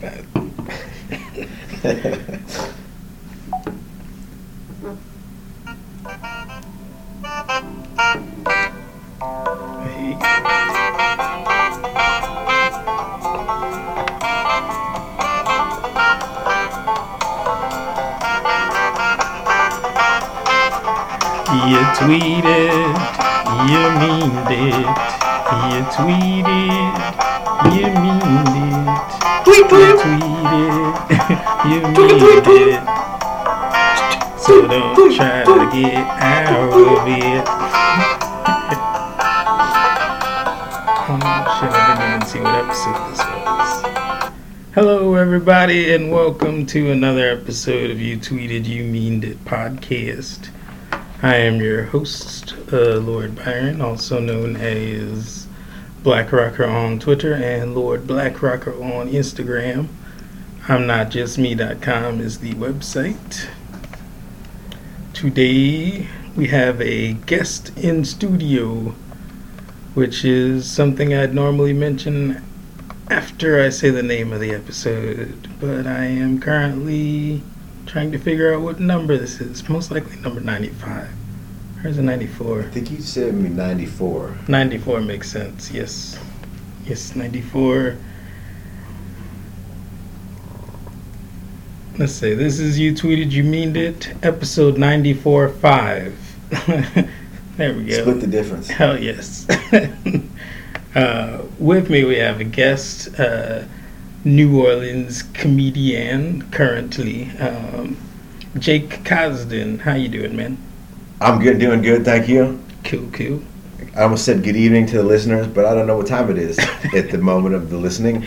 bad. You tweeted, you mean it. You tweeted, you mean it. Tweet, You tweet. tweeted, you Tweet, tweet, meaned tweet. it. So don't try to get out of it. Oh shit, I didn't even see what episode this was. Hello, everybody, and welcome to another episode of You Tweeted, You Meaned It podcast. I am your host, uh, Lord Byron, also known as Black Rocker on Twitter and Lord Black Rocker on Instagram. I'm not just me.com is the website. Today we have a guest in studio, which is something I'd normally mention after I say the name of the episode, but I am currently trying to figure out what number this is. Most likely number 95. Or is it 94? I think you said me 94. 94 makes sense, yes. Yes, 94. Let's see, this is You Tweeted, You Meaned It, episode 94 5. there we go. Split the difference. Hell yes. uh, with me, we have a guest, uh, New Orleans comedian currently, um, Jake Cosden. How you doing, man? I'm good, doing good, thank you. Cool, cool. I almost said good evening to the listeners, but I don't know what time it is at the moment of the listening.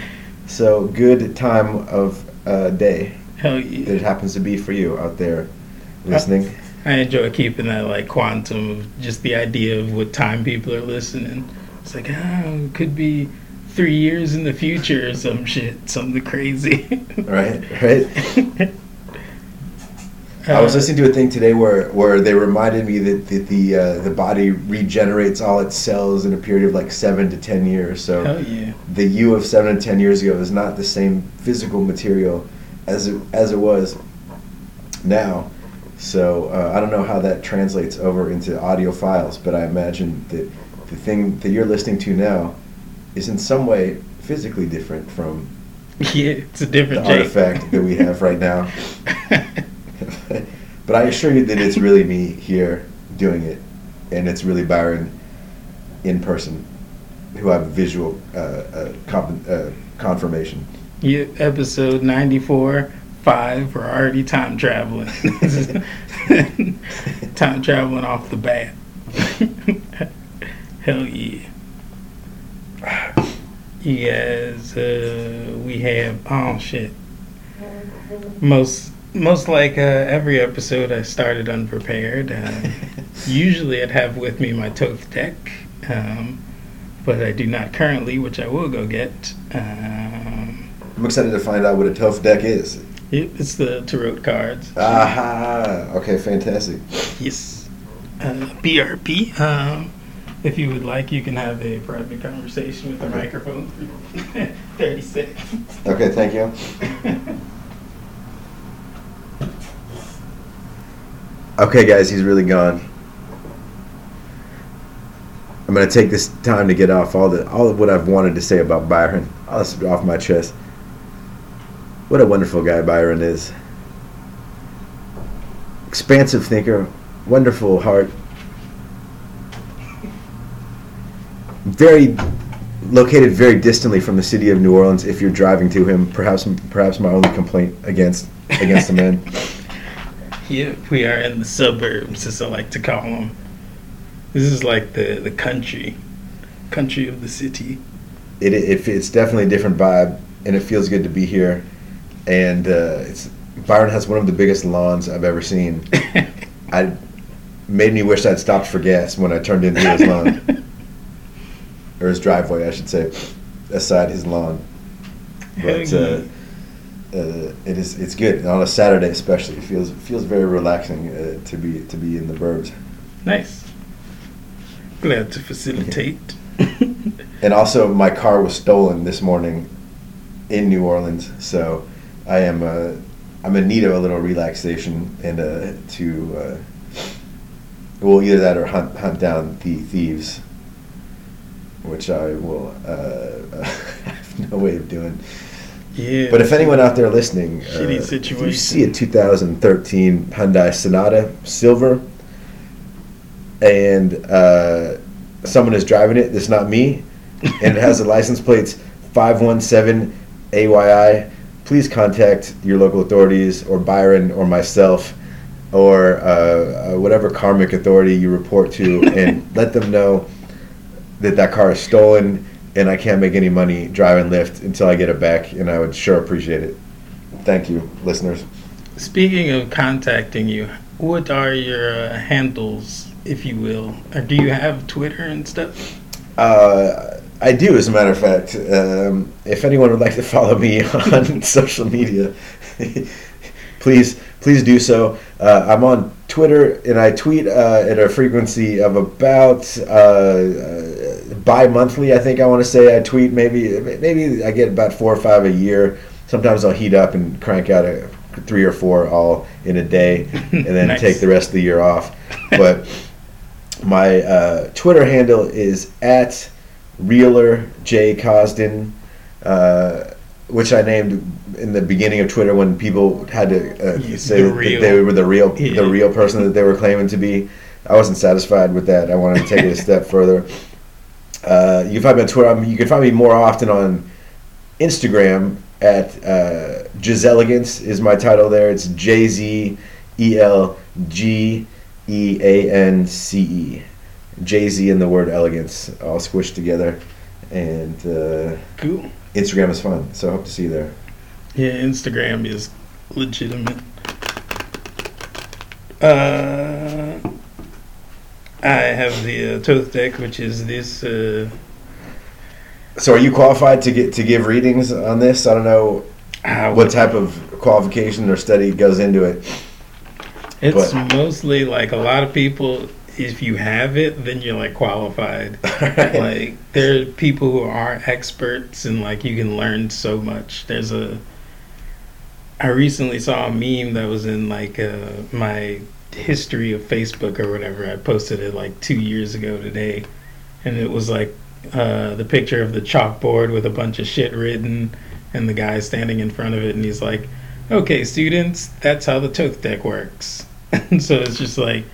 So good time of uh, day Hell that yeah. it happens to be for you out there listening. I enjoy keeping that like quantum of just the idea of what time people are listening. It's like, oh, it could be three years in the future or some shit, something crazy. Right, right. I was Uh, listening to a thing today where, where they reminded me that, that the uh, the body regenerates all its cells in a period of like seven to ten years. So yeah. the you of seven to ten years ago is not the same physical material as it, as it was now. So uh, I don't know how that translates over into audio files, but I imagine that the thing that you're listening to now is in some way physically different from Yeah, it's a the different Jake. artifact that we have right now. but I assure you that it's really me here doing it, and it's really Byron in person, who have visual uh, uh, uh, confirmation. episode 94, 5, we're already time traveling. time traveling off the bat. Hell yeah. You guys, uh, we have, oh shit. Most, most like uh, every episode, I started unprepared. Uh, usually I'd have with me my Thoth deck, um, but I do not currently, which I will go get. Um, I'm excited to find out what a Thoth deck is. Yep, it's the tarot cards. Aha! Okay, fantastic. Yes. Uh, BRP. Um, if you would like, you can have a private conversation with the microphone for 30 seconds. Okay, thank you. Okay, guys, he's really gone. I'm gonna take this time to get off all the all of what I've wanted to say about Byron. All this off my chest. What a wonderful guy Byron is. Expansive thinker, wonderful heart. Very located very distantly from the city of New Orleans. If you're driving to him, perhaps perhaps my only complaint against against the man. Yep, we are in the suburbs, as I like to call them. This is like the, the country, country of the city. it, it it's definitely a different vibe, and it feels good to be here. And uh, it's Byron has one of the biggest lawns I've ever seen. I made me wish I'd stopped for gas when I turned into his lawn or his driveway, I should say, aside his lawn. But uh, uh, it is it's good and on a Saturday, especially. It feels it feels very relaxing uh, to be to be in the burbs. Nice. Glad to facilitate. And also, my car was stolen this morning in New Orleans, so I am uh, I'm in need of a little relaxation and uh, to uh, well either that or hunt hunt down the thieves, which I will uh, have no way of doing. Yeah. But if anyone out there listening, uh, you see a 2013 Hyundai Sonata Silver, and uh, someone is driving it, that's not me, and it has the license plates 517 AYI, please contact your local authorities or Byron or myself or uh, uh, whatever karmic authority you report to and let them know that that car is stolen and I can't make any money driving Lyft until I get it back, and I would sure appreciate it. Thank you, listeners. Speaking of contacting you, what are your uh, handles, if you will? Or do you have Twitter and stuff? Uh, I do, as a matter of fact. Um, if anyone would like to follow me on social media, please please do so. Uh, I'm on Twitter and I tweet uh, at a frequency of about uh, uh, bi-monthly. I think I want to say I tweet maybe maybe I get about four or five a year. Sometimes I'll heat up and crank out a three or four all in a day, and then Nice. take the rest of the year off. But my uh, Twitter handle is at Reeler J Cosden, uh, which I named in the beginning of Twitter when people had to uh, say the that they were the real Yeah. the real person that they were claiming to be. I wasn't satisfied with that. I wanted to take it a step further. Uh, you can find me on Twitter. I mean, you can find me more often on Instagram at uh, Gizelegance is my title there. It's J Z E L G E A N C E. Jay Z and the word elegance all squished together. And uh, Cool. Instagram is fun, so I hope to see you there. Yeah, Instagram is legitimate. Uh, I have the uh, Thoth deck, which is this. Uh, So, are you qualified to get to give readings on this? I don't know ah, what type of qualification or study goes into it. It's but- mostly like a lot of people. If you have it, then you're like qualified. like there are people who are experts, and like you can learn so much. There's a. I recently saw a meme that was in like uh, my history of Facebook or whatever. I posted it like two years ago today, and it was like uh, the picture of the chalkboard with a bunch of shit written, and the guy standing in front of it, and he's like, "Okay, students, that's how the Thoth deck works." and so it's just like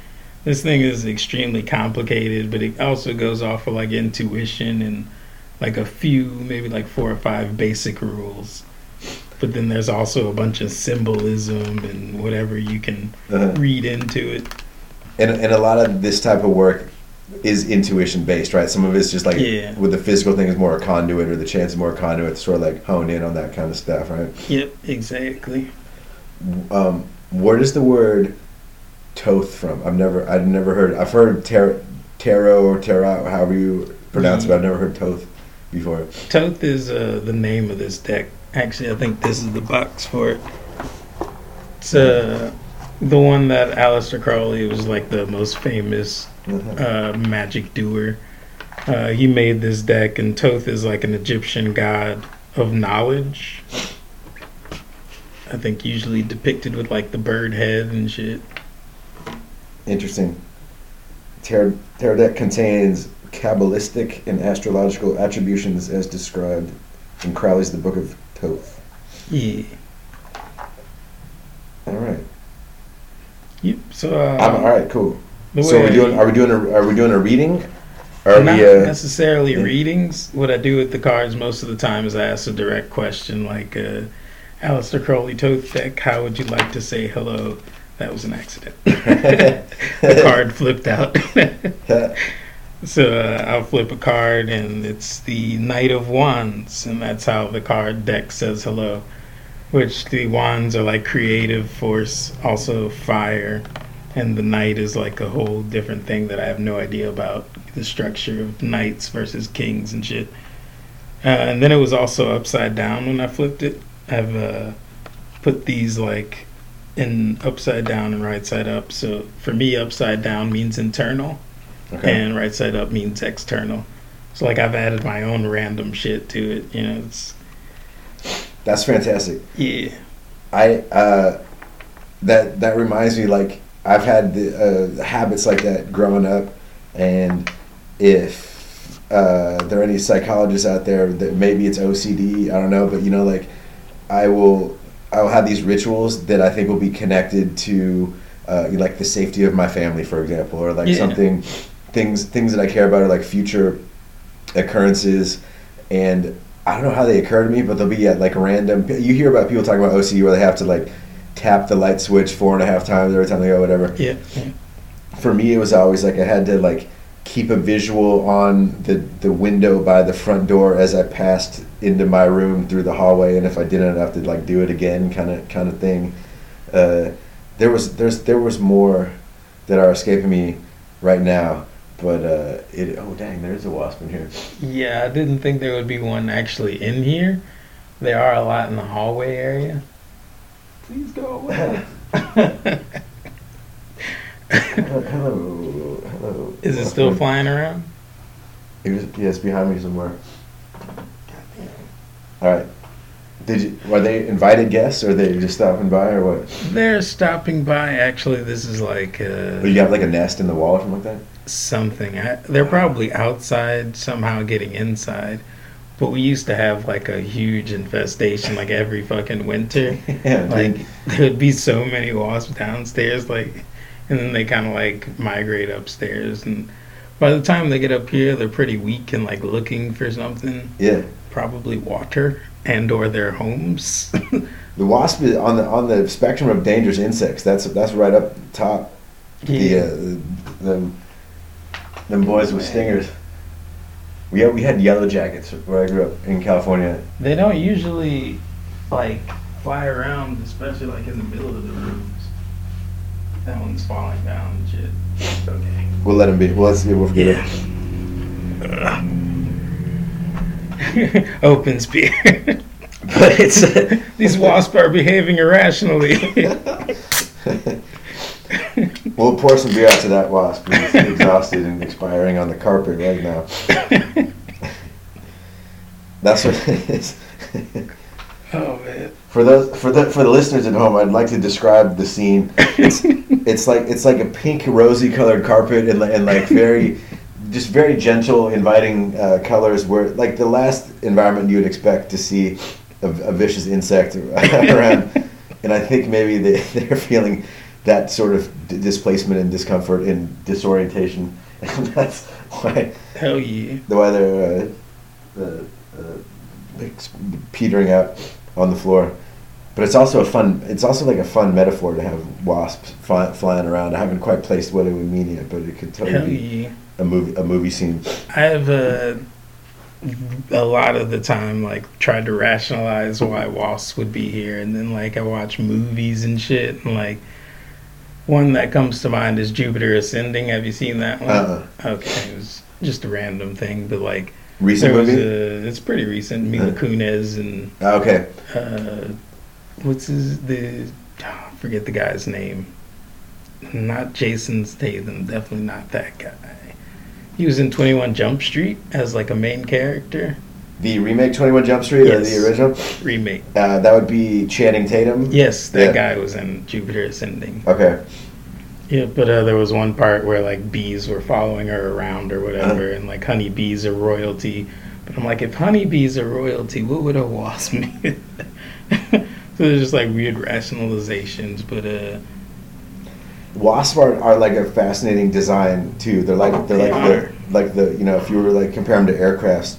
this thing is extremely complicated, but it also goes off of like intuition and like a few, maybe like four or five basic rules. But then there's also a bunch of symbolism and whatever you can Uh-huh. read into it. And, and a lot of this type of work is intuition based, right? Some of it's just like Yeah. with the physical thing is more a conduit, or the chance is more a conduit to sort of like hone in on that kind of stuff, right? Yep, exactly. Um, where does the word Thoth from? I've never, I've never heard. I've heard tar- tarot or tarot, however you pronounce it. But I've never heard Thoth before. Thoth is uh, the name of this deck. Actually, I think this is the box for it. It's uh, the one that Aleister Crowley was like the most famous uh, magic doer. Uh, he made this deck, and Thoth is like an Egyptian god of knowledge. I think usually depicted with like the bird head and shit. Interesting. Tarot, tarot deck contains Kabbalistic and astrological attributions as described in Crowley's The Book of Thoth. Yeah. All right. Yep. So, uh, I'm, all right. Cool. So are we doing? Are we doing a? Are we doing a reading? Are not we? Uh, necessarily yeah. readings. What I do with the cards most of the time is I ask a direct question like, uh, Aleister Crowley Thoth deck, how would you like to say hello? That was an accident. the card flipped out. so uh, I'll flip a card, and it's the Knight of Wands, and that's how the card deck says hello. Which the wands are like creative force, also fire, and the knight is like a whole different thing that I have no idea about the structure of knights versus kings and shit. Uh, and then it was also upside down when I flipped it. I've uh, put these like in upside down and right side up. So for me, upside down means internal, okay. and right side up means external. So like I've added my own random shit to it. You know, it's That's fantastic. Yeah. I uh, that that reminds me like I've had the, uh, habits like that growing up, and if uh, there are any psychologists out there that maybe it's OCD, I don't know, but you know, like I will I will have these rituals that I think will be connected to uh, like the safety of my family, for example, or like Yeah. something things things that I care about are like future occurrences, and I don't know how they occur to me, but they'll be at like random. You hear about people talking about OCD where they have to like tap the light switch four and a half times every time they go, whatever. Yeah. yeah. For me, it was always like I had to like keep a visual on the the window by the front door as I passed into my room through the hallway, and if I didn't, I'd have to like do it again, kind of kind of thing. Uh, there was there's there was more that are escaping me right now, but uh, it oh dang, there's a wasp in here. Yeah, I didn't think there would be one actually in here. There are a lot in the hallway area. Please go away. hello, hello. Is it still flying around? He was, yeah, it's behind me somewhere. All right. Did you? Were they invited guests, or they just stopping by, or what? They're stopping by. Actually, this is like uh, Or you got like a nest in the wall or something like that? Something. I, they're probably outside somehow getting inside. But we used to have like a huge infestation like every fucking winter. yeah. Like dude. there'd be so many wasps downstairs, like, and then they kind of like migrate upstairs. And by the time they get up here, they're pretty weak and like looking for something, yeah. probably water and or their homes. The wasp is on the on the spectrum of dangerous insects. That's that's right up top. The, uh, the them, them boys with stingers. We had, we had yellow jackets where I grew up in California. They don't usually like fly around, especially like in the middle of the rooms. That one's falling down and shit. Okay. We'll let them be. Well, let's see. We'll forget it. Open spear. But it's. These wasps are behaving irrationally. we'll pour some beer out to that wasp. He's exhausted and expiring on the carpet right now. That's what it is. oh man. For those for the for the listeners at home, I'd like to describe the scene. It's it's like it's like a pink rosy colored carpet and, and like very just very gentle, inviting uh, colors. Where like the last environment you would expect to see a, a vicious insect around, and I think maybe they they're feeling that sort of d- displacement and discomfort and disorientation, and that's why Hell yeah. why they're uh, uh, uh, like petering out on the floor. But it's also a fun. It's also like a fun metaphor to have wasps fly, flying around. I haven't quite placed what it would mean yet, but it could Hell totally be yeah. a movie a movie scene. I have uh, a lot of the time like tried to rationalize why wasps would be here, and then like I watch movies and shit, and like one that comes to mind is Jupiter Ascending. Have you seen that one? Uh-uh. Okay, it was just a random thing, but like Recent there was movie. a, it's pretty recent. Mila Uh. Kunis and Ah, okay, uh, what's his the I forget the guy's name. Not Jason Statham, definitely not that guy. He was in Twenty One Jump Street as like a main character the remake Twenty One Jump Street or the original. remake. Uh, that would be Channing Tatum. Yes, that Yeah. guy was in Jupiter Ascending. Okay. Yeah, but uh, there was one part where like bees were following her around or whatever, Uh-huh. and like honeybees are royalty. But I'm like, if honeybees are royalty, what would a wasp be? so there's just like weird rationalizations, but uh, Wasps are, are like a fascinating design too. They're like they're They like are. the like the you know if you were like compare them to aircrafts,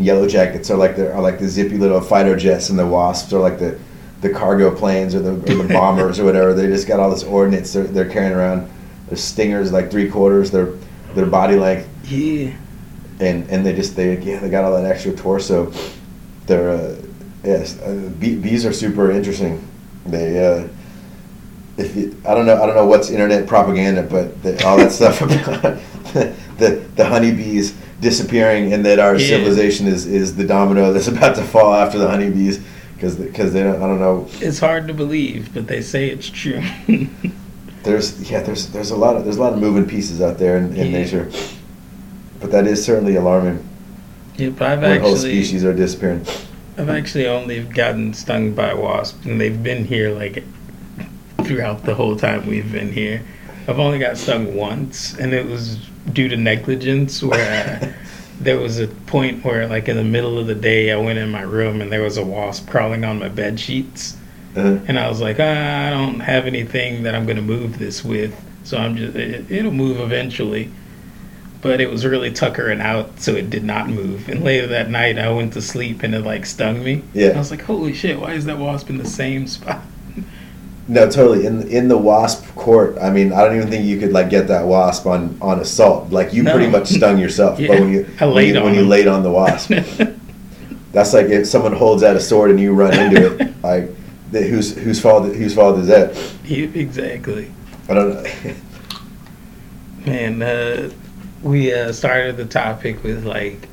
yellow jackets are like the are like the zippy little fighter jets, and the wasps are like the the cargo planes or the, or the bombers or whatever. They just got all this ordnance they're, they're carrying around. Their stingers like three quarters their their body length, yeah, and and they just they yeah they got all that extra torso. They're uh, yes uh, bee, bees are super interesting. They uh, if you, I don't know I don't know what's internet propaganda, but the, all that stuff about the the honeybees disappearing and that our Yeah. civilization is, is the domino that's about to fall after the honeybees because because they don't I don't know it's hard to believe, but they say it's true. there's yeah there's there's a lot of there's a lot of moving pieces out there in, in Yeah. nature, but that is certainly alarming yep, I've when whole species are disappearing. I've actually only gotten stung by wasps, and they've been here like throughout the whole time we've been here. I've only got stung once, and it was due to negligence. Where I, there was a point where, like in the middle of the day, I went in my room and there was a wasp crawling on my bed sheets, Uh, and I was like, ah, I don't have anything that I'm gonna move this with, so I'm just it, it'll move eventually. But it was really tuckering out, so it did not move. And later that night, I went to sleep and it like stung me. Yeah. I was like, holy shit, why is that wasp in the same spot? No, totally. In in the wasp court, I mean, I don't even think you could like get that wasp on on assault. Like you No. pretty much stung yourself. Yeah, But when you I when laid you, on when you laid on the wasp, that's like if someone holds out a sword and you run into it. Like the, whose whose fault whose fault is that? Exactly. I don't know. Man, uh, we uh, started the topic with like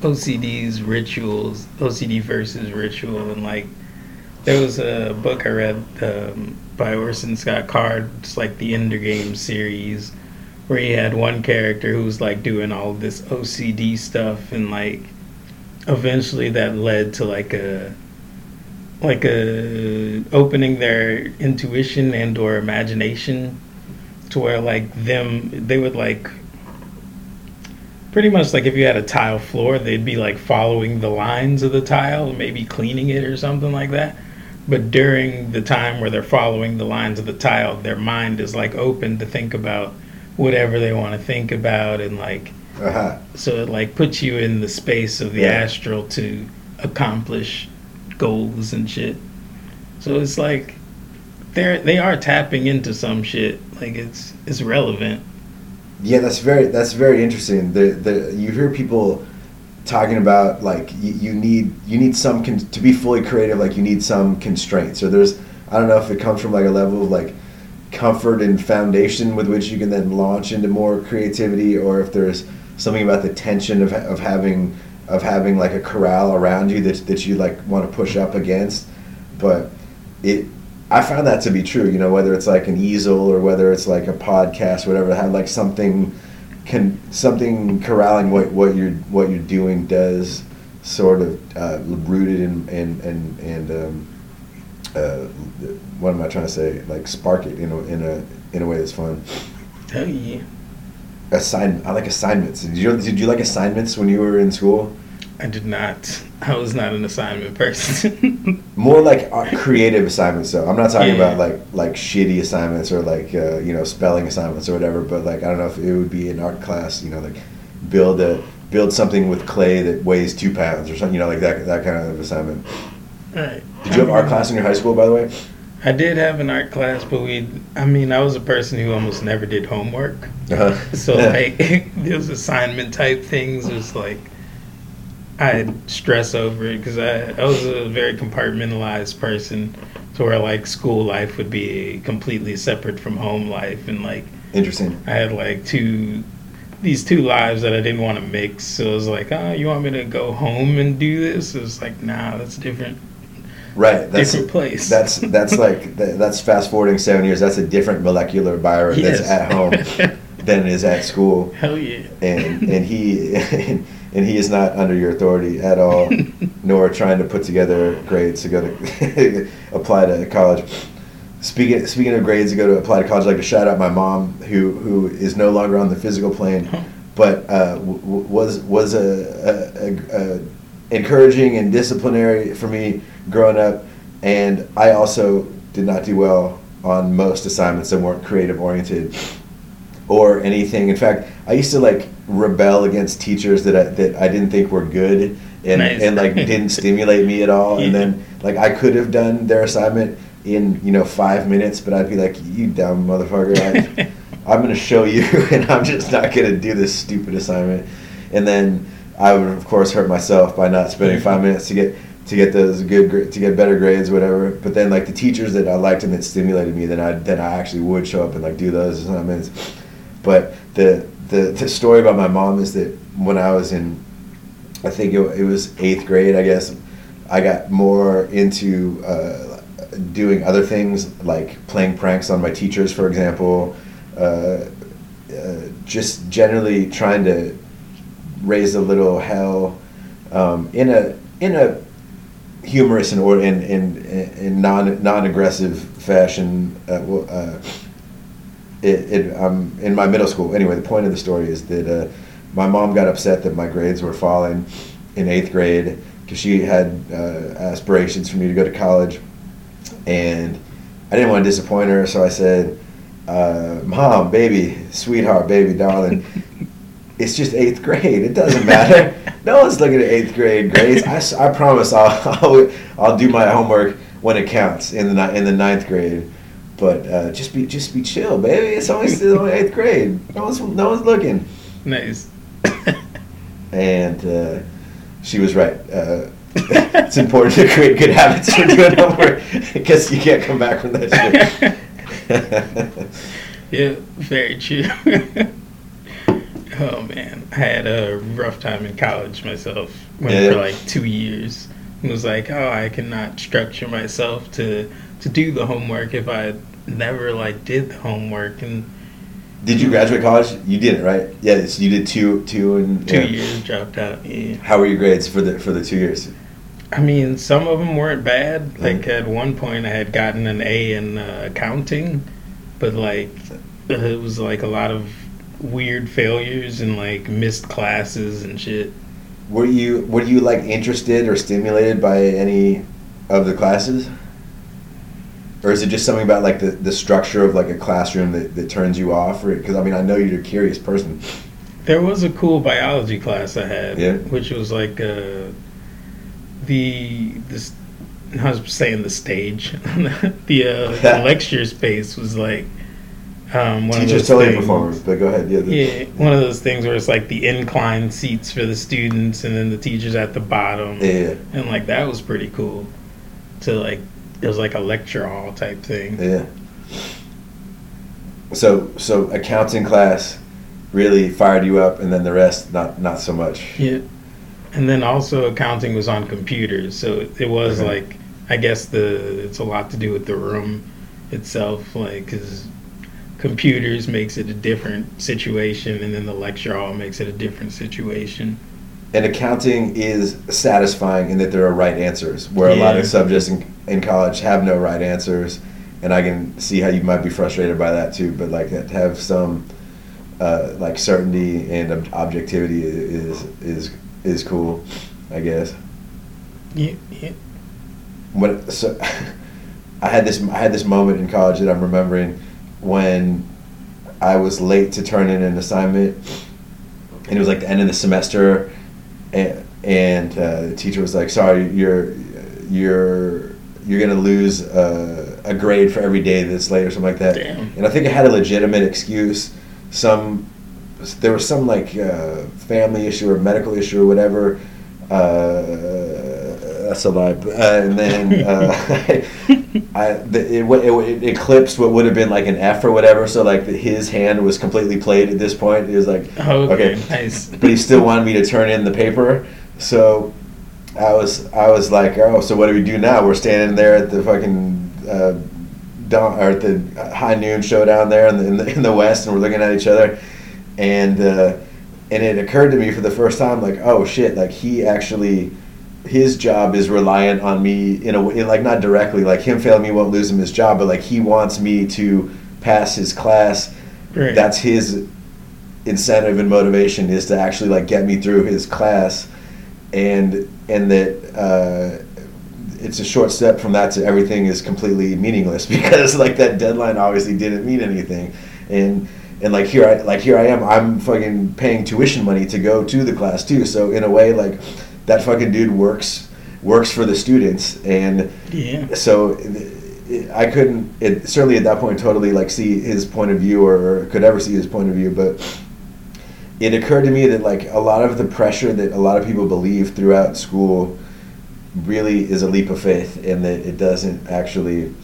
OCD's rituals, OCD versus ritual, and like there was a book I read um, by Orson Scott Card, it's like the Ender Game series, where he had one character who was like doing all this OCD stuff, and like eventually that led to like a like a opening their intuition and or imagination to where like them they would like pretty much like if you had a tile floor they'd be like following the lines of the tile maybe cleaning it or something like that but during the time where they're following the lines of the tile their mind is like open to think about whatever they want to think about and like uh-huh. so it like puts you in the space of the Yeah. astral to accomplish goals and shit. So it's like they're they are tapping into some shit. Like it's it's relevant. Yeah, that's very that's very interesting. The the you hear people talking about like you, you need you need some con- to be fully creative. Like you need some constraints. or there's I don't know if it comes from like a level of like comfort and foundation with which you can then launch into more creativity, or if there's something about the tension of of having of having like a corral around you that that you like want to push up against. But it I found that to be true. You know, whether it's like an easel or whether it's like a podcast, whatever, had like something, can something corralling what, what you're what you're doing does sort of uh, rooted in and and and um, uh, what am I trying to say? Like spark it in a in a in a way that's fun. Hell yeah. Assign I like assignments. Did you did you like assignments when you were in school? I did not. I was not an assignment person. More like uh, creative assignments, though. I'm not talking Yeah. about like like shitty assignments or like uh, you know spelling assignments or whatever. But like I don't know if it would be an art class. You know, like build a build something with clay that weighs two pounds or something. You know, like that that kind of assignment. right. Did you have art class in your high school, by the way? I did have an art class, but we. I mean, I was a person who almost never did homework. Uh-huh. So like those assignment type things was like I'd stress over it because I, I was a very compartmentalized person to where like school life would be completely separate from home life and like Interesting. I had like two these two lives that I didn't want to mix. So it was like, oh, you want me to go home and do this? It was like, nah, that's different. Right. That's different place. that's that's like that's fast forwarding seven years. That's a different molecular Byron Yes. that's at home than is at school. Hell yeah. and and he and he is not under your authority at all, nor trying to put together grades to go to apply to college. Speaking speaking of grades to go to apply to college, I'd like to shout out my mom who who is no longer on the physical plane, but uh, w- was was a, a, a encouraging and disciplinary for me growing up, and I also did not do well on most assignments that weren't creative oriented or anything. In fact, I used to like rebel against teachers that I, that I didn't think were good and Nice. and like didn't stimulate me at all. And then like I could have done their assignment in you know five minutes, but I'd be like, "You dumb motherfucker! I, I'm gonna show you, and I'm just not gonna do this stupid assignment." And then I would of course hurt myself by not spending five minutes to get to get those good to get better grades, whatever. But then like the teachers that I liked and that stimulated me, then I then I actually would show up and like do those assignments. But the the the story about my mom is that when I was in, I think it, it was eighth grade, I guess, I got more into uh, doing other things like playing pranks on my teachers, for example. Uh, uh, just generally trying to raise a little hell um, in a in a humorous and or in in, in non non aggressive fashion. Uh, uh, it, it um, in my middle school. Anyway, the point of the story is that uh, my mom got upset that my grades were falling in eighth grade because she had uh, aspirations for me to go to college, and I didn't want to disappoint her. So I said, uh, "Mom, baby, sweetheart, baby, darling." It's just eighth grade. It doesn't matter. no one's looking at eighth grade grades. I promise I'll, I'll I'll do my homework when it counts in the in the ninth grade. But uh, just be just be chill, baby. It's only still only eighth grade. No one's no one's looking. Nice. And uh, she was right. Uh, it's important to create good habits for doing homework because you can't come back from that shit. Yeah, very true. oh man, I had a rough time in college myself. Went Yeah. for like two years. It was like, oh, I cannot structure myself to to do the homework if I never like did the homework and Did you graduate college? You didn't, right? Yes, you did two two and two yeah. years dropped out. Yeah. How were your grades for the for the two years? I mean, some of them weren't bad. Like Mhm. at one point, I had gotten an A in uh, accounting, but like it was like a lot of weird failures and like missed classes and shit. Were you were you like interested or stimulated by any of the classes? Or is it just something about like the, the structure of like a classroom that, that turns you off? Because I mean, I know you're a curious person. There was a cool biology class I had, Yeah. which was like uh, the this. I was saying the stage, the, uh, the lecture space was like um, one Teachers of those totally things- performers, but go ahead. Yeah, the, Yeah, one of those things where it's like the incline seats for the students, and then the teachers at the bottom, yeah, and like that was pretty cool. To like, it was like a lecture hall type thing. yeah. So so accounting class really fired you up, and then the rest not not so much. Yeah, and then also accounting was on computers, so it, it was Okay. like I guess the it's a lot to do with the room itself, like because computers makes it a different situation, and then the lecture hall makes it a different situation. And accounting is satisfying in that there are right answers, where a lot of subjects in, in college have no right answers. And I can see how you might be frustrated by that too. But like to have some uh, like certainty and ob- objectivity is is is cool, I guess. Yeah, yeah. What so I had this I had this moment in college that I'm remembering when I was late to turn in an assignment, and it was like the end of the semester, and, and uh, the teacher was like, "Sorry, you're you're you're gonna lose uh, a grade for every day that's late or something like that." Damn. And I think I had a legitimate excuse. Some there was some like uh, family issue or medical issue or whatever. Uh, that's a lie. Uh, and then uh, I the, it, it, it eclipsed what would have been like an F or whatever. So like the, his hand was completely played at this point. It was like Oh, okay, Okay. nice. but he still wanted me to turn in the paper. So I was I was like, oh, so what do we do now? We're standing there at the fucking uh, dawn, or at the high noon show down there in the, in the in the west, and we're looking at each other, and uh, and it occurred to me for the first time, like, oh shit, like he actually. His job is reliant on me in a way, like not directly, like him failing me won't lose him his job, but like he wants me to pass his class. Right. that's his incentive and motivation is to actually like get me through his class. And and that uh, it's a short step from that to everything is completely meaningless because like that deadline obviously didn't mean anything. And and like here I like here I am. I'm fucking paying tuition money to go to the class too. So in a way like that fucking dude works works for the students and yeah. so I couldn't it, certainly at that point totally like see his point of view or, or could ever see his point of view but it occurred to me that like a lot of the pressure that a lot of people believe throughout school really is a leap of faith and that it doesn't actually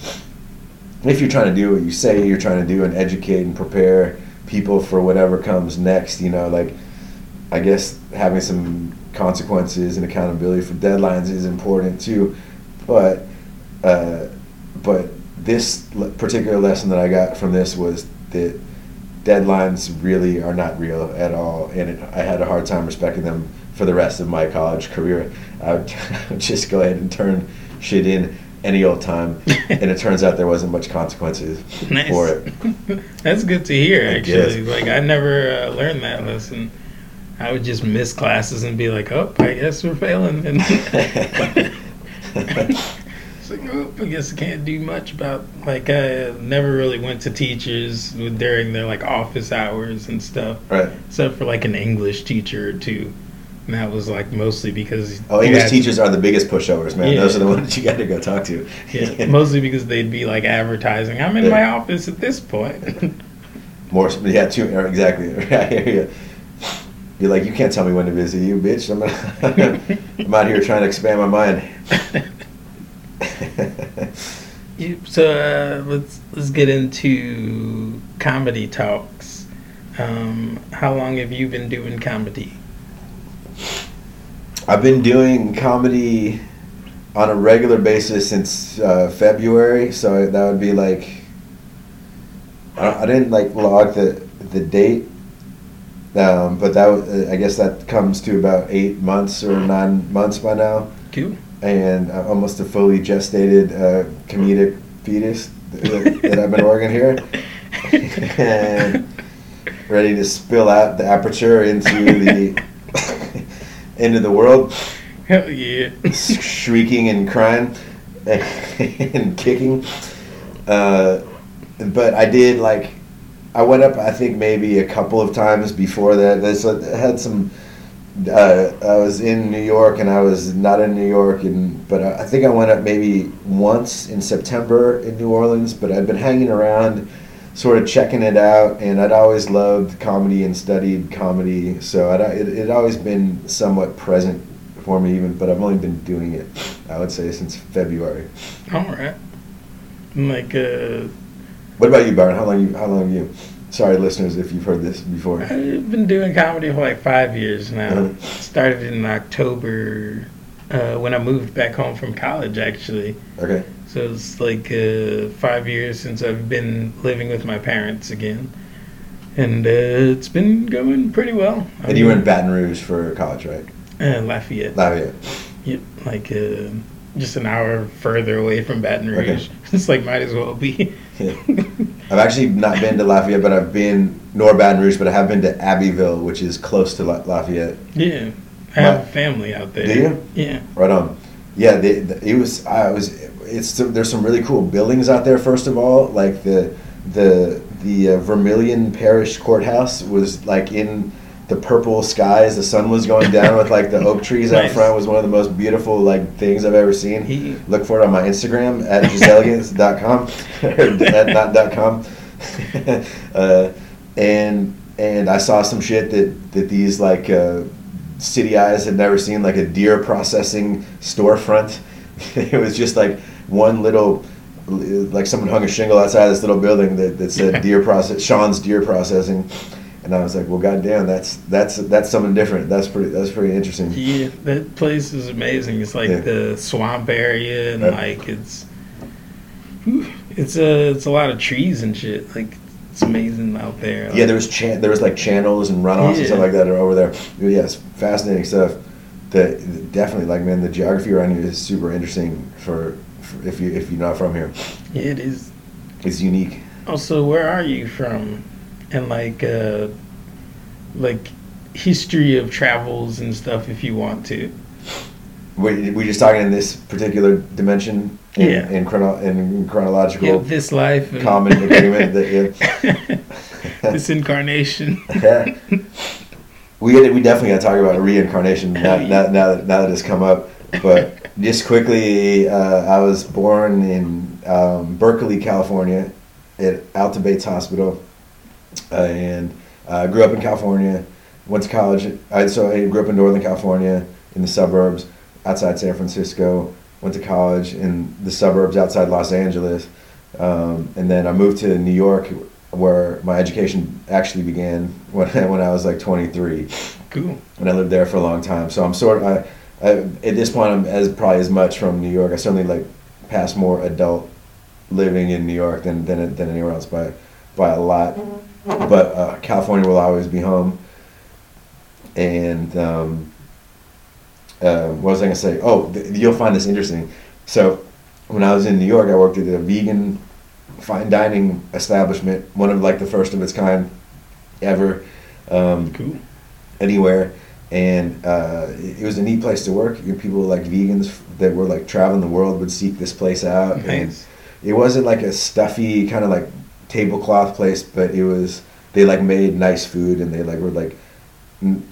if you're trying to do what you say you're trying to do and educate and prepare people for whatever comes next you know like i guess having some consequences and accountability for deadlines is important too but uh, but this particular lesson that I got from this was that deadlines really are not real at all, and it, I had a hard time respecting them for the rest of my college career. I would, I would just go ahead and turn shit in any old time, and it turns out there wasn't much consequences Nice. for it. That's good to hear. I Actually, guess. like I never uh, learned that lesson. I would just miss classes and be like, "Oh, I guess we're failing." And it's like, "Oh, I guess I can't do much about." Like, I never really went to teachers during their like office hours and stuff, Right. except for like an English teacher or two. And that was like mostly because Oh, English had- teachers are the biggest pushovers, man. Yeah. Those are the ones you got to go talk to. Yeah, mostly because they'd be like advertising. I'm in Yeah. my office at this point. More, yeah, two, exactly. I hear you. You're like, you can't tell me when to visit you, bitch. I'm, I'm out here trying to expand my mind. You- so uh, let's let's get into comedy talks. Um, how long have you been doing comedy? I've been doing comedy on a regular basis since uh, February, so that would be like I, I didn't like log the the date, um, but that I guess that comes to about eight months or nine months by now, Cool. and uh, almost a fully gestated uh, comedic fetus that, that I've been working here, and ready to spill out the aperture into the into the world Hell yeah. shrieking and crying and kicking. Uh, but I did like I went up. I think maybe a couple of times before that. I had some. Uh, I was in New York and I was not in New York, and but I I think I went up maybe once in September in New Orleans. But I'd been hanging around, sort of checking it out, and I'd always loved comedy and studied comedy, so I'd, it it always been somewhat present for me. Even, but I've only been doing it, I would say, since February. All right. Like uh, What about you, Byron? How long you? How long have you? Sorry, listeners, if you've heard this before. I've been doing comedy for like five years now. Uh-huh. Started in October uh, when I moved back home from college, actually. Okay. So it's like uh, five years since I've been living with my parents again, and uh, it's been going pretty well. I And you were in Baton Rouge for college, right? uh, Lafayette. Lafayette. Yep, like uh, just an hour further away from Baton Okay. Rouge. it's like might as well be. I've actually not been to Lafayette, but I've been nor Baton Rouge, but I have been to Abbeville, which is close to La- Lafayette. yeah, I have My- family out there. Do you? Yeah. Right on. Yeah, they, it was. I was. It's there's some really cool buildings out there. First of all, like the the the uh, Vermilion Parish Courthouse was like in the purple skies. The sun was going down with like the oak trees out front. Was one of the most beautiful like things I've ever seen. He, Look for it on my Instagram at giselegans.com or not dot com. uh, and and I saw some shit that that these like uh, city eyes had never seen, like a deer processing storefront. it was just like one little. Like someone hung a shingle outside this little building that, that said deer process Sean's deer processing, and I was like, well, goddamn, that's that's that's something different. That's pretty that's pretty interesting. yeah, that place is amazing. It's like Yeah. the swamp area, and Right. like it's, it's a it's a lot of trees and shit. Like it's amazing out there. Yeah, there was chan- there was like channels and runoffs and stuff like that are over there. Yeah, it's fascinating stuff. The definitely like man, the geography around here is super interesting for, for if you if you're not from here. yeah, it is. It's unique. Also, where are you from? And like, uh, like history of travels and stuff, if you want to. We we just talking in this particular dimension in, Yeah. in, chrono- in chronological Yeah, this life. And common agreement that yeah. this incarnation. Yeah. we we definitely got to talk about reincarnation now, Hell now, now, that, now that it's come up. But just quickly, uh, I was born in um, Berkeley, California, at Alta Bates Hospital, and uh, grew up in California. Went to college. I, so I grew up in Northern California, in the suburbs, outside San Francisco. Went to college in the suburbs outside Los Angeles, um, and then I moved to New York, where my education actually began when when I was like 23, Cool. and I lived there for a long time. So I'm sort of I, I, at this point I'm as probably as much from New York. I certainly like past more adult living in New York than than, than anywhere else by by a lot. But uh, California will always be home. And um, uh, what was I gonna say? Oh, th- you'll find this interesting. So when I was in New York, I worked at a vegan fine dining establishment, one of like the first of its kind ever. Um, Cool. anywhere, and uh, it was a neat place to work. You know, people like vegans that were like traveling the world would seek this place out, and Nice. it wasn't like a stuffy kind of like tablecloth place, but it was they like made nice food and they like were like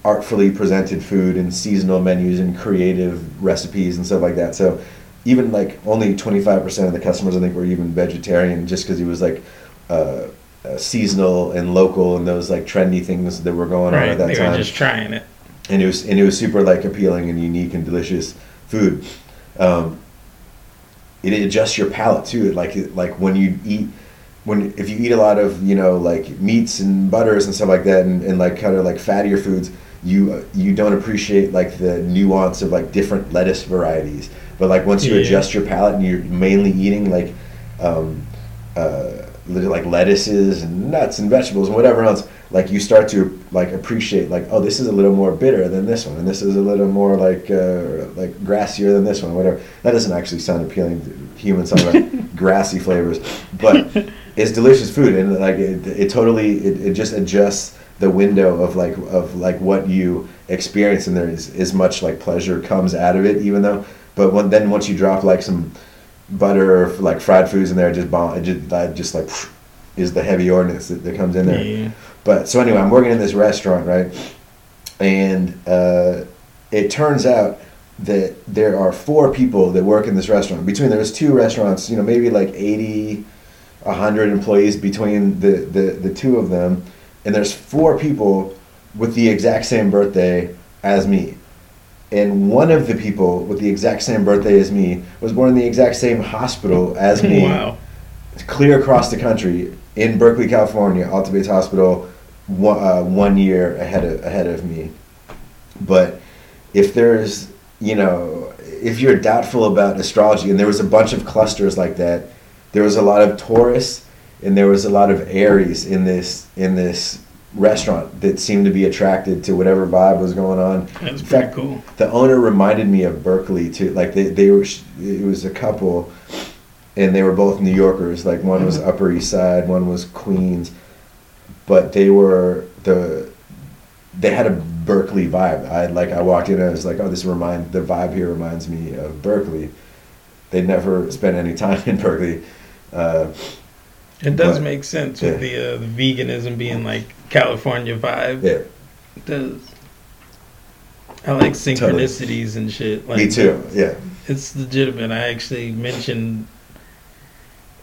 artfully presented food and seasonal menus and creative recipes and stuff like that. So even like only 25% of the customers I think were even vegetarian just because it was like uh, uh, seasonal and local and those like trendy things that were going on at that They time were just trying it. and it was and it was super like appealing and unique and delicious food. Um, it adjusts your palate too. Like it- like when you eat when if you eat a lot of you know like meats and butters and stuff like that and, and like kind of like fattier foods, you you don't appreciate like the nuance of like different lettuce varieties. But like once you Yeah. adjust your palate and you're mainly eating like um, uh, like lettuces and nuts and vegetables and whatever else, like you start to like appreciate like oh this is a little more bitter than this one and this is a little more like uh, like grassier than this one whatever that doesn't actually sound appealing to humans talking about grassy flavors but it's delicious food and like it, it totally it, it just adjusts the window of like of like what you experience and there is as much like pleasure comes out of it even though but when then once you drop like some butter or like fried foods in there it just bomb it just that just like is the heavy ordinance that, that comes in there Yeah. but so anyway, I'm working in this restaurant, right? And uh, it turns out that there are four people that work in this restaurant. Between there's two restaurants, you know, maybe like 80, 100 employees between the, the, the two of them. And there's four people with the exact same birthday as me. And one of the people with the exact same birthday as me was born in the exact same hospital as me Wow. clear across the country in Berkeley, California, Alta Bates Hospital, one, uh, one year ahead of ahead of me. But if there's, you know, if you're doubtful about astrology, and there was a bunch of clusters like that, there was a lot of Taurus and there was a lot of Aries in this in this restaurant that seemed to be attracted to whatever vibe was going on. That's In pretty fact, cool. the owner reminded me of Berkeley too. Like they, they were, it was a couple, and they were both New Yorkers. Like one was mm-hmm. Upper East Side, one was Queens, but they were the, they had a Berkeley vibe. I like I walked in and I was like, oh, this remind the vibe here reminds me of Berkeley. They never spent any time in Berkeley. Uh, It does But- make sense yeah. with the uh, the veganism being like California vibe. yeah, It does. I like synchronicities and shit. Like, me too. Yeah, It's legitimate. I actually mentioned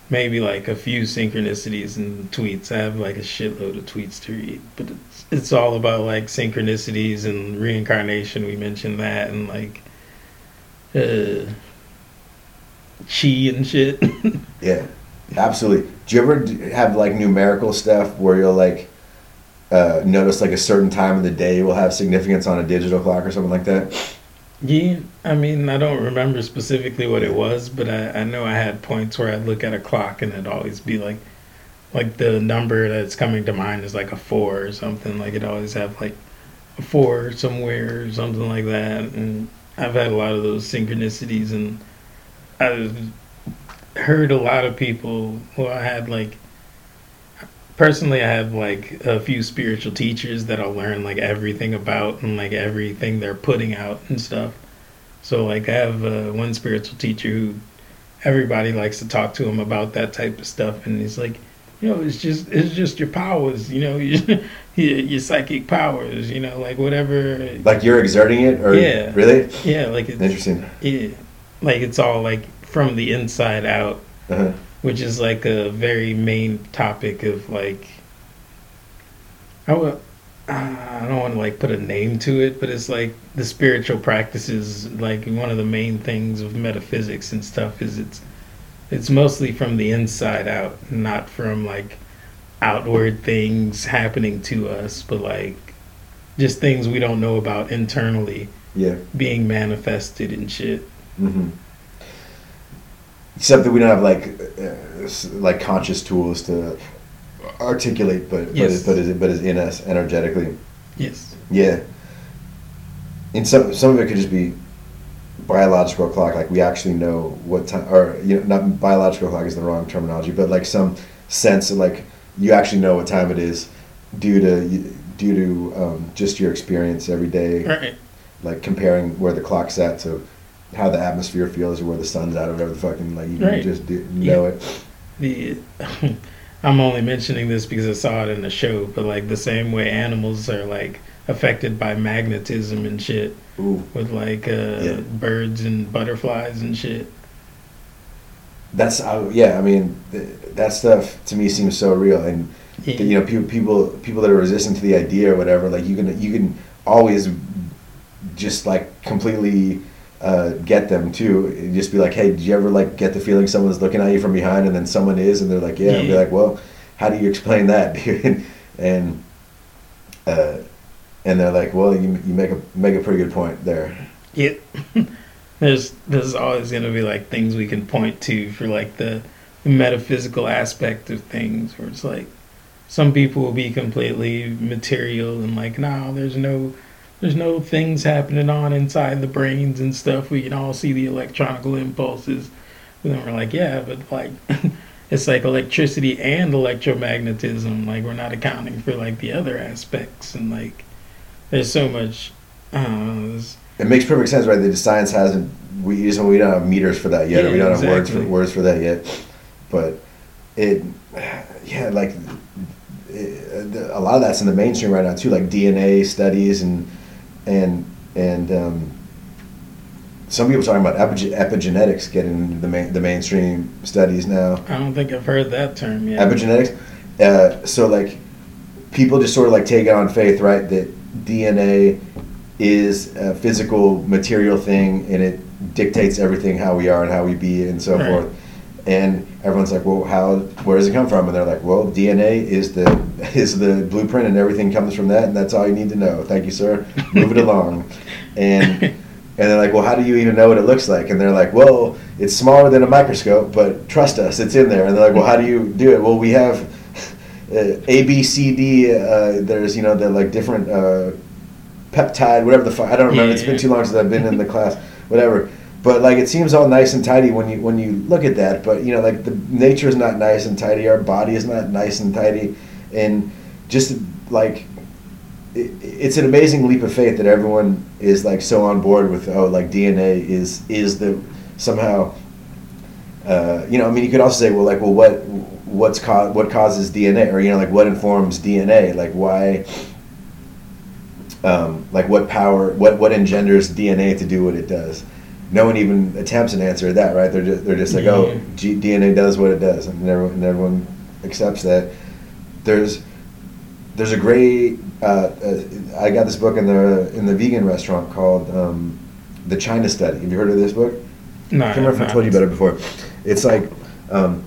maybe like a few synchronicities and tweets. I have like a shitload of tweets to read, but it's it's all about like synchronicities and reincarnation. We mentioned that and like uh, chi and shit. yeah, absolutely. Do you ever have like numerical stuff where you'll like uh, notice like a certain time of the day will have significance on a digital clock or something like that? Yeah, I mean, I don't remember specifically what it was, but I, I know I had points where I'd look at a clock and it'd always be like, like the number that's coming to mind is like a four or something. Like it always have like a four somewhere or something like that. And I've had a lot of those synchronicities, and I've heard a lot of people. Well, I had like personally, I have like a few spiritual teachers that I'll learn like everything about and like everything they're putting out and stuff. So like I have uh, one spiritual teacher who everybody likes to talk to him about that type of stuff, and he's like, you know, it's just it's just your powers, you know, your, your psychic powers, you know, like whatever. Like you're exerting it, or Yeah. really Yeah, like it's interesting. yeah, like it's all like from the inside out Uh-huh. which is like a very main topic of like I would uh, I don't want to like put a name to it, but it's like the spiritual practices. Like one of the main things of metaphysics and stuff is it's it's mostly from the inside out, not from like outward things happening to us, but like just things we don't know about internally Yeah. being manifested and shit. hmm Except that we don't have like uh, like conscious tools to articulate, but Yes. but is, but is but is in us energetically. Yes. Yeah. And some some of it could just be biological clock, like we actually know what time, or you know, not biological clock is the wrong terminology, but like some sense of like you actually know what time it is due to due to um, just your experience every day, Right. like comparing where the clock's at to how the atmosphere feels or where the sun's at or whatever the fucking like you Right. just do, know it. The I'm only mentioning this because I saw it in the show, but like the same way animals are like affected by magnetism and shit Ooh, with like uh, Yeah. birds and butterflies and shit. that's uh, yeah. I mean, th- that stuff to me seems so real and. Yeah. you know people people people that are resistant to the idea or whatever like you can you can always just like completely uh, get them too And just be like hey did you ever like get the feeling someone's looking at you from behind and then someone is and they're like yeah and be like well how do you explain that dude? And uh, and they're like well you, you make a make a pretty good point there. Yeah. there's there's always gonna be like things we can point to for like the metaphysical aspect of things where it's like some people will be completely material and like no there's no there's no things happening on inside the brains and stuff. We can all see the electronical impulses. And then we're like yeah but like it's like electricity and electromagnetism. Like we're not accounting for like the other aspects. And like there's so much I know, there's- it makes perfect sense right? The science hasn't we just we don't have meters for that yet or we don't have words for words for that yet. but it yeah like it, a lot of that's in the mainstream right now too like dna studies and and and um, some people are talking about epigen- epigenetics getting into the main, the mainstream studies now I don't think I've heard that term yet. epigenetics. Uh, so like people just sort of like take it on faith, right? That DNA is a physical material thing and it dictates everything how we are and how we be and so Right. forth. And everyone's like, well, how? Where does it come from? And they're like, well, DNA is the is the blueprint and everything comes from that, and that's all you need to know. Thank you, sir. Move it along. And and they're like, well, how do you even know what it looks like? And they're like, well, it's smaller than a microscope, but trust us, it's in there. And they're like, well, how do you do it? Well, we have uh, A, B, C, D. Uh, there's, you know, the like different uh, peptide, whatever the fuck. I don't remember. It's been too long since I've been in the class, whatever. But like, it seems all nice and tidy when you when you look at that. But you know, like the nature is not nice and tidy. Our body is not nice and tidy, and just like it, it's an amazing leap of faith that everyone is like so on board with oh like DNA is is the somehow uh, you know I mean you could also say well like well what what's co- what causes DNA or you know like what informs DNA like why um, like what power what what engenders DNA to do what it does no one even attempts an answer to that right they're just they're just like Yeah. oh G- DNA does what it does and everyone, and everyone accepts that there's there's a great. Uh, uh, I got this book in the in the vegan restaurant called um, the China Study. Have you heard of this book? No, I can't remember if I told you about it before. It's like, um,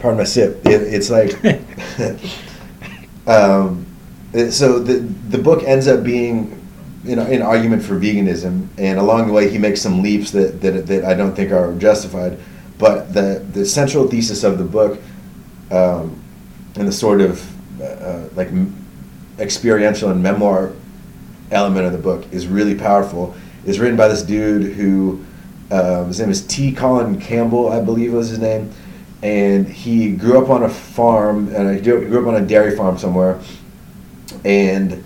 pardon my sip. It, it's like, um, so the the book ends up being, you know, an argument for veganism, and along the way he makes some leaps that that, that I don't think are justified. But the the central thesis of the book, um, and the sort of uh, uh, like experiential and memoir element of the book is really powerful. It's written by this dude who um, his name is T. Colin Campbell, I believe was his name, and he grew up on a farm and he grew up on a dairy farm somewhere, and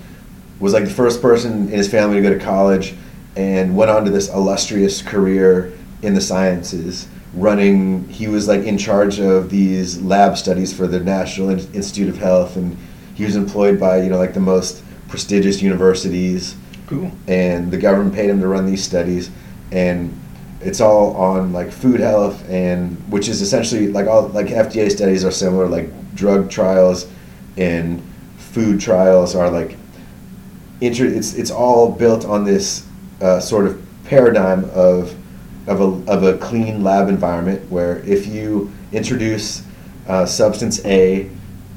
was like the first person in his family to go to college, and went on to this illustrious career in the sciences. Running, he was like in charge of these lab studies for the National In- Institute of Health, and he was employed by you know like the most prestigious universities Cool. and the government paid him to run these studies and it's all on like food health and which is essentially like all like FDA studies are similar like drug trials and food trials are like it's it's all built on this uh, sort of paradigm of of a, of a clean lab environment where if you introduce uh, substance A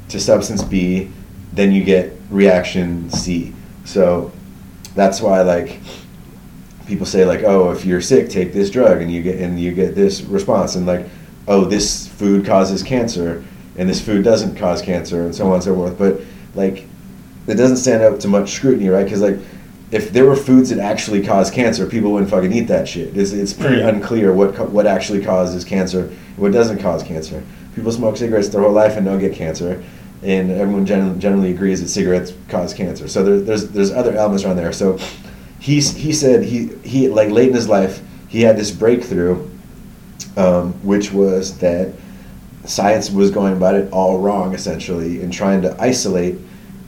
to substance B, then you get reaction C. So that's why like people say like, oh, if you're sick, take this drug and you get and you get this response and like, oh, this food causes cancer, and this food doesn't cause cancer, and so on and so forth. But like, it doesn't stand up to much scrutiny, right? Because like, if there were foods that actually cause cancer, people wouldn't fucking eat that shit. It's, it's pretty Right. unclear what co- what actually causes cancer, and what doesn't cause cancer. People smoke cigarettes their whole life and don't get cancer, and everyone gen- generally agrees that cigarettes cause cancer. So there, there's there's other elements around there. So he he said he he like late in his life he had this breakthrough, um, which was that science was going about it all wrong essentially in trying to isolate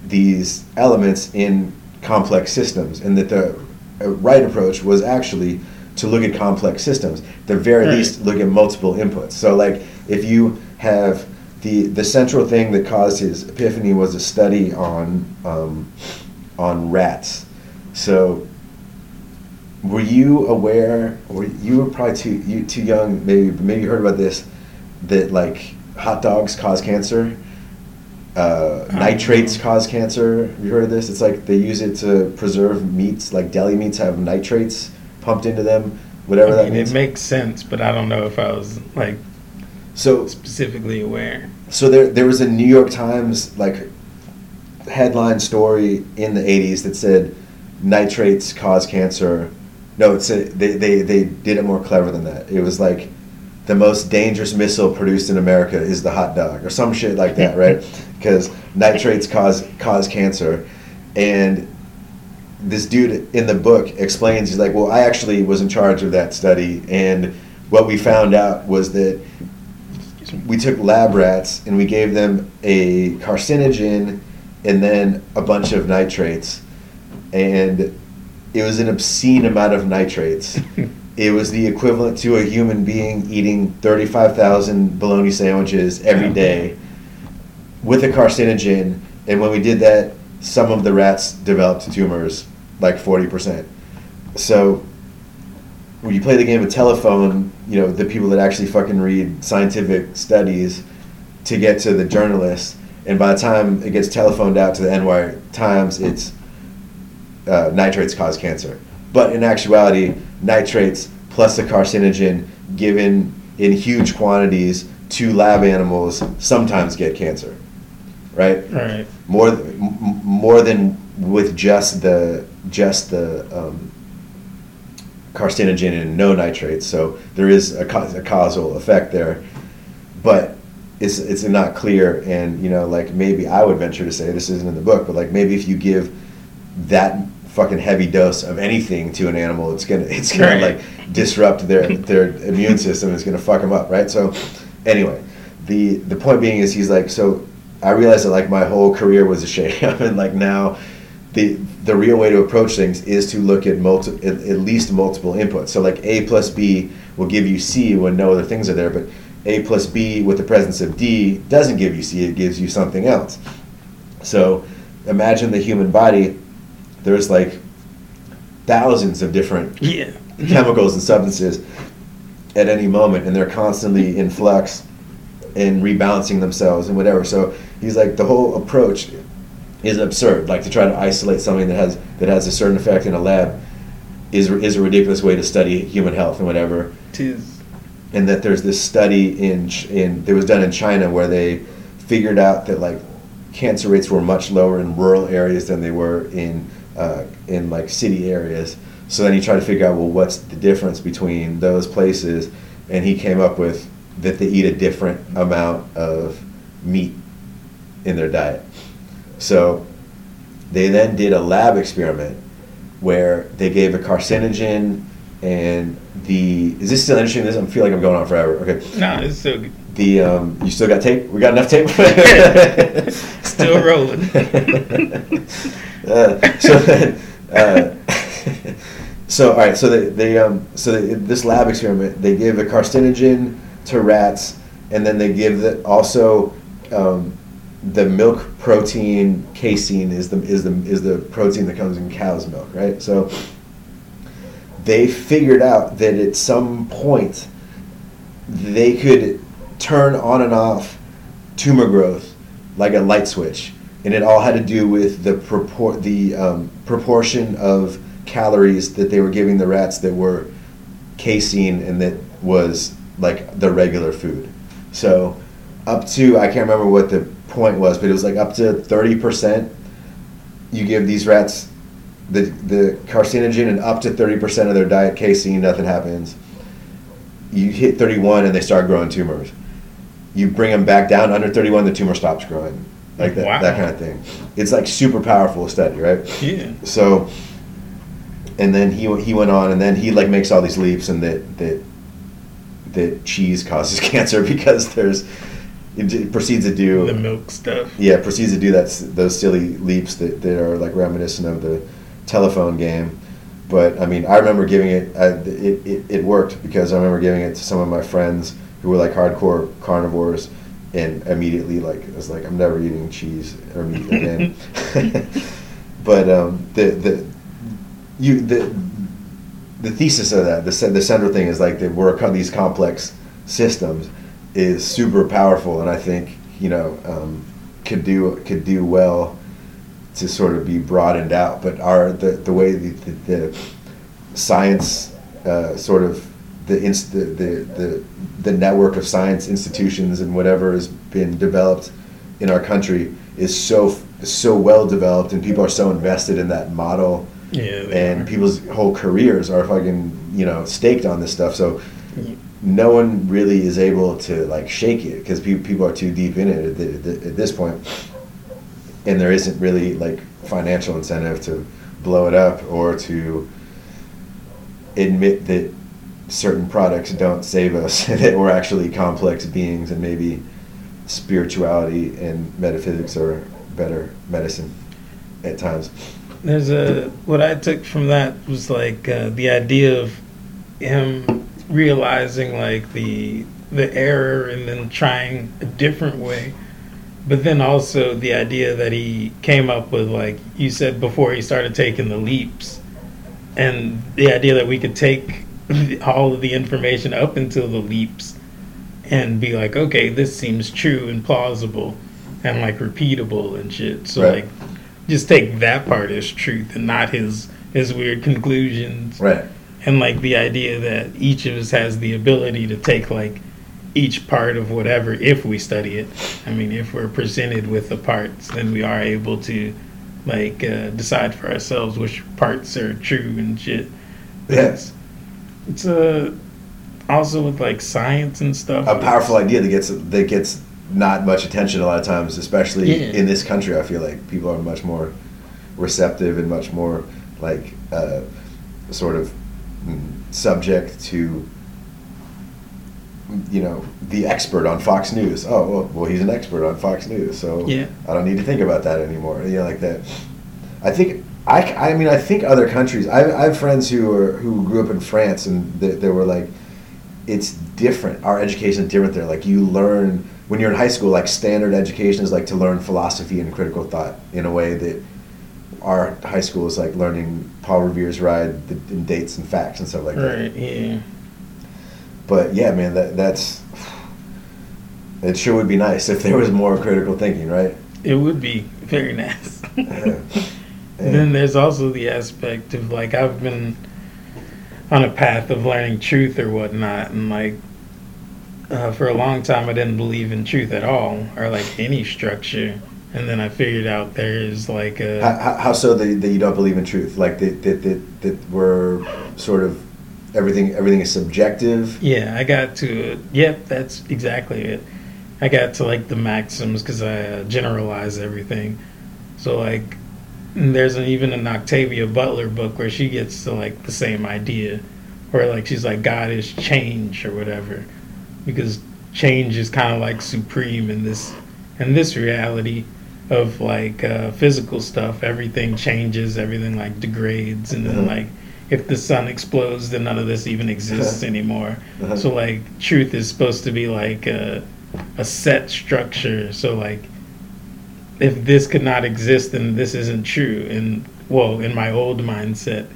these elements in complex systems, and that the uh, right approach was actually to look at complex systems. The very Right. least, look at multiple inputs. So, like, if you have the the central thing that caused his epiphany was a study on um, on rats. So, were you aware? Or you were probably too you too young? Maybe maybe you heard about this that like hot dogs cause cancer. Uh, nitrates cause cancer. Have you heard of this? It's like they use it to preserve meats. Like deli meats have nitrates pumped into them. Whatever I that means. it makes sense, but I don't know if I was like so specifically aware. so there there was a New York Times like headline story in the 80s that said nitrates cause cancer. No, it's a, they, they they did it more clever than that. It was like the most dangerous missile produced in America is the hot dog or some shit like that, right? Because nitrates cause cause cancer, and this dude in the book explains he's like, well, I actually was in charge of that study, and what we found out was that we took lab rats and we gave them a carcinogen and then a bunch of nitrates. And it was an obscene amount of nitrates. It was the equivalent to a human being eating 35,000 bologna sandwiches every day with a carcinogen and when we did that some of the rats developed tumors like 40% so when you play the game of telephone, you know, the people that actually fucking read scientific studies to get to the journalists, and by the time it gets telephoned out to the NY Times, it's uh, nitrates cause cancer. But in actuality, nitrates plus a carcinogen given in huge quantities to lab animals sometimes get cancer, right? Right. More, m- more than with just the just the um, carcinogen and no nitrates. So there is a, ca- a causal effect there, but it's it's not clear. And you know, like maybe I would venture to say this isn't in the book, but like maybe if you give that fucking heavy dose of anything to an animal, it's gonna it's gonna Right. like disrupt their their immune system. It's gonna fuck them up, right? So anyway, the the point being is he's like so. I realized that like my whole career was a sham, and like now the the real way to approach things is to look at multi, at, at least multiple inputs. So like A plus B will give you C when no other things are there, but A plus B with the presence of D doesn't give you C, it gives you something else. So imagine the human body, there's like thousands of different Yeah. chemicals and substances at any moment, and they're constantly in flux and rebalancing themselves and whatever. So he's like, the whole approach is absurd. Like to try to isolate something that has that has a certain effect in a lab is is a ridiculous way to study human health and whatever. Tis. And that there's this study in Ch- in that was done in China where they figured out that like cancer rates were much lower in rural areas than they were in uh, in like city areas. So then he tried to figure out well what's the difference between those places, and he came up with that they eat a different amount of meat in their diet. So they then did a lab experiment where they gave a carcinogen and the is this still interesting? This I feel like I'm going on forever. Okay. Nah, it's still good. The um, you still got tape? We got enough tape. Still rolling. uh, so then, uh, so all right. So they, they um, so they, this lab experiment they give a carcinogen to rats, and then they give the also um, the milk protein casein is the is the is the protein that comes in cow's milk, right? So they figured out that at some point they could turn on and off tumor growth like a light switch, and it all had to do with the propor- the um, proportion of calories that they were giving the rats that were casein and that was like the regular food. So up to I can't remember what the point was, but it was like up to thirty percent. You give these rats the the carcinogen and up to thirty percent of their diet casein, nothing happens. You hit thirty one and they start growing tumors. You bring them back down under thirty one, the tumor stops growing, like that Wow. that kind of thing. It's like super powerful study, right? Yeah. So, and then he he went on, and then he like makes all these leaps, and that that that cheese causes cancer because there's it proceeds to do The milk stuff. yeah proceeds to do that those silly leaps that, that are like reminiscent of the telephone game. But I mean, I remember giving it, uh, it, it it worked because I remember giving it to some of my friends who were like hardcore carnivores, and immediately like I was like, I'm never eating cheese or meat again. but um, the the you the the thesis of that the the central thing is like that we're these complex systems is super powerful, and I think you know um, could do could do well to sort of be broadened out. But our the the way the, the, the science uh, sort of the, inst- the the the network of science institutions and whatever has been developed in our country is so so well developed, and people are so invested in that model Yeah. and are. people's whole careers are fucking you know staked on this stuff so no one really is able to like shake it because pe- people are too deep in it at, the, the, at this point and there isn't really like financial incentive to blow it up or to admit that certain products don't save us that we're actually complex beings and maybe spirituality and metaphysics are better medicine at times There's a what I took from that was like uh, the idea of him realizing like the the error and then trying a different way, but then also the idea that he came up with like you said before he started taking the leaps, and the idea that we could take all of the information up until the leaps and be like, okay, this seems true and plausible and like repeatable and shit. So Right. like just take that part as truth and not his his weird conclusions. Right. And like the idea that each of us has the ability to take like each part of whatever if we study it. I mean if we're presented with the parts then we are able to like uh, decide for ourselves which parts are true and shit. Yes. it's a also with like science and stuff. A powerful idea that gets that gets not much attention a lot of times, especially Yeah. in this country. I feel like people are much more receptive and much more like uh, sort of mm, subject to you know the expert on Fox News. Oh well, well he's an expert on Fox News, so Yeah. I don't need to think about that anymore. You know, like that. I think I, I mean I think other countries. I, I have friends who are who grew up in France and they, they were like, it's different. Our education is different there. Like you learn when you're in high school. Like standard education is like to learn philosophy and critical thought in a way that our high school is like learning Paul Revere's Ride the, and dates and facts and stuff like that. right yeah But yeah, man, that that's it. Sure would be nice if there was more critical thinking, right? it would be very nice Yeah. And then there's also the aspect of like I've been on a path of learning truth or whatnot, and like uh, for a long time I didn't believe in truth at all or like any structure, and then I figured out there is like a How, how, so that, that you don't believe in truth? Like that that, that that we're sort of everything everything is subjective. yeah I got to yep that's exactly it. I got to like the maxims because I uh, generalize everything, so like there's an, even an Octavia Butler book where she gets to like the same idea, where like she's like God is change or whatever, because change is kind of like supreme in this in this reality of like uh, physical stuff. Everything changes, everything like degrades, and then Uh-huh. like if the sun explodes, then none of this even exists anymore. Uh-huh. So like truth is supposed to be like a, a set structure. So like if this could not exist, then this isn't true. And well, in my old mindset,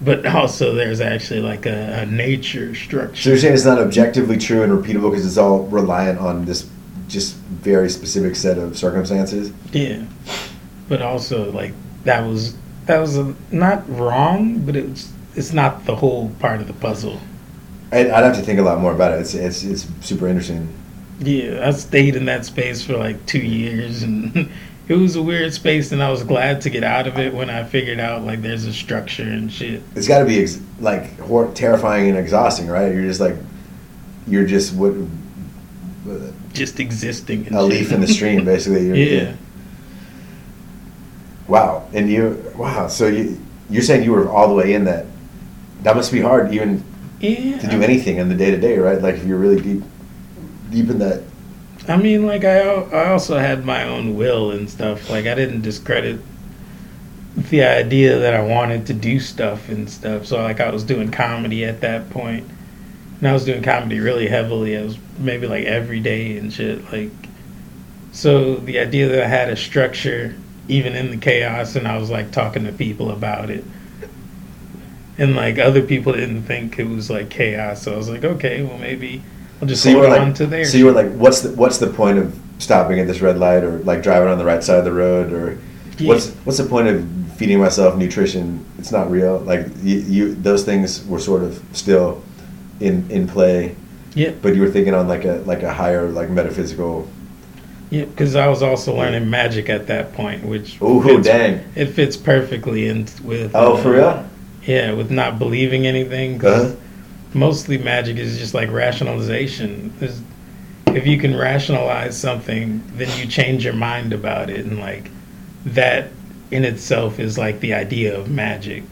but also there's actually like a, a nature structure. So you're saying it's not objectively true and repeatable because it's all reliant on this just very specific set of circumstances. Yeah, but also like that was that was a, not wrong, but it's it's not the whole part of the puzzle. I'd, I'd have to think a lot more about it. It's it's it's super interesting. Yeah, I stayed in that space for like two years, and it was a weird space, and I was glad to get out of it when I figured out like there's a structure and shit. It's got to be ex- like hor- terrifying and exhausting, right? You're just like, you're just what Just existing. A shit. leaf in the stream, basically. You're, yeah. Wow, and you wow. So you you're saying you were all the way in that. That must be hard, even Yeah. to do anything in the day to day, right? Like if you're really deep, deep in that. I mean, like I, I also had my own will and stuff. Like I didn't discredit the idea that I wanted to do stuff and stuff. So like I was doing comedy at that point, and I was doing comedy really heavily. I was maybe like every day and shit. Like, so the idea that I had a structure even in the chaos, and I was like talking to people about it. And like other people didn't think it was like chaos, so I was like, okay, well maybe I'll just So you hold were on like, to there. so you were like, what's the what's the point of stopping at this red light, or like driving on the right side of the road, or what's what's the point of feeding myself nutrition? It's not real. Like you, you those things were sort of still in in play, Yeah, but you were thinking on like a like a higher like metaphysical. yeah, because I was also learning magic at that point, which Ooh, fits, dang! it fits perfectly in with. Oh, uh, for real? Yeah, with not believing anything. 'cause Uh-huh. Mostly magic is just like rationalization. There's, if you can rationalize something, then you change your mind about it, and like that in itself is like the idea of magic.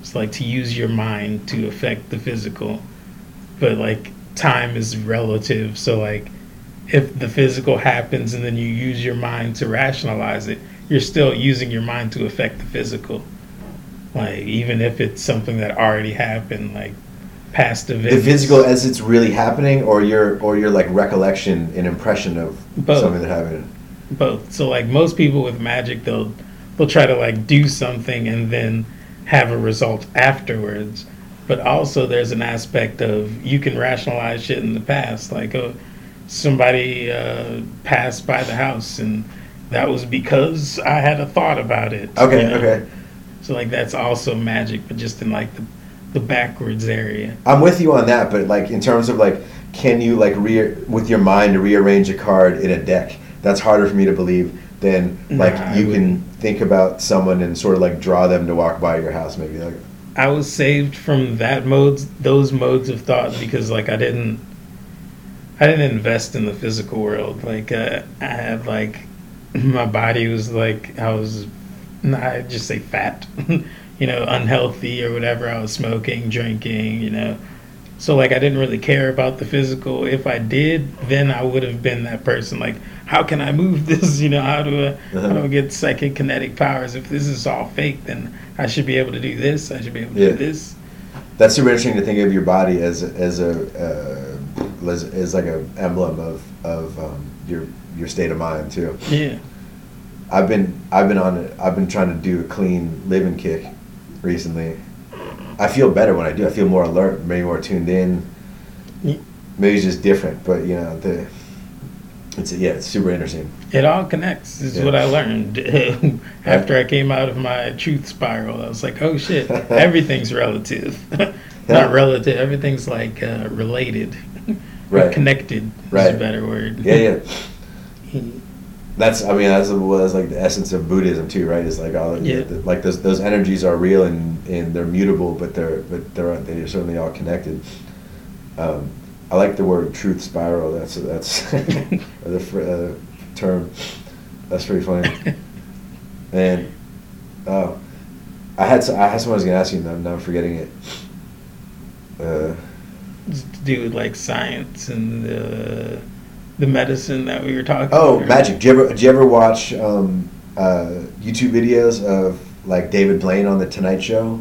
It's like to use your mind to affect the physical, but like time is relative. So like if the physical happens and then you use your mind to rationalize it, you're still using your mind to affect the physical. Like even if it's something that already happened, like past events. The physical as it's really happening, or your or your like recollection and impression of Both. something that happened. both. So like most people with magic, they'll they'll try to like do something and then have a result afterwards. But also there's an aspect of you can rationalize shit in the past, like uh, somebody uh, passed by the house and that was because I had a thought about it. Okay, you know? okay. So like that's also magic, but just in like the the backwards area. I'm with you on that, but like in terms of like, can you like re with your mind rearrange a card in a deck? That's harder for me to believe than like Nah, you can think about someone and sort of like draw them to walk by your house. Maybe like I was saved from that modes, those modes of thought because like I didn't, I didn't invest in the physical world. Like uh, I had like, my body was like I was, I just say fat, you know, unhealthy or whatever. I was smoking, drinking, you know. So like I didn't really care about the physical. If I did, then I would have been that person. Like, how can I move this? You know, how do I, how do I get psychic kinetic powers? If this is all fake, then I should be able to do this. I should be able to Yeah. do this. that's super interesting to think of your body as as a uh, as, as like a emblem of of um, your your state of mind too. Yeah. I've been I've been on it. I've been trying to do a clean living kick recently. I feel better when I do. I feel more alert, maybe more tuned in. Maybe it's just different, but you know the. It's yeah, it's super interesting. It all connects. This is Yeah. what I learned after I came out of my truth spiral. I was like, oh shit, everything's relative. Not relative. Everything's like uh, related. Right. connected. Is Right. a better word. Yeah, yeah. That's I mean that's was like the essence of Buddhism too, right? It's like all Yeah. the- like those those energies are real and, and they're mutable, but they're but they're they're certainly all connected. Um, I like the word truth spiral. That's that's the fr- uh, term. That's pretty funny. And oh, I had s- I had someone I was gonna ask you. and now I'm forgetting it. Uh, to do with like science and the the medicine that we were talking Oh, about. magic! Do you ever do you ever watch um, uh, YouTube videos of like David Blaine on the Tonight Show?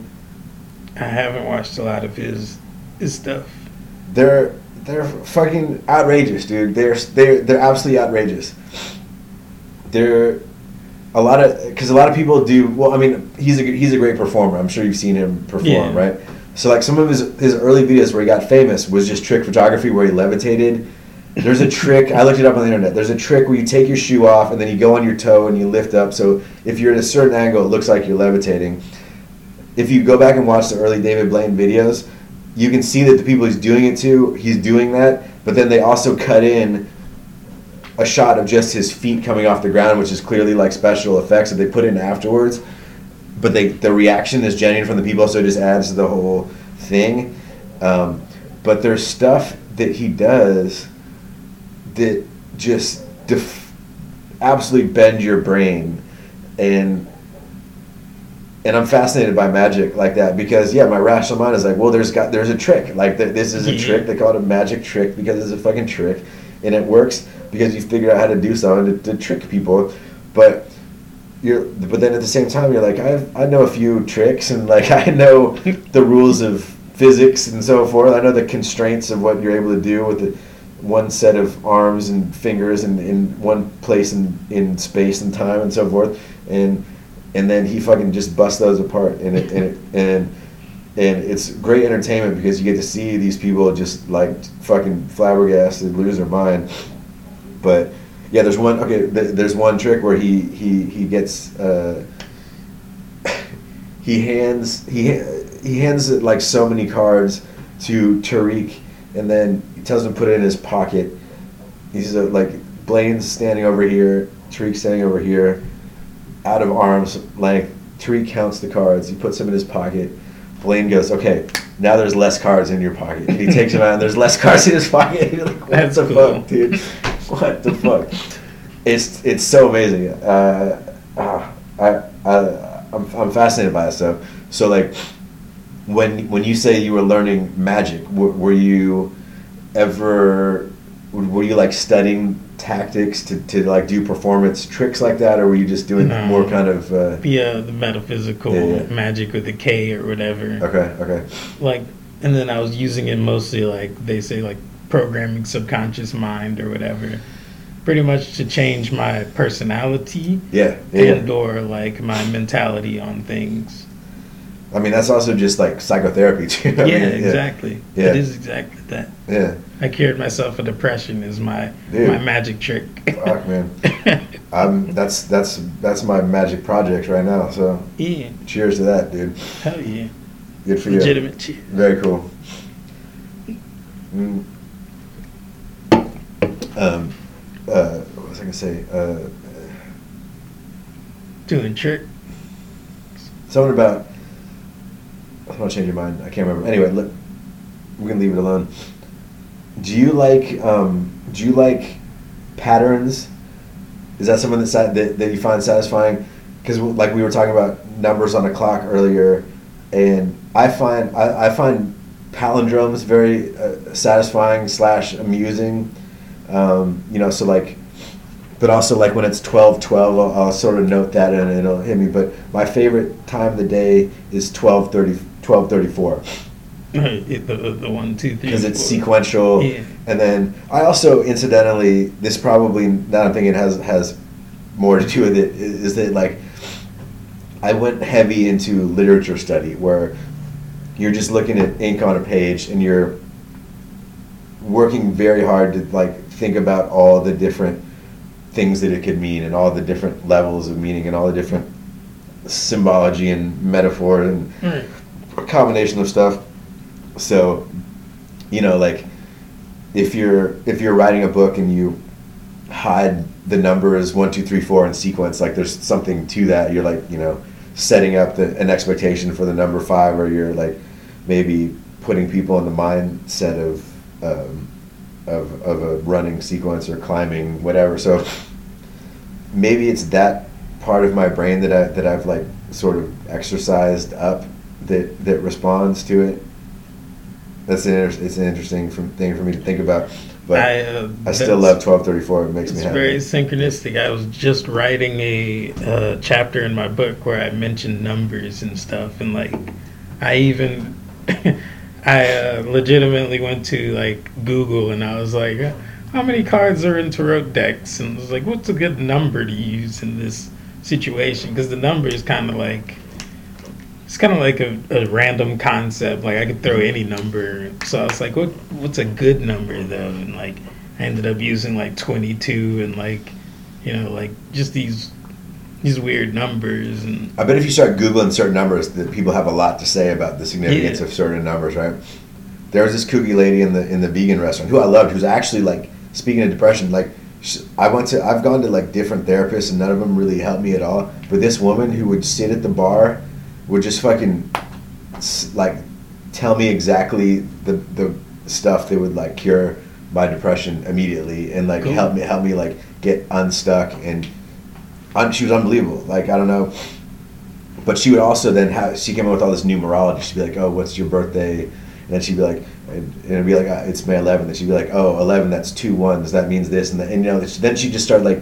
I haven't watched a lot of his his stuff. They're they're fucking outrageous, dude. They're they're they're absolutely outrageous. They're a lot of because a lot of people do. Well, I mean, he's a he's a great performer. I'm sure you've seen him perform, Yeah. right? So like some of his his early videos where he got famous was just trick photography where he levitated. There's a trick. I looked it up on the internet. There's a trick where you take your shoe off and then you go on your toe and you lift up. So if you're at a certain angle, it looks like you're levitating. If you go back and watch the early David Blaine videos, you can see that the people he's doing it to, he's doing that. But then they also cut in a shot of just his feet coming off the ground, which is clearly like special effects that they put in afterwards. But they the reaction is genuine from the people, so it just adds to the whole thing. Um, but there's stuff that he does that just def- absolutely bend your brain, and and I'm fascinated by magic like that because yeah, my rational mind is like, well, there's got there's a trick. Like th- this is a Yeah. trick. They call it a magic trick because it's a fucking trick, and it works because you figured out how to do something to, to trick people. But you're but then at the same time you're like I I know a few tricks and like I know the rules of physics and so forth. I know the constraints of what you're able to do with the one set of arms and fingers and in one place in, in space and time and so forth. And and then he fucking just busts those apart and it, and it, and and it's great entertainment because you get to see these people just like fucking flabbergasted, lose their mind. But yeah, there's one. Okay, th- there's one trick where he he he gets uh, he hands he he hands it like so many cards to Tariq, and then he tells him to put it in his pocket. He's uh, like Blaine's standing over here, Tariq standing over here, out of arm's length. Tariq counts the cards. He puts them in his pocket. Blaine goes, "Okay, now there's less cards in your pocket." And he takes them out, and there's less cards in his pocket. You're like, what That's the cool. fuck, dude? What the fuck? It's it's so amazing. Uh, ah, I I I'm, I'm fascinated by this stuff. So like, when when you say you were learning magic, were, were you ever were you like studying tactics to, to like do performance tricks like that, or were you just doing No. more kind of? Uh, Yeah, the metaphysical Yeah, yeah. magic with the K or whatever. okay, okay, Like, and then I was using it mostly like they say like programming subconscious mind or whatever, pretty much to change my personality yeah, yeah. and or like my mentality on things. I mean, that's also just like psychotherapy too. I yeah, mean, exactly. Yeah. It is exactly that. Yeah, I cured myself of depression is my Dude. my magic trick. fuck, man. I'm that's that's that's my magic project right now. So yeah, cheers to that, dude. hell yeah, Good for you. legitimate cheer. Very cool. Mm. Um, uh, what was I gonna say? Uh, Doing trick. something about. I'm gonna change your mind. I can't remember. Anyway, let, we can leave it alone. Do you like? Um, do you like patterns? Is that something that that, that you find satisfying? Because like we were talking about numbers on a clock earlier, and I find I, I find palindromes very uh, satisfying slash amusing. Um, you know, so like, but also like when it's twelve twelve, I'll, I'll sort of note that and it'll hit me. But my favorite time of the day is 12:30 12:34 the, the, the one, two, three. because it's four. sequential. Yeah. And then I also, incidentally, this probably now I'm thinking it has has more to do with it. Is, is that like I went heavy into literature study where you're just looking at ink on a page and you're working very hard to like think about all the different things that it could mean and all the different levels of meaning and all the different symbology and metaphor and Right. a combination of stuff. So, you know, like if you're if you're writing a book and you hide the numbers one, two, three, four in sequence, like there's something to that. You're like, you know, setting up the, an expectation for the number five, or you're like maybe putting people in the mindset of um, of of a running sequence or climbing, whatever. So maybe it's that part of my brain that I that I've like sort of exercised up that that responds to it. That's an inter- it's an interesting from, thing for me to think about, but I, I, uh, still love twelve thirty four. It makes me It's happy. very synchronistic. I was just writing a uh, chapter in my book where I mentioned numbers and stuff, and like, I even, I uh, legitimately went to like Google and I was like, uh, how many cards are in tarot decks? And I was like, what's a good number to use in this situation? Because the number is kind of like, it's kind of like a, a random concept. Like I could throw any number. So I was like, what what's a good number though? And like I ended up using like 22 and like you know like just these these weird numbers and I bet if you start googling certain numbers, that people have a lot to say about the significance Yeah. of certain numbers, right? There was this kooky lady in the in the vegan restaurant who I loved, who's actually like speaking of depression, like I went to I've gone to like different therapists and none of them really helped me at all. But this woman who would sit at the bar would just fucking like tell me exactly the the stuff that would like cure my depression immediately and like Cool. help me help me like get unstuck and un- she was unbelievable. Like I don't know but she would also then have she came up with all this numerology. She'd be like, "Oh, what's your birthday?" And then she'd be like, and and it'd be like, uh, "It's May 11th." And she'd be like, "Oh, 11, that's two ones. That means this." And, the, and you know, then she just started like,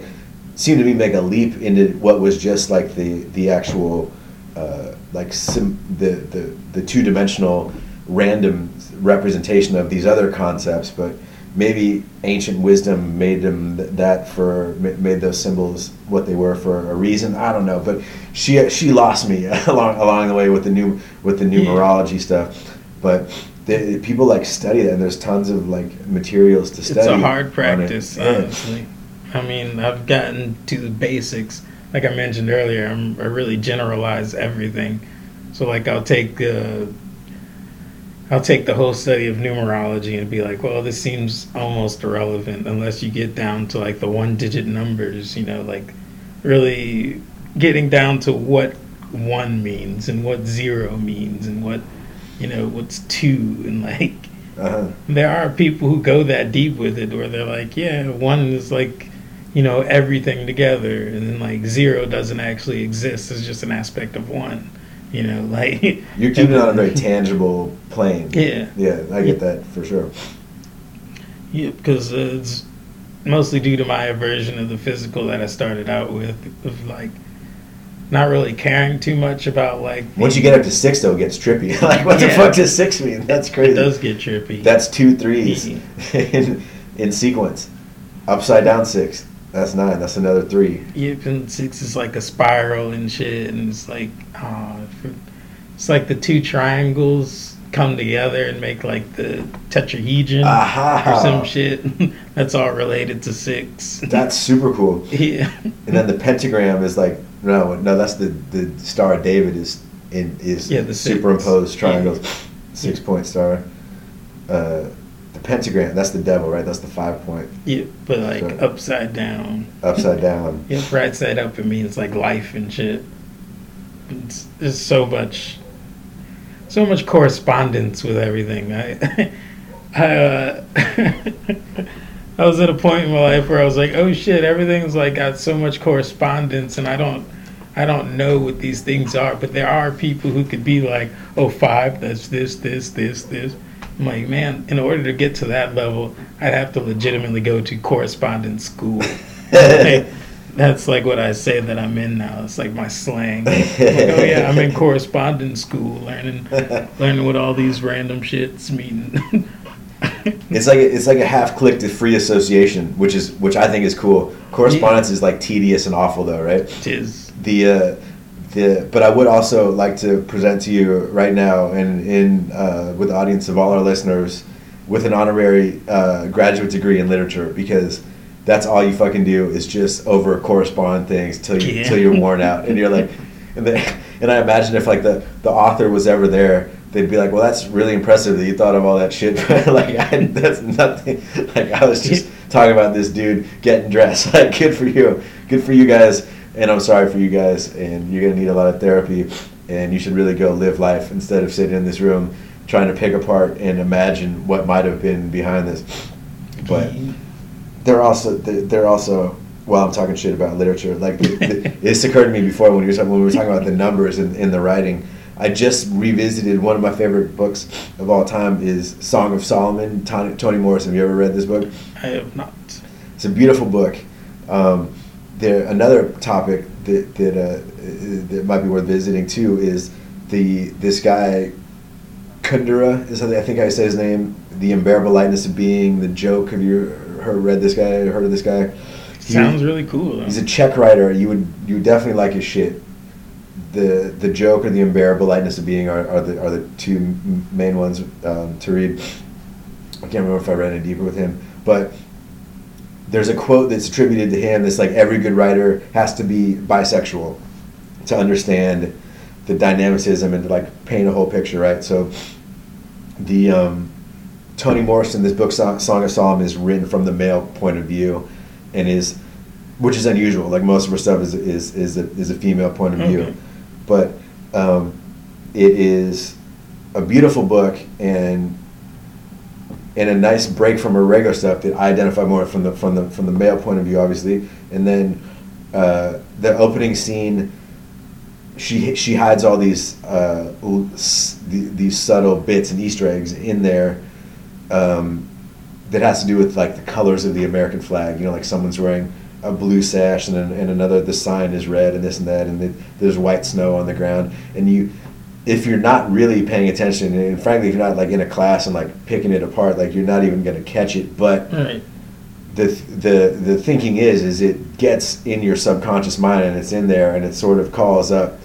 seemed to me make a leap into what was just like the the actual, uh, like sim, the the the two dimensional random representation of these other concepts, but maybe ancient wisdom made them th- that for made those symbols what they were for a reason. I don't know, but she she lost me along along the way with the new with the Yeah. numerology stuff. But the, people like study that, and there's tons of like materials to study. It's a hard practice, honestly. I mean, I've gotten to the basics. Like I mentioned earlier, I'm, I really generalize everything. So, like, I'll take uh, I'll take the whole study of numerology and be like, well, this seems almost irrelevant unless you get down to like the one-digit numbers. You know, like really getting down to what one means and what zero means and what you know what's two and like Uh-huh. there are people who go that deep with it where they're like yeah one is like you know everything together and then like zero doesn't actually exist it's just an aspect of one you know like You're keeping it on a very tangible plane. yeah Yeah, I get that for sure. yeah because it's mostly due to my aversion of the physical that i started out with of like not really caring too much about like Once you get up to six, though, it gets trippy. like, what the fuck does six mean? That's crazy. it does get trippy That's two threes Yeah. in, in sequence. Upside down six. That's nine. That's another three. Yep, and six is like a spiral and shit, and it's like, oh, it's like the two triangles come together and make like the tetrahedron Aha! or some shit. That's all related to six. That's super cool. yeah, And then the pentagram is like no, no. That's the the Star of David is in is Yeah, the six. superimposed Yeah. triangles, six point star. Uh, pentagram. That's the devil, right? That's the five point yeah, but like Sure. upside down. upside down. Yep, right side up. It means like life and shit. It's, there's so much, so much correspondence with everything. I, I, uh, I was at a point in my life where I was like, oh shit, everything's like got so much correspondence, and I don't, I don't know what these things are. But there are people who could be like, oh five, that's this, this, this, this. I'm like, man, in order to get to that level, I'd have to legitimately go to correspondence school. Like, that's like what I say that I'm in now. It's like my slang. Like, oh yeah, I'm in correspondence school, learning learning what all these random shits mean. It's like a, it's like a half click to free association, which is which I think is cool. Correspondence is like tedious and awful though, right? Tis the uh, the but I would also like to present to you right now and in uh, with the audience of all our listeners with an honorary uh, graduate degree in literature because that's all you fucking do is just over correspond things till you Yeah. till you're worn out. And you're like and and I imagine if like the the author was ever there they'd be like well that's really impressive that you thought of all that shit. Like I, that's nothing. Like I was just talking about this dude getting dressed. Like good for you. Good for you guys and I'm sorry for you guys, and you're gonna need a lot of therapy, and you should really go live life instead of sitting in this room trying to pick apart and imagine what might have been behind this. But they're also they're also well, I'm talking shit about literature. Like the, the, this occurred to me before when we were talking, when we were talking about the numbers in, in the writing. I just revisited one of my favorite books of all time is Song of Solomon. Tony, Toni Morrison. Have you ever read this book? I have not. It's a beautiful book. Um, there another topic that that uh, that might be worth visiting too is the this guy Kundera is I think I say his name. The unbearable lightness of being. The joke. Have you heard read this guy? Heard of this guy? He- Sounds really cool. Though. He's a Czech writer. You would you definitely like his shit. The the joke or the unbearable lightness of being are, are the are the two main ones um, to read. I can't remember if I read any deeper with him, but there's a quote that's attributed to him. That's like every good writer has to be bisexual to understand the dynamicism and to like paint a whole picture, right? So the um, Toni Morrison, this book Song, Song of Solomon is written from the male point of view, and is, which is unusual. Like most of her stuff is is is a, is a female point of view, Okay. but um, it is a beautiful book and and a nice break from her regular stuff that I identify more from the from the from the male point of view, obviously. And then uh, the opening scene, she she hides all these uh, these subtle bits and Easter eggs in there. Um, that has to do with like the colors of the American flag. You know, like someone's wearing a blue sash and, and another the sign is red and this and that and it, there's white snow on the ground and you if you're not really paying attention and frankly if you're not like in a class and like picking it apart like you're not even going to catch it but Right. the the the thinking is is it gets in your subconscious mind and it's in there and it sort of calls up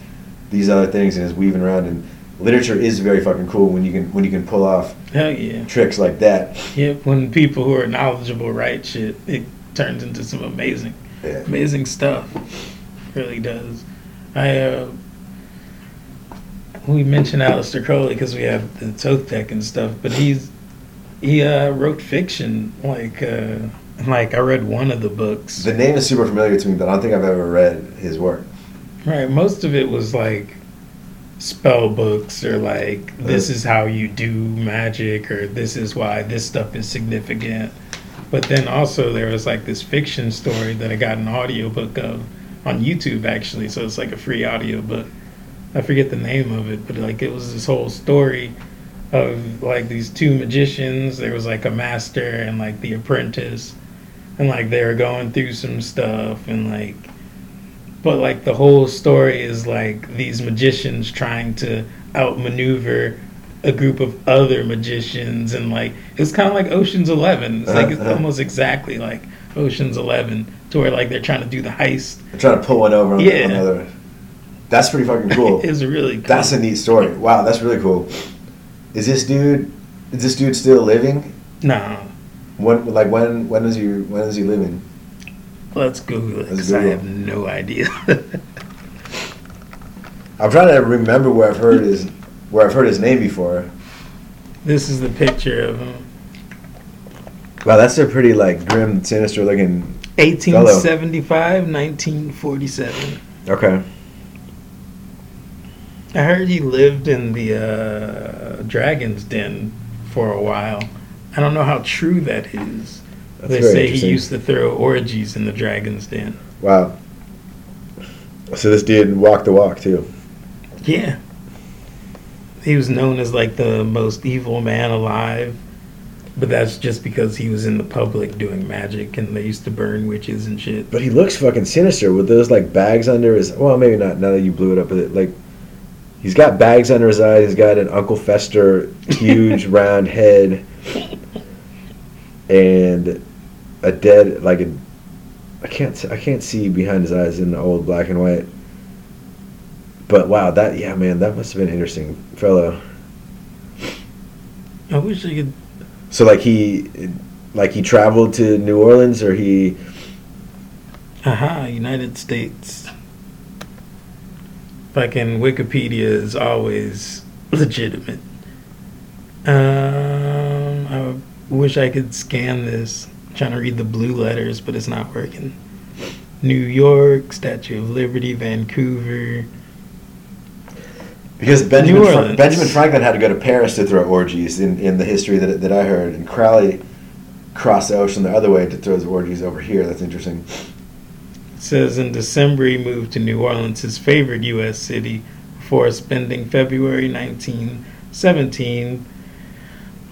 these other things and is weaving around and literature is very fucking cool when you can when you can pull off Hell yeah. tricks like that Yep. When people who are knowledgeable write shit, it turns into some amazing, yeah. amazing stuff. really does. I uh, we mentioned Aleister Crowley because we have the Thoth deck and stuff, but he's he uh, wrote fiction. Like uh, like I read one of the books. The name is super familiar to me, but I don't think I've ever read his work. Right. Most of it was like spell books or like this is how you do magic or this is why this stuff is significant. But then also there was like this fiction story that I got an audiobook of on YouTube actually. So it's like a free audiobook. I forget the name of it, but like it was this whole story of like these two magicians. There was like a master and like the apprentice. And like they were going through some stuff and like but like the whole story is like these magicians trying to outmaneuver a group of other magicians and like it's kind of like Ocean's 11 it's like it's Uh-huh. almost exactly like Ocean's 11 to where like they're trying to do the heist I'm trying to pull one over on Yeah. another. That's pretty fucking cool. it's really cool. That's a neat story. Wow, that's really cool. Is this dude? Is this dude still living? No. When like when when is he when is he living? let's google it Let's 'cause I have no idea I'm trying to remember where I've heard his where I've heard his name before. this is the picture of him Wow, that's a pretty like grim, sinister looking. 1875 1947 Okay. I heard he lived in the uh, Dragon's Den for a while. I don't know how true that is. That's they say he used to throw orgies in the Dragon's Den. Wow. So this dude walked the walk too. Yeah. He was known as like the most evil man alive. But that's just because he was in the public doing magic and they used to burn witches and shit. But he looks fucking sinister with those like bags under his. Well, maybe not. Now that you blew it up but it, like he's got bags under his eyes. He's got an Uncle Fester huge round head, and a dead like a. I can't. I can't see behind his eyes in the old black and white. But wow, that yeah, man, that must have been an interesting fellow. I wish I could. So like he, like he traveled to New Orleans, or he. Aha, United States. Fucking Wikipedia is always legitimate. Um, I wish I could scan this. trying to read the blue letters, but it's not working. New York, Statue of Liberty, Vancouver. Because Benjamin, Fra- Benjamin Franklin had to go to Paris to throw orgies in, in the history that, that I heard, and Crowley crossed the ocean the other way to throw his orgies over here. That's interesting. Says in December he moved to New Orleans, his favorite U.S. city, before spending February 1917,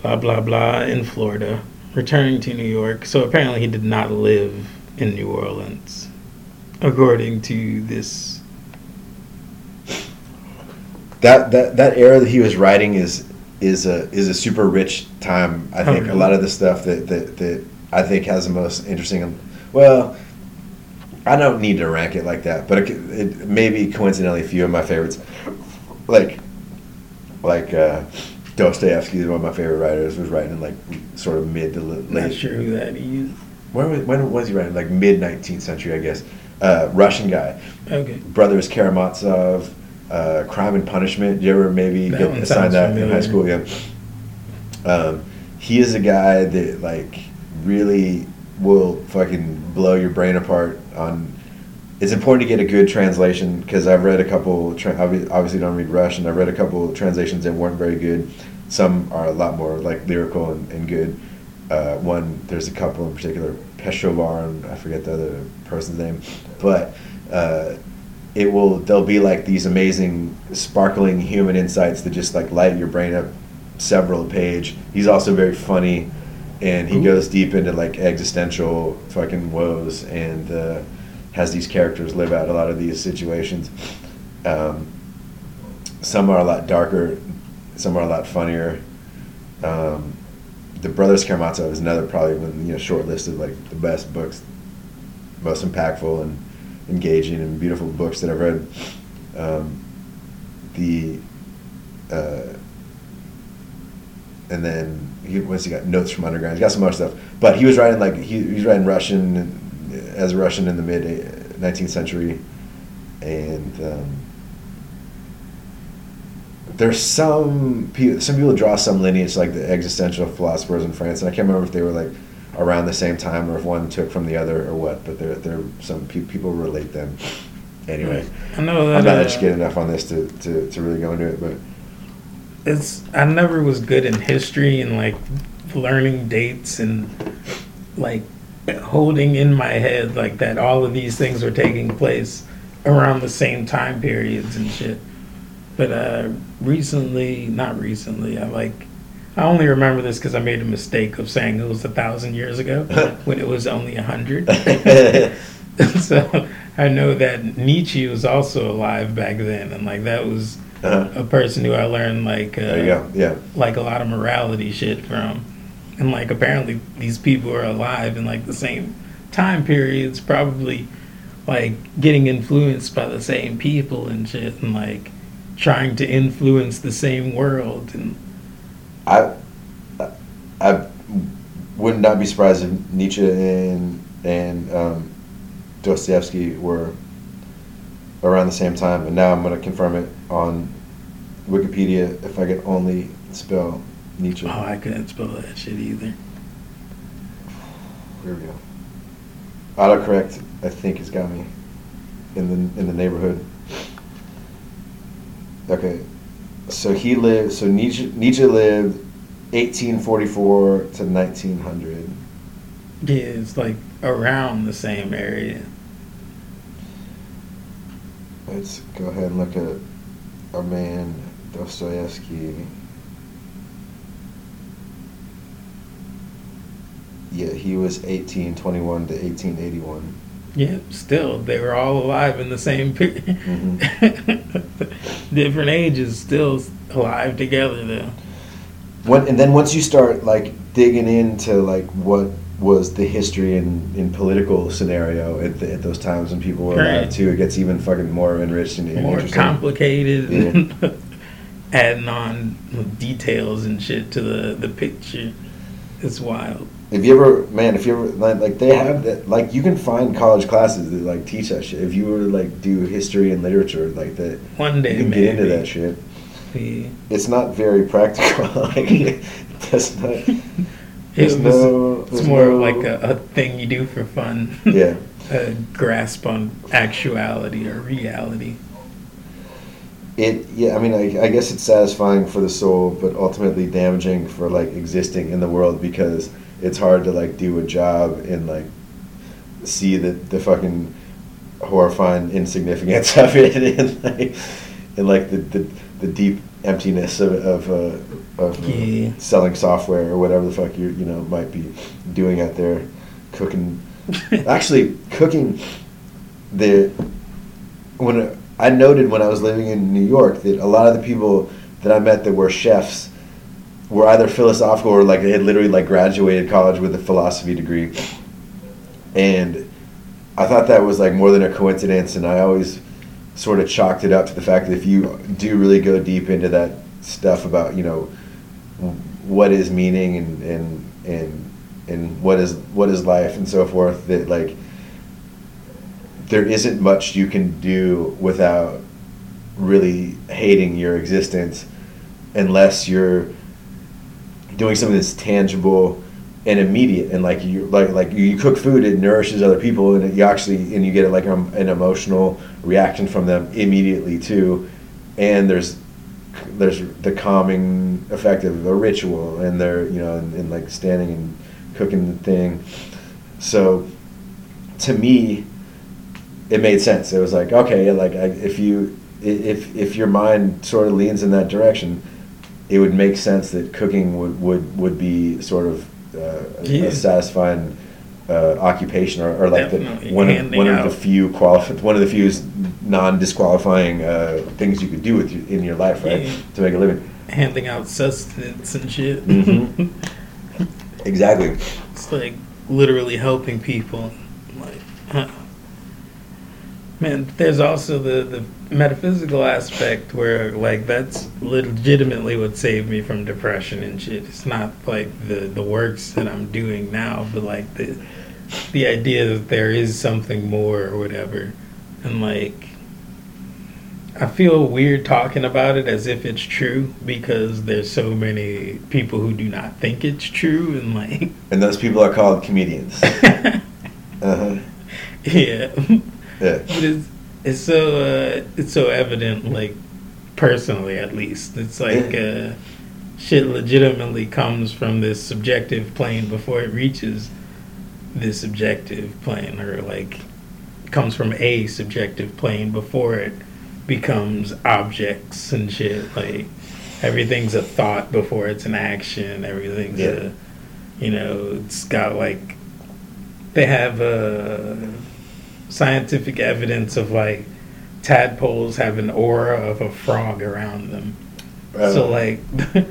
blah, blah, blah, in Florida, returning to New York. So apparently he did not live in New Orleans, according to this. That that that era that he was writing is is a is a super rich time. I think a lot of the stuff that, that that I think has the most interesting. Well, I don't need to rank it like that, but it, it maybe coincidentally a few of my favorites, like like uh, Dostoevsky is one of my favorite writers. Was writing in like sort of mid to li- Not late. sure who that is. When was, when was he writing? Like mid nineteenth century, I guess. Uh, Russian guy, Okay. Brothers Karamazov, uh, Crime and Punishment. You ever maybe That get assigned that in high school? Yeah. Um, he is a guy that like really will fucking blow your brain apart on it's important to get a good translation because I've read a couple. Obviously, don't read Russian. I've read a couple translations that weren't very good. Some are a lot more like lyrical and, and good. Uh, one, there's a couple in particular, Pevear, and I forget the other person's name, but uh, it will. There'll be like these amazing, sparkling human insights that just like light your brain up several page. He's also very funny, and he Ooh. goes deep into like existential fucking woes and. Uh, has these characters live out a lot of these situations. Um, some are a lot darker, some are a lot funnier. Um, the Brothers Karamazov is another probably one you know shortlisted like the best books, most impactful and engaging and beautiful books that I've read. Um, the uh, and then he once he got notes from underground, he's got some other stuff. But he was writing like he, he was writing Russian as a Russian in the mid 19th century, and um, there's some people. Some people draw some lineage like the existential philosophers in France, and I can't remember if they were like around the same time or if one took from the other or what. But there, there some pe- people relate them. Anyway, I know that. I'm not uh, educated enough on this to, to, to really go into it, but it's I never was good in history and like learning dates and like holding in my head like that all of these things were taking place around the same time periods and shit. But uh recently, not recently, I like I only remember this because I made a mistake of saying it was a thousand years ago when it was only a hundred. so I know that Nietzsche was also alive back then, and like that was uh, a person who I learned like uh. Yeah. like a lot of morality shit from, and like apparently these people are alive in like the same time periods, probably like getting influenced by the same people and shit, and like trying to influence the same world and I, I would not not be surprised if Nietzsche and and um, Dostoevsky were around the same time. And now I'm going to confirm it on Wikipedia if I could only spell Nietzsche. oh, I couldn't spell that shit either. Here we go. Autocorrect, I think, has got me in the in the neighborhood. Okay, so he lived. So Nietzsche Nietzsche lived 1844 to 1900. Yeah, it's like around the same area. Let's go ahead and look at our man Dostoevsky. Yeah, he was 1821 to 1881. Yeah, still they were all alive in the same period. Mm-hmm. Different ages, still alive together though. When, and then once you start like digging into like what was the history and in political scenario at, the, at those times when people were alive too, it gets even fucking more enriched and, More complicated, Yeah. and adding on details and shit to the the picture. It's wild. If you ever, man, if you ever like, like they have that, like you can find college classes that like teach that shit. If you were to like do history and literature, like that, One day you can maybe. get into that shit. Yeah. It's not very practical. like that's not. It was, no. it's there's more no- like a, a thing you do for fun. Yeah. a grasp on actuality or reality. It yeah, I mean, I, I guess it's satisfying for the soul, but ultimately damaging for like existing in the world because it's hard to like do a job and like see the the fucking horrifying insignificance of it and like and like the the, the deep emptiness of of uh, of Yeah. selling software or whatever the fuck you you know might be doing out there, cooking. Actually, cooking the when I noted when I was living in New York that a lot of the people that I met that were chefs were either philosophical or like they had literally like graduated college with a philosophy degree, and I thought that was like more than a coincidence, and I always sort of chalked it up to the fact that if you do really go deep into that stuff about you know what is meaning and and and and what is what is life and so forth that like there isn't much you can do without really hating your existence unless you're doing something that's tangible and immediate and like you like like you cook food it nourishes other people and it, you actually and you get like an emotional reaction from them immediately too. And there's there's the calming effect of a ritual and they're you know and, and like standing and cooking the thing. So to me it made sense. It was like okay like I, if you if if your mind sort of leans in that direction it would make sense that cooking would would, would be sort of uh, Yeah. a satisfying uh, occupation or, or like the, one of one of the few quali- one of the few non disqualifying uh, things you could do with you, in your life right? Yeah. to make a living handing out sustenance and shit. Mhm. exactly it's like literally helping people. Like, huh. man, there's also the the metaphysical aspect where like that's legitimately what saved me from depression and shit. It's not like the the works that I'm doing now, but like the the idea that there is something more or whatever, and like. I feel weird talking about it as if it's true because there's so many people who do not think it's true and like and those people are called comedians uh-huh. yeah, yeah but it's it's so uh, it's so evident. Like personally, at least, it's like uh, shit legitimately comes from this subjective plane before it reaches this objective plane, or like comes from a subjective plane before it becomes objects and shit. Like everything's a thought before it's an action. Everything's Yeah. a you know, it's got like they have a scientific evidence of like tadpoles have an aura of a frog around them. Uh, So like,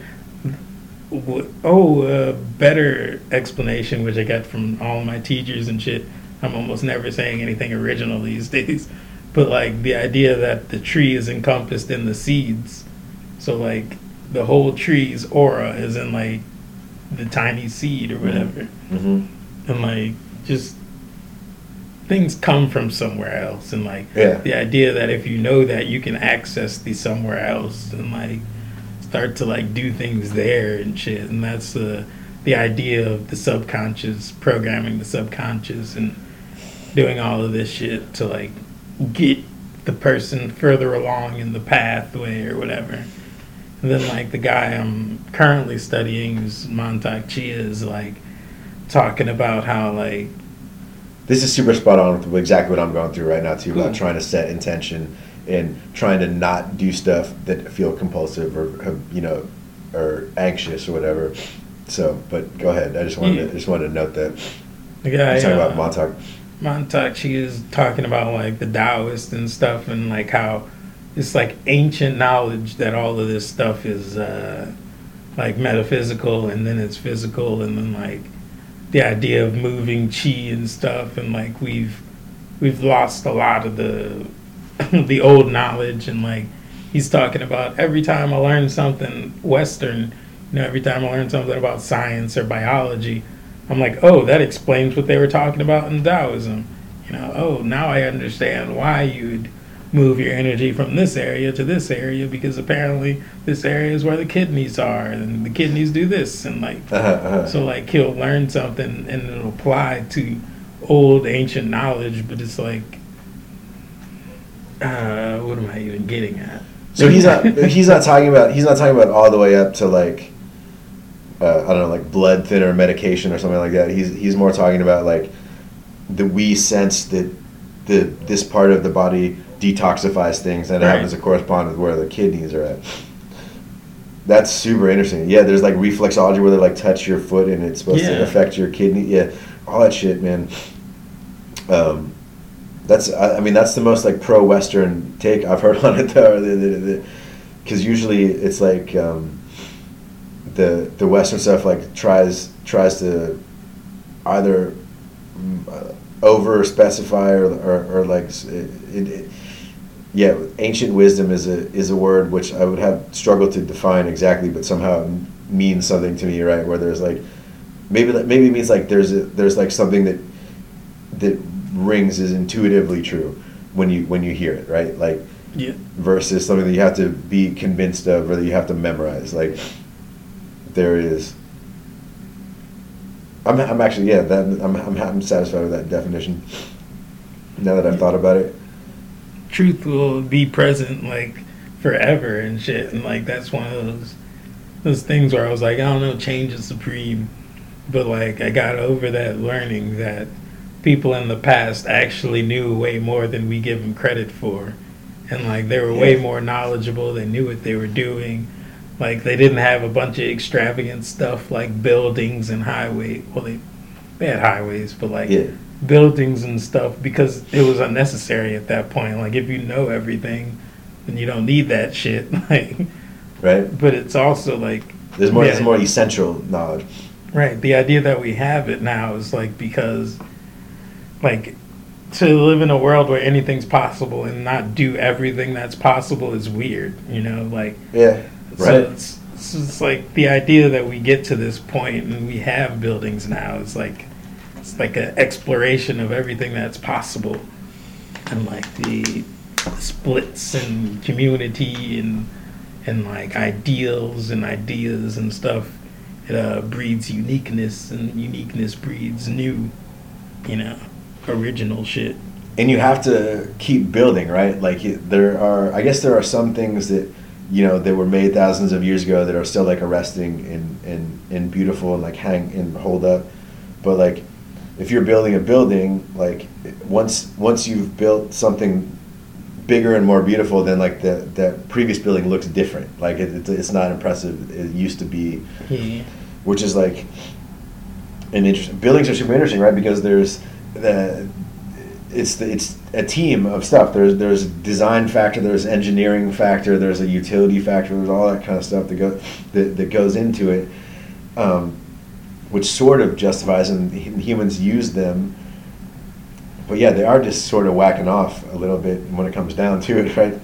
oh, uh, better explanation which I got from all my teachers and shit. I'm almost never saying anything original these days, but like the idea that the tree is encompassed in the seeds. So like the whole tree's aura is in like the tiny seed or whatever mhm. and like just things come from somewhere else and like Yeah. the idea that if you know that you can access the somewhere else and like start to like do things there and shit and that's the the idea of the subconscious programming the subconscious and doing all of this shit to like get the person further along in the pathway or whatever and then like the guy I'm currently studying is Mantak Chia is like talking about how like This is super spot on with exactly what I'm going through right now too Cool. about hmm. trying to set intention and trying to not do stuff that feel compulsive or uh, you know or anxious or whatever. So, but go ahead. I just wanted Yeah. to, hmm. just wanted to note that the you're guy talking uh, about Mantak. Mantak, she is talking about like the Taoist and stuff, and like how it's like ancient knowledge that all of this stuff is uh, like metaphysical, and then it's physical, and then like the idea of moving chi and stuff, and like we've we've lost a lot of the the old knowledge, and like he's talking about every time I learn something Western, you know, every time I learn something about science or biology. I'm like, oh, that explains what they were talking about in Taoism. You know, oh, now I understand why you'd move your energy from this area to this area because apparently this area is where the kidneys are and the kidneys do this and like Uh-huh, uh-huh. so like he'll learn something and it'll apply to old ancient knowledge, but it's like uh, what am I even getting at? So he's not he's not talking about he's not talking about all the way up to like uh, I don't know like blood thinner medication or something like that. He's he's more talking about like the we sense that the this part of the body detoxifies things and it happens to correspond with where the kidneys are at. That's super interesting. Yeah, there's like reflexology where they like touch your foot and it's supposed Yeah. to affect your kidney. Yeah, all that shit, man. Um, that's I, I mean that's the most like pro Western take I've heard on it though, because usually it's like um, the the Western stuff like tries tries to either uh, over specify or, or, or like it, it, yeah ancient wisdom is a is a word which I would have struggled to define exactly but somehow it means something to me right? Where there's like maybe maybe it means like there's a, there's like something that that rings is intuitively true when you when you hear it right? Like Yeah, versus something that you have to be convinced of or that you have to memorize. Like there is I'm, I'm actually yeah. That I'm, I'm I'm satisfied with that definition. Now that I've thought about it. truth will be present like forever and shit and like that's one of those those things where I was like I don't know change is supreme but like I got over that learning that people in the past actually knew way more than we give them credit for and like they were way more knowledgeable they knew what they were doing like they didn't have a bunch of extravagant stuff like buildings and highway well they they had highways but like Yeah. buildings and stuff because it was unnecessary at that point. Like if you know everything, then you don't need that shit. Like, Right. but it's also like There's more. Yeah. There's more essential knowledge. right. The idea that we have it now is like because like to live in a world where anything's possible and not do everything that's possible is weird. You know, like Yeah. So Right. it's, it's just like the idea that we get to this point and we have buildings now is like it's like an exploration of everything that's possible, and like the splits and community and and like ideals and ideas and stuff. It uh, breeds uniqueness, and uniqueness breeds new, you know, original shit. and you have to keep building, right? Like there are, I guess there are some things that you know that were made thousands of years ago that are still like arresting and and and beautiful and like hang and hold up, but like if you're building a building, like once once you've built something bigger and more beautiful, then like the that previous building looks different. Like it, it's- it's not impressive. It used to be Yeah. which is like an interesting buildings are super interesting right because there's the it's it's a team of stuff there's there's design factor there's engineering factor there's a utility factor there's all that kind of stuff that go that, that goes into it um, which sort of justifies and humans use them but yeah they are just sort of whacking off a little bit when it comes down to it right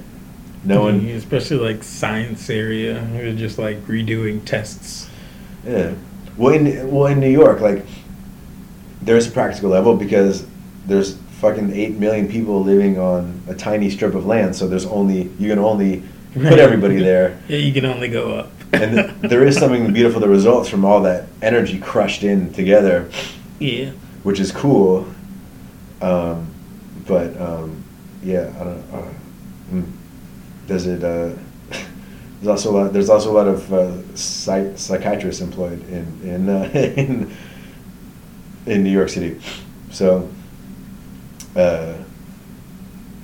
no one especially like science area, we're just like redoing tests. Yeah. Well, in well in New York, like there's a practical level because there's fucking eight million people living on a tiny strip of land, so there's only you can only put everybody there, Yeah, you can only go up. and th- there is something beautiful that results from all that energy crushed in together, yeah. which is cool. Um, but um, yeah, I don't. Uh, mm. does it? Uh, there's also a lot. There's also a lot of uh, psych- psychiatrists employed in in, uh, in in New York City, so uh,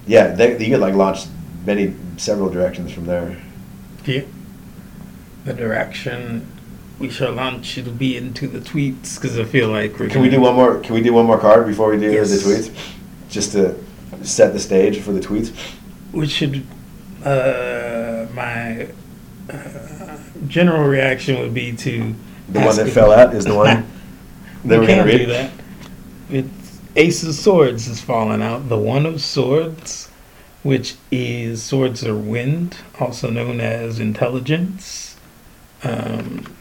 yeah, they, you could like launch many several directions from there. Yeah. The direction we shall launch it'll be into the tweets because I feel like we're Can we do one more? Can we do one more card before we do Yes. the tweets? Just to set the stage for the tweets. We should. Uh, my uh, general reaction would be to The one that fell out is the one that we we're gonna read. do that. It's Ace of Swords has fallen out. The One of Swords, which is swords or wind, also known as intelligence. Um,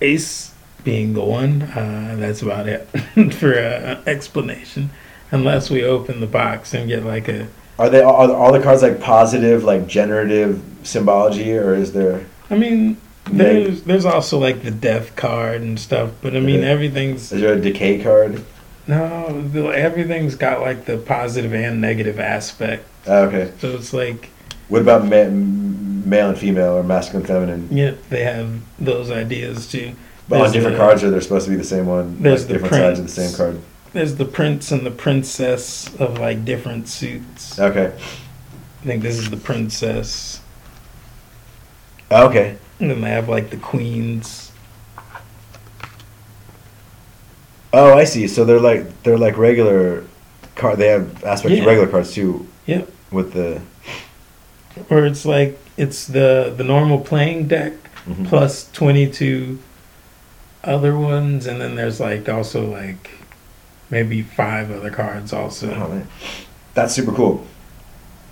Ace being the one. Uh, that's about it for uh, explanation. Unless we open the box and get like a. Are they are all the cards like positive, like generative symbology, or is there? I mean, there's there's also like the death card and stuff, but I mean everything's Is there a decay card? No, the, everything's got like the positive and negative aspect. Ah, okay. So it's like, What about ma- male and female, or masculine, and feminine? yeah, they have those ideas too. But on different the- cards, or they're supposed to be the same one? There's like the different sides of the same card. There's the prince and the princess of like different suits. Okay. I think this is the princess. Okay. And then they have like the queens. Oh, I see. So they're like they're like regular card. They have aspects Yeah. of regular cards too. Yep. With the Or it's like it's the the normal playing deck Mhm. plus 22 other ones and then there's like also like maybe five other cards also. Oh. That's super cool.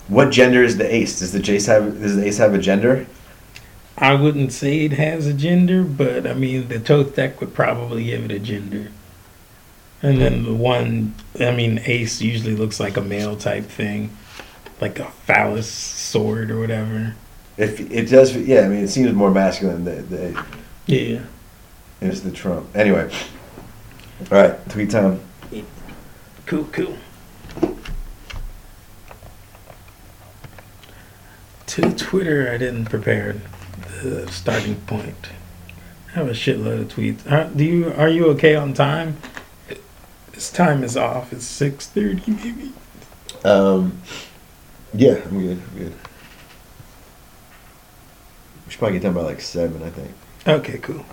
What gender is the ace? Does the ace have does the ace have a gender? I wouldn't say it has a gender, but I mean the Thoth deck would probably give it a gender. And then the one, I mean, Ace usually looks like a male type thing, like a phallus sword or whatever. If it does, yeah. I mean, it seems more masculine. The the Yeah. it's the trump. Anyway, All right, tweet time. Cool, cool. To Twitter, I didn't prepare the starting point. I have a shitload of tweets. Are, do you are you okay on time? This time is off. It's six thirty, maybe. Um, yeah, I'm good. I'm good. We should probably get done by like seven, I think. Okay, cool.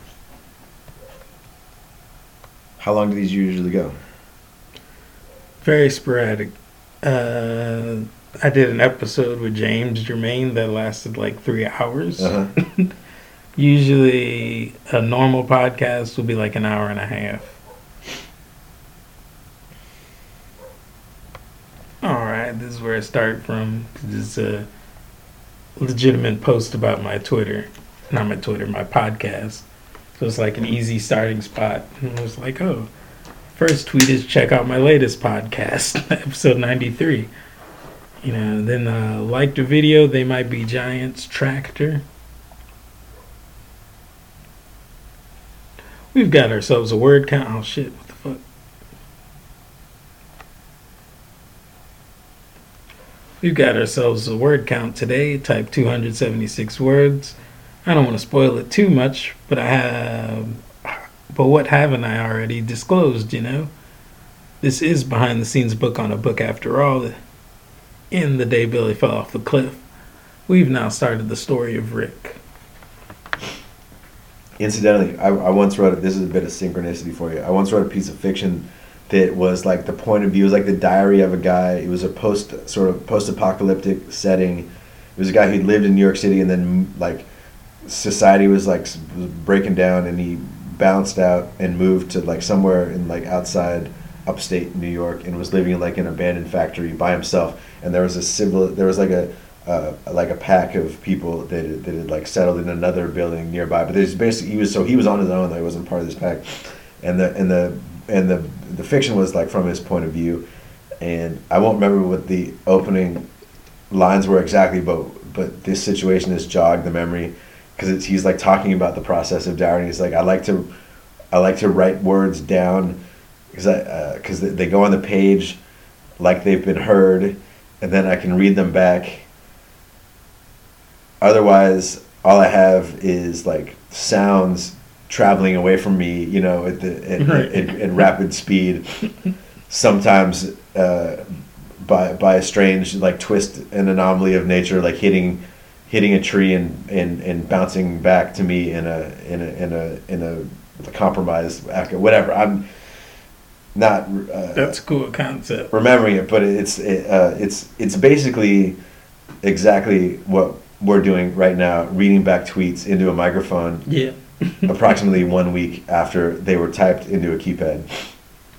How long do these usually go? Very sporadic. Uh, I did an episode with James Germain that lasted like three hours. Uh-huh. Usually, a normal podcast will be like an hour and a half. This is where I start from. 'cause It's a legitimate post about my Twitter, not my Twitter, my podcast. So it's like an easy starting spot. And I was like, oh, first tweet is check out my latest podcast, episode 93. You know, then uh, like the video, they might be Giants Tractor. We've got ourselves a word count. Oh shit, what the fuck? We've got ourselves a word count today. Type 276 words. I don't want to spoil it too much, but I have. But what haven't I already disclosed, you know? This is behind the scenes book on a book after all. In the day Billy fell off the cliff, we've now started the story of Rick. Incidentally, I, I once wrote it. This is a bit of synchronicity for you. I once wrote a piece of fiction that was like the point of view. It was like the diary of a guy. It was a post sort of post-apocalyptic setting. It was a guy who lived in New York City, and then like society was like breaking down, and he bounced out and moved to like somewhere in like outside upstate New York, and was living in like an abandoned factory by himself. And there was a civil. There was like a uh, like a pack of people that that had like settled in another building nearby. But there's basically he was so he was on his own. Though he wasn't part of this pack, and the and the and the the fiction was like from his point of view, and I won't remember what the opening lines were exactly, but but this situation has jogged the memory. Because he's like talking about the process of dowry. He's like I like to I like to write words down because I uh, because they, they go on the page like they've been heard, and then I can read them back. Otherwise all i have is like sounds traveling away from me you know at the at, Right. at, at rapid speed sometimes uh, by by a strange like twist and anomaly of nature like hitting hitting a tree and, and, and bouncing back to me in a in a in a in a compromised act whatever i'm not uh, That's a cool concept. remembering it, but it's it, uh, it's it's basically exactly what we're doing right now, reading back tweets into a microphone, Yeah. Approximately one week after they were typed into a keypad,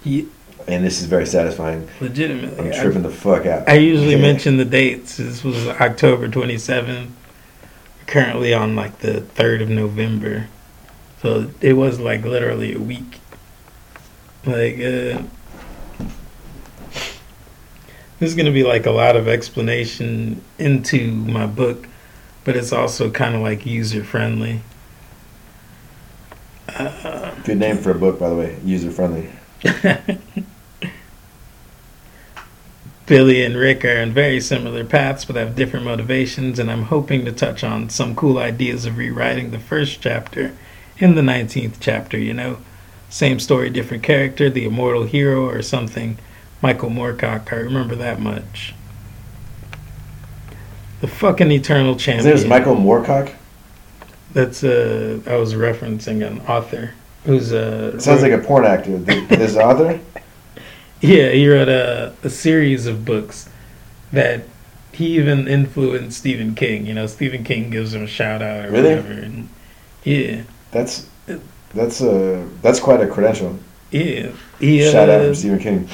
yeah and this is very satisfying. legitimately. I'm I- tripping the fuck out. I usually mention the dates. This was October 27th. Currently on like the 3rd of November. So it was like literally a week. Like, uh, this is going to be like a lot of explanation into my book, but it's also kind of like user friendly. Uh, Good name for a book, by the way, user friendly. Billy and Rick are on very similar paths but have different motivations, and I'm hoping to touch on some cool ideas of rewriting the first chapter in the 19th chapter, you know? Same story, different character, the immortal hero, or something. Michael Moorcock, I remember that much. The fucking eternal His champion. name is Michael Moorcock. That's, uh, I was referencing an author who's, uh, It sounds like a porn actor. This author. Yeah, he wrote a, a series of books that he even influenced Stephen King. You know, Stephen King gives him a shout out or Really? whatever. And yeah, That's that's uh that's quite a credential. yeah. He, Shout out uh, from Stephen King.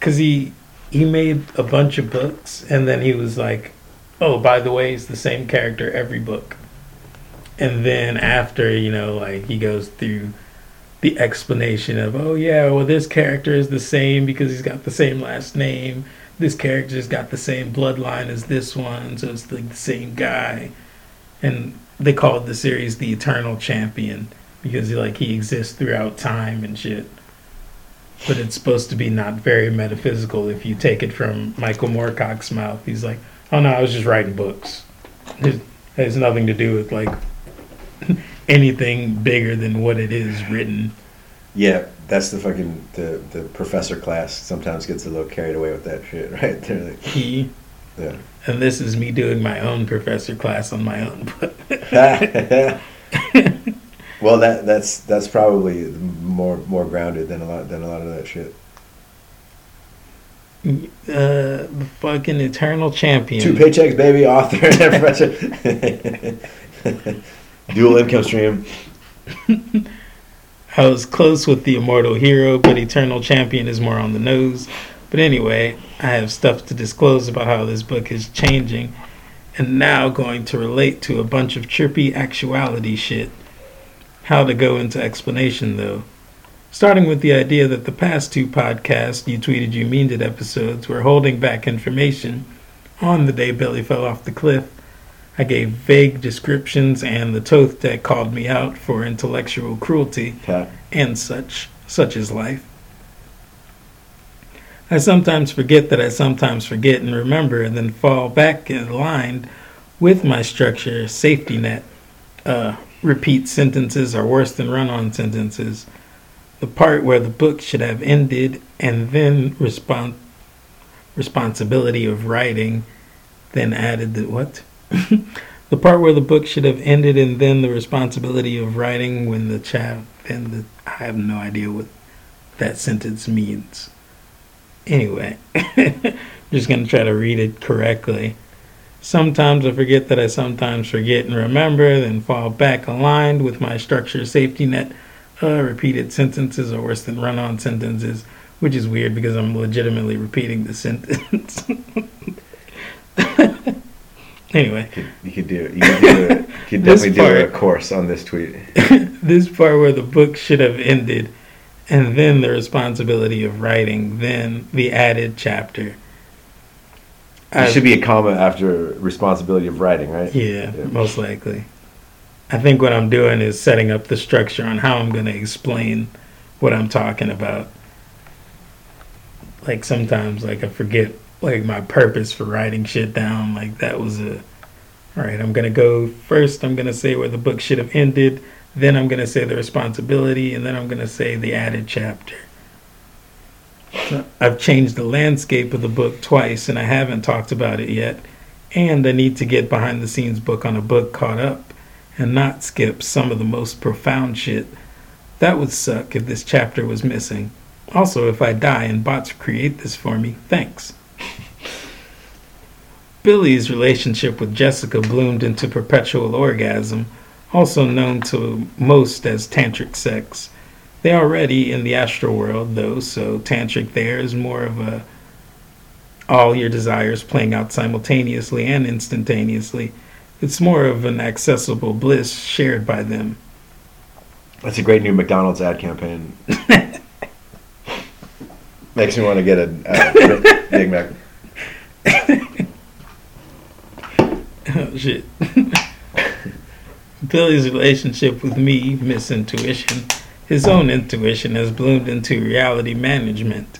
Cause he he made a bunch of books, and then he was like, "Oh, by the way, it's the same character every book." And then after, you know, like he goes through the explanation of, "Oh yeah, well this character is the same because he's got the same last name. This character's got the same bloodline as this one, so it's like the same guy." And they called the series the Eternal Champion because he like he exists throughout time and shit. but it's supposed to be not very metaphysical if you take it from Michael Moorcock's mouth. He's like, "Oh no, I was just writing books. It has nothing to do with like anything bigger than what it is written." Yeah, that's the fucking the the professor class sometimes gets a little carried away with that shit, right? They're like, He yeah. and this is me doing my own professor class on my own book. well, that that's that's probably more more grounded than a lot than a lot of that shit. Uh, the fucking eternal champion. Two paychecks, baby, author, and professor. Dual income stream. I was close with the immortal hero, but eternal champion is more on the nose. But anyway, I have stuff to disclose about how this book is changing, and now going to relate to a bunch of chirpy actuality shit. How to go into explanation though. Starting with the idea that the past two podcasts, You Tweeted You Meaned It episodes, were holding back information on the day Billy fell off the cliff. I gave vague descriptions, and the Thoth Deck called me out for intellectual cruelty Okay. and such. Such is life. I sometimes forget that I sometimes forget and remember, and then fall back in line with my structure safety net. Uh, repeat sentences are worse than run on sentences. The part where the book should have ended and then respon- responsibility of writing, then added the what? the part where the book should have ended and then the responsibility of writing when the child then the I have no idea what that sentence means. Anyway, just gonna try to read it correctly. Sometimes I forget that I sometimes forget and remember, then fall back aligned with my structure safety net. Uh, repeated sentences are worse than run on sentences, which is weird because I'm legitimately repeating the sentence. anyway, You could, you could do you could do a, you could definitely do a course on this tweet. this part where the book should have ended, and then the responsibility of writing, then the added chapter. There should be a comma after responsibility of writing, right? yeah, Yeah. most likely. I think what I'm doing is setting up the structure on how I'm going to explain what I'm talking about. Like sometimes, like I forget like my purpose for writing shit down. Like that was a. All right, I'm gonna go first. I'm gonna say where the book should have ended. Then I'm gonna say the responsibility, and then I'm gonna say the added chapter. I've changed the landscape of the book twice, and I haven't talked about it yet. And I need to get behind the scenes book on a book caught up, and not skip some of the most profound shit. That would suck if this chapter was missing. Also, if I die and bots create this for me, thanks. Billy's relationship with Jessica bloomed into perpetual orgasm, also known to most as tantric sex. They are already in the astral world, though, so tantric there is more of a all your desires playing out simultaneously and instantaneously. It's more of an accessible bliss shared by them. That's a great new McDonald's ad campaign. Makes me want to get a, a Big Mac. Oh shit. Billy's relationship with me, Miss Intuition, his own intuition has bloomed into reality management.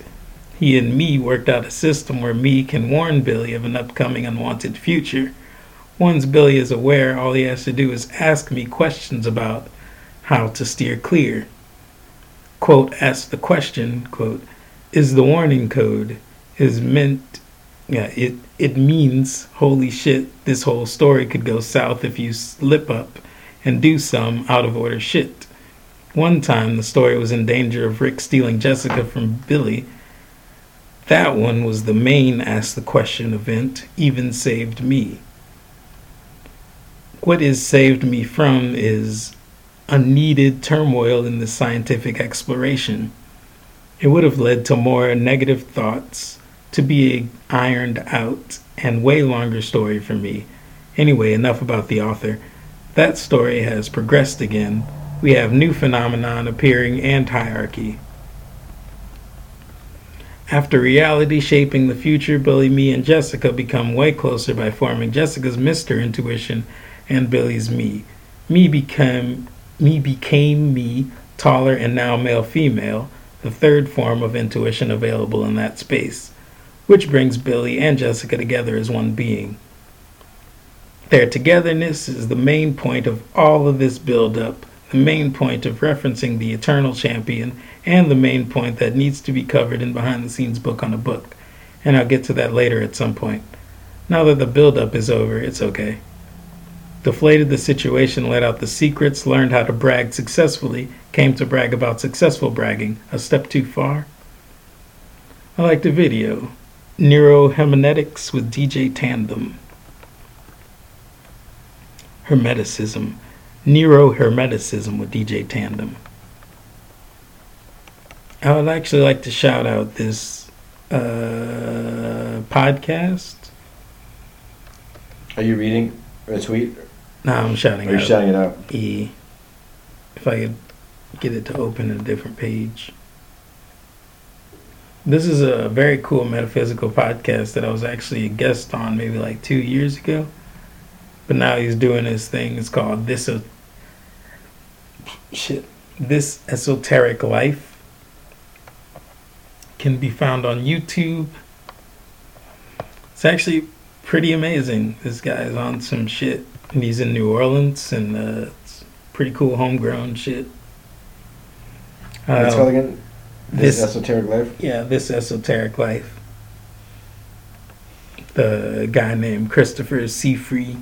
He and me worked out a system where me can warn Billy of an upcoming unwanted future. Once Billy is aware, all he has to do is ask me questions about how to steer clear. Quote, ask the question, quote, is the warning code is meant yeah, it it means holy shit, this whole story could go south if you slip up and do some out of order shit. One time the story was in danger of Rick stealing Jessica from Billy. That one was the main ask the question event, even saved me. What is saved me from is unneeded turmoil in the scientific exploration. It would have led to more negative thoughts to be ironed out and way longer story for me. Anyway, enough about the author. That story has progressed again. We have new phenomenon appearing and hierarchy. After reality shaping the future, Billy, me, and Jessica become way closer by forming Jessica's Mr. Intuition and Billy's me. Me became me became me, taller and now male female. the third form of intuition available in that space, which brings Billy and Jessica together as one being. Their togetherness is the main point of all of this build up, the main point of referencing the Eternal Champion, and the main point that needs to be covered in behind the scenes book on a book. And I'll get to that later at some point. Now that the build up is over, it's okay. Deflated the situation, let out the secrets, learned how to brag successfully, came to brag about successful bragging. A step too far? I like the video. Neurohermeneutics with DJ Tandem. Hermeticism. Neurohermeticism with DJ Tandem. I would actually like to shout out this uh, podcast. Are you reading a tweet? No, I'm shouting Are you shouting it out? E. If I could get it to open a different page. This is a very cool metaphysical podcast that I was actually a guest on maybe like two years ago. But now he's doing his thing. It's called This O- Shit. This Esoteric Life. Can be found on YouTube. It's actually pretty amazing. This guy's on some shit. And he's in New Orleans and uh, it's pretty cool homegrown shit. What's it Uh, called again? This, this- esoteric life. yeah, this esoteric life. The guy named Christopher Seafree.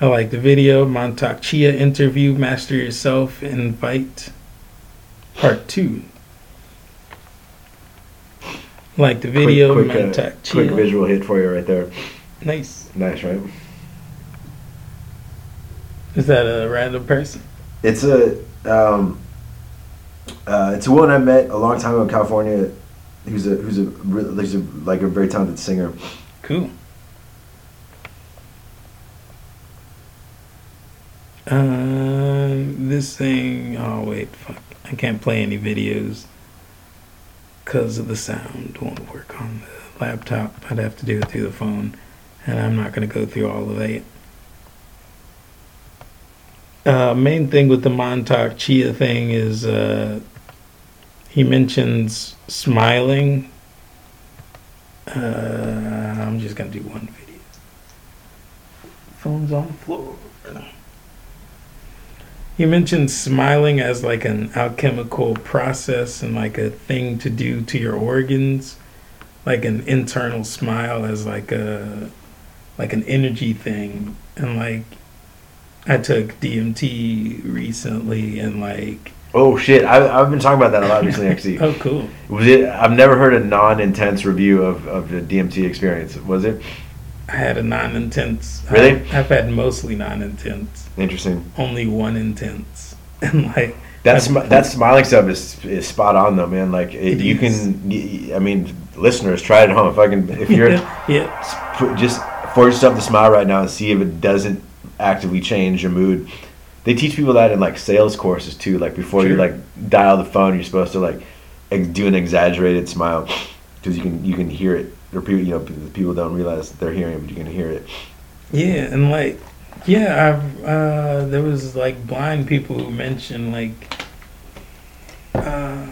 I like the video. Mantak Chia interview, Master Yourself, Invite, Part 2. Like the video, quick, quick, uh, Chia. quick visual hit for you right there. Nice. Nice, right? Is that a random person? It's a um, uh, it's a woman I met a long time ago in California. Who's a who's a who's a, like a very talented singer. Cool. Um, this thing. Oh wait, fuck! I can't play any videos because of the sound. Won't work on the laptop. I'd have to do it through the phone, and I'm not gonna go through all of that. Uh, main thing with the Mantak Chia thing is uh, he mentions smiling uh, I'm just gonna do one video. Phone's on the floor. You mentioned smiling as like an alchemical process and like a thing to do to your organs, like an internal smile as like a like an energy thing, and like I took DMT recently and like Oh shit! I, I've been talking about that a lot recently. Actually, oh cool was it? I've never heard a non-intense review of, of the DMT experience. Was it I had a non-intense Really? I've, I've had mostly non-intense interesting? only one intense and like That I've- smi- that smiling stuff is is spot on though, man. Like it, It you is. can, I mean, listeners, try it at home. If I can, if you're yeah just force yourself to smile right now and see if it doesn't actively change your mood. They teach people that in like sales courses too. Like before you like dial the phone, you're supposed to like ex- do an exaggerated smile because you can you can hear it. Or people, you know, people don't realize they're hearing it, but you can hear it. yeah and like yeah I've uh there was like blind people who mentioned like uh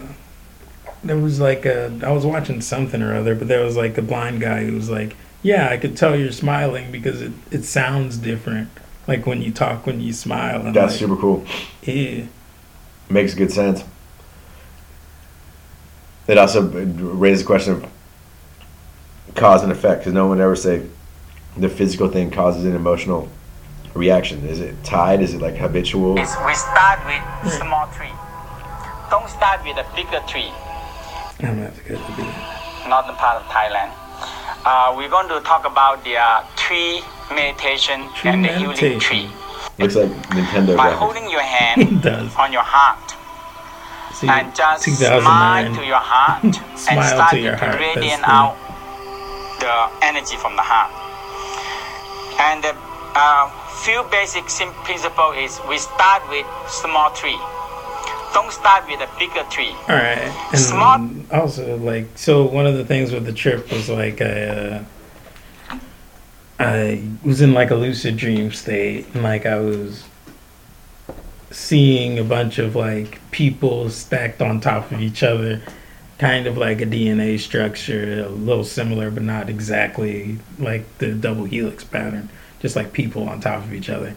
there was like a I was watching something or other but there was like a blind guy who was like yeah I could tell you're smiling because it it sounds different like when you talk when you smile and That's like, super cool. yeah Makes good sense. It also raises the question of cause and effect because no one would ever say the physical thing causes an emotional reaction. Is it tied? Is it like habitual? is we start with small tree. Don't start with a bigger tree, I'm gonna have to go northern part of Thailand. Uh, we're going to talk about the uh, tree meditation Tree and the meditation. healing tree. Looks like Nintendo By graphics. holding your hand on your heart See, and just smile 2009 to your heart and start to to radiate out the energy from the heart. And the uh, few basic sim- principle is we start with small tree. Don't start with a bigger tree. All right, and Smart. also like so one of the things with the trip was like I uh, I was in like a lucid dream state and like I was seeing a bunch of like people stacked on top of each other, kind of like a DNA structure, a little similar but not exactly like the double helix pattern, just like people on top of each other.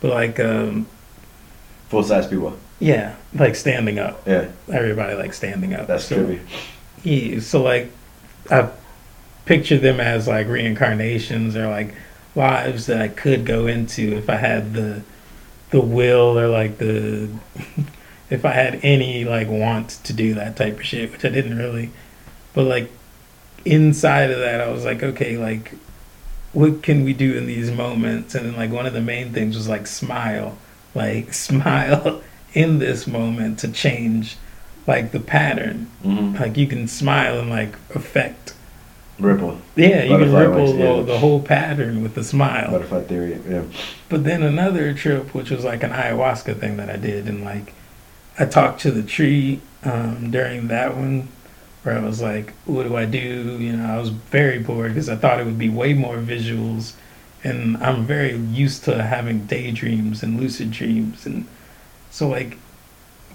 But like um Full size people. yeah, like standing up. Yeah, Everybody like standing up. that's So- trippy. Yeah, so like I picture them as like reincarnations or like lives that I could go into if I had the the will or like the if I had any like want to do that type of shit, which I didn't really. But like inside of that I was like, okay, like what can we do in these moments? And then like one of the main things was like smile. Like smile in this moment to change like the pattern Mm-hmm. like you can smile and like affect Ripple, yeah you can ripple wings, yeah. the, the whole pattern with the smile butterfly theory. Yeah. but then another trip which was like an ayahuasca thing that i did and like i talked to the tree um, during that one where i was like what do i do you know i was very bored because i thought it would be way more visuals and i'm very used to having daydreams and lucid dreams and so like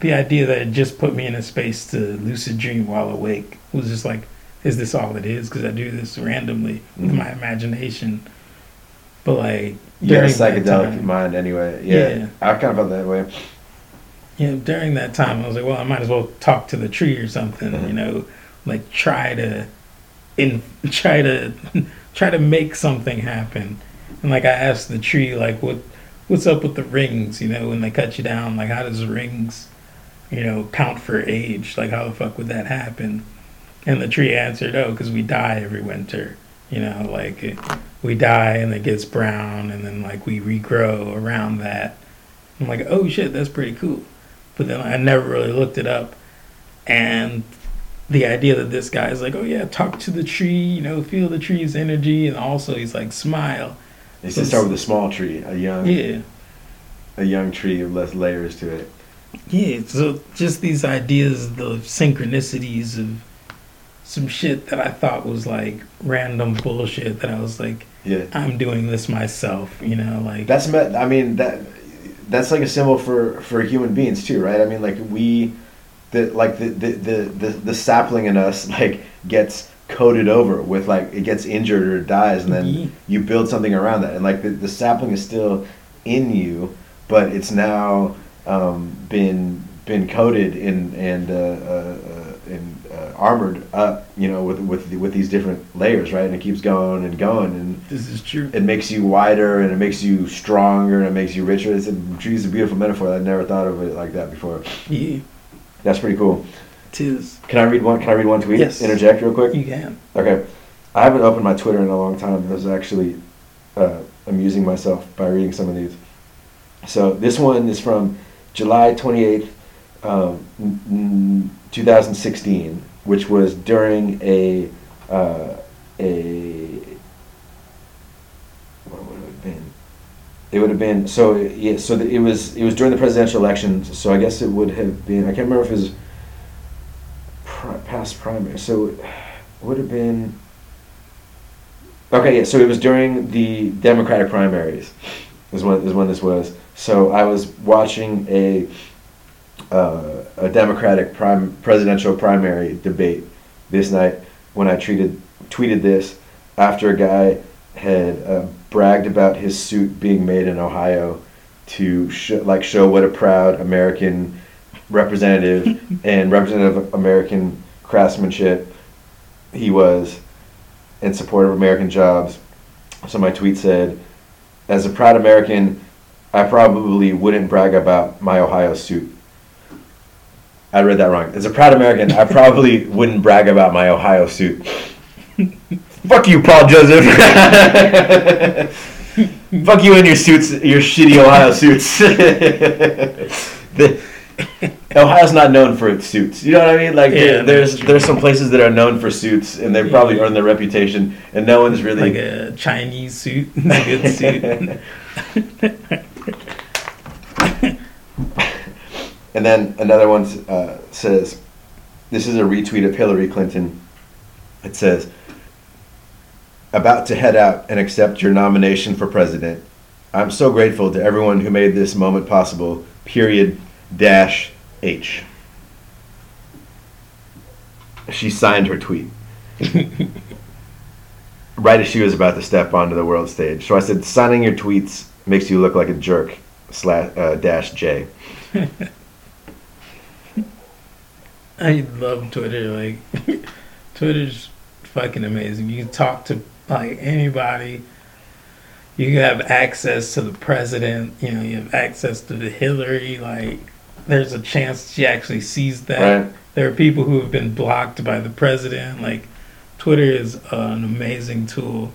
the idea that it just put me in a space to lucid dream while awake was just like is this all it is because i do this randomly with Mhm. my imagination but like You got a psychedelic mind anyway. Yeah. Yeah. I kind of felt that way. yeah, during that time, I was like, well, I might as well talk to the tree or something, Mhm. you know, like try to, in try to, try to make something happen. And like I asked the tree, like, what, what's up with the rings? You know, when they cut you down, like, how does rings, you know, count for age? Like, how the fuck would that happen? And the tree answered, oh, because we die every winter. You know, like it, we die and it gets brown, and then like we regrow around that. I'm like, oh shit, that's pretty cool. But then I never really looked it up. And the idea that this guy is like, oh yeah, talk to the tree, you know, feel the tree's energy, and also he's like, smile. It's to start with a small tree, a young, Yeah, a young tree with less layers to it. yeah. So just these ideas, the synchronicities of some shit that I thought was like random bullshit. That I was like, Yeah. I'm doing this myself, you know, like That's met. I mean that that's like a symbol for for human beings too, right? I mean, like we, the like the the the the, the sapling in us like gets coated over with like it gets injured or dies, and then Yeah. you build something around that, and like the, the sapling is still in you, but it's now um, been been coated in and uh, and uh, armored up, you know, with with with these different layers, right? And it keeps going and going, and this is true. It makes you wider, and it makes you stronger, and it makes you richer. It's a, geez, a beautiful metaphor. I never thought of it like that before. Yeah, that's pretty cool. Tis. Can I read one? Can I read one tweet? Yes. Interject real quick. You can. Okay, I haven't opened my Twitter in a long time. I was actually uh, amusing myself by reading some of these. So this one is from July twenty eighth. Um, 2016 which was during a uh, a what would it have been? It would have been so yeah. So the, it was it was during the presidential election. So I guess it would have been. I can't remember if it was past primary. So it would have been. Okay, yeah. So it was during the Democratic primaries. Is when is when this was. So I was watching a uh, a Democratic presidential primary debate this night when I treated tweeted this after a guy had uh, bragged about his suit being made in Ohio to sh- like show what a proud American representative and representative of American craftsmanship he was in support of American jobs. So my tweet said, "As a proud American, I probably wouldn't brag about my Ohio suit." I read that wrong. As a proud American, I probably wouldn't brag about my Ohio suit. Fuck you, Paul Joseph. Fuck you and your suits, your shitty Ohio suits. the, Ohio's not known for its suits. You know what I mean? Like Yeah, there's there's some places that are known for suits, and they've probably Yeah. earned their reputation, and no one's really like a Chinese suit, a good suit. And then another one uh, says, this is a retweet of Hillary Clinton. It says, about to head out and accept your nomination for president. I'm so grateful to everyone who made this moment possible. period dash H. She signed her tweet. right as she was about to step onto the world stage. So I said, signing your tweets makes you look like a jerk. Slash uh, dash J. I love Twitter. Like, Twitter's fucking amazing. You can talk to like anybody. You have access to the president. You know, you have access to the Hillary. Like, there's a chance she actually sees that. Right. There are people who have been blocked by the president. Like, Twitter is uh, an amazing tool.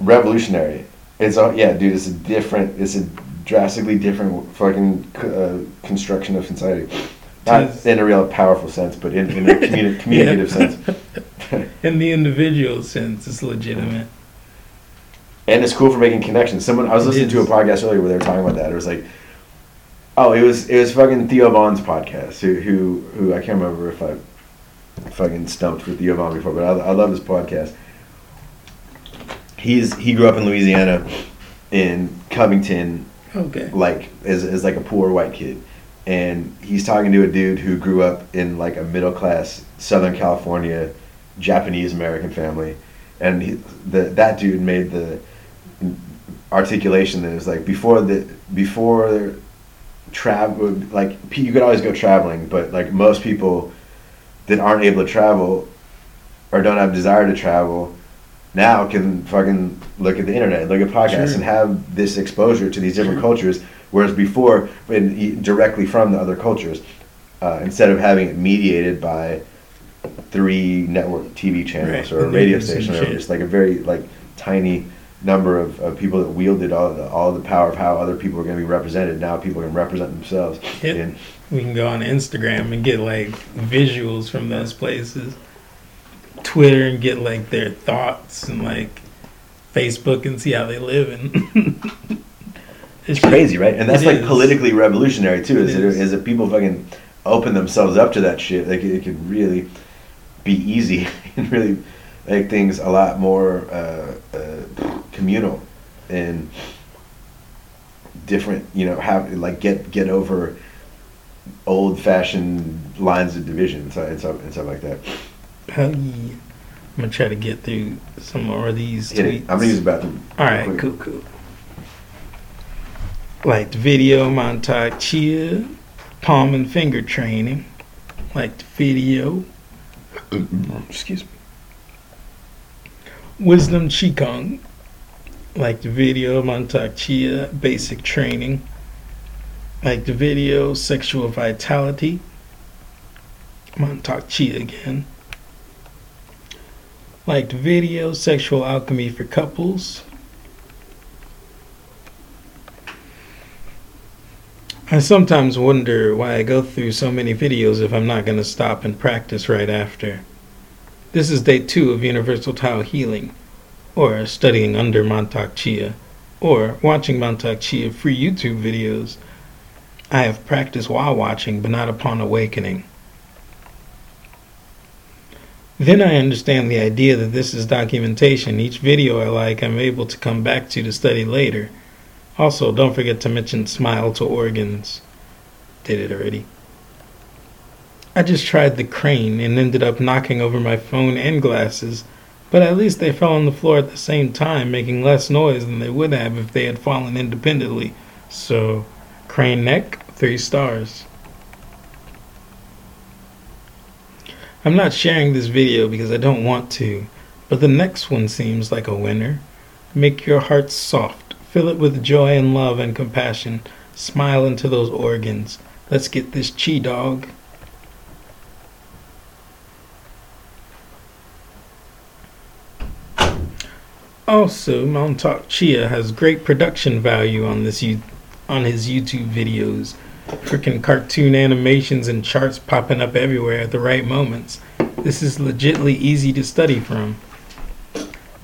Revolutionary. It's all yeah, dude. It's a different. It's a drastically different fucking uh, construction of society. Not in a real powerful sense, but in, in a communi- communicative sense. In the individual sense, it's legitimate. And it's cool for making connections. Someone I was It listening to a podcast earlier where they were talking about that. It was like, oh, it was it was fucking Theo Von's podcast. Who who who I can't remember if I fucking stumped with Theo Von before, but I, I love his podcast. He's he grew up in Louisiana, in Covington, Okay. like as as like a poor white kid, and he's talking to a dude who grew up in like a middle class Southern California Japanese American family, and he, the that dude made the articulation that it was like before the before travel like you could always go traveling, but like most people that aren't able to travel or don't have desire to travel now can fucking look at the internet, look at podcasts, Sure. and have this exposure to these different cultures. Whereas before, when directly from the other cultures, uh, instead of having it mediated by three network TV channels Right, or a radio station, or just like a very like tiny number of, of people that wielded all the, all the power of how other people are going to be represented. Now people can represent themselves. Yep. And We can go on Instagram and get like visuals from those places. Twitter and get like their thoughts and like Facebook and see how they live and It's crazy, right? And that's like is. politically revolutionary too. Is It that, is. is that people fucking open themselves up to that shit? Like it could really be easy and really make things a lot more uh, uh, communal and different. You know, have like get get over old fashioned lines of division and stuff, and stuff, and stuff like that. Hell yeah. I'm gonna try to get through some more of these Hit tweets. it. I'm gonna use the bathroom. All right, cool, cool. Like the video Mantak Chia, palm and finger training. Like the video. Mm-hmm. Excuse me. Wisdom Qigong. Like the video Mantak Chia, basic training. Like the video sexual vitality. Mantak Chia again. Like the video sexual alchemy for couples. I sometimes wonder why I go through so many videos if I'm not going to stop and practice right after. This is day two of Universal Tao Healing, or studying under Mantak Chia, or watching Mantak Chia free YouTube videos. I have practiced while watching, but not upon awakening. Then I understand the idea that this is documentation. Each video I like, I'm able to come back to to study later. Also, don't forget to mention smile to organs. Did it already. I just tried the crane and ended up knocking over my phone and glasses, but at least they fell on the floor at the same time, making less noise than they would have if they had fallen independently. So, crane neck, three stars. I'm not sharing this video because I don't want to, but the next one seems like a winner. Make your heart soft. Fill it with joy and love and compassion. Smile into those organs. Let's get this chi dog. Also, Mantak Chia has great production value on this you on his YouTube videos. Freaking cartoon animations and charts popping up everywhere at the right moments. This is legitly easy to study from.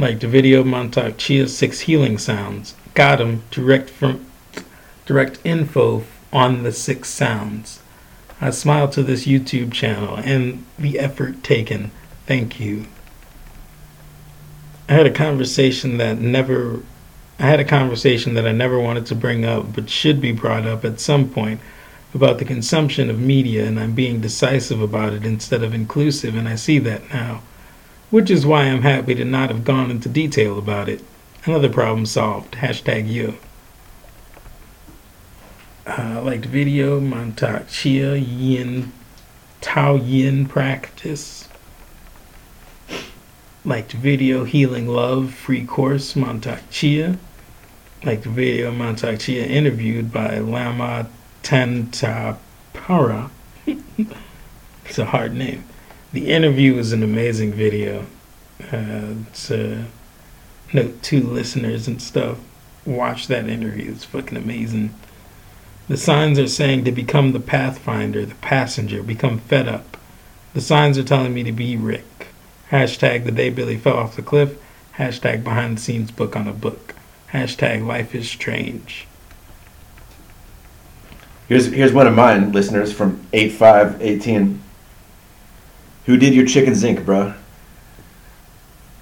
Like the video Mantak Chia six healing sounds. Got 'em direct from direct info on the six sounds. I smile to this YouTube channel and the effort taken. Thank you. I had a conversation that never I had a conversation that I never wanted to bring up, but should be brought up at some point about the consumption of media, and I'm being decisive about it instead of inclusive, and I see that now. Which is why I'm happy to not have gone into detail about it. Another problem solved. Hashtag you. Uh, liked video, Mantak Chia, Yin, Tao Yin practice. Liked video, Healing Love, free course, Mantak Chia. Liked video, Mantak Chia interviewed by Lama Tantapara. it's a hard name. The interview is an amazing video. Uh, it's uh, note two listeners and stuff. Watch that interview. It's fucking amazing. The signs are saying to become the pathfinder, the passenger, become fed up. The signs are telling me to be Rick. Hashtag the day Billy fell off the cliff. Hashtag behind the scenes book on a book. Hashtag life is strange. Here's here's one of mine, listeners from eight five eighteen. Who did your chicken zinc, bro?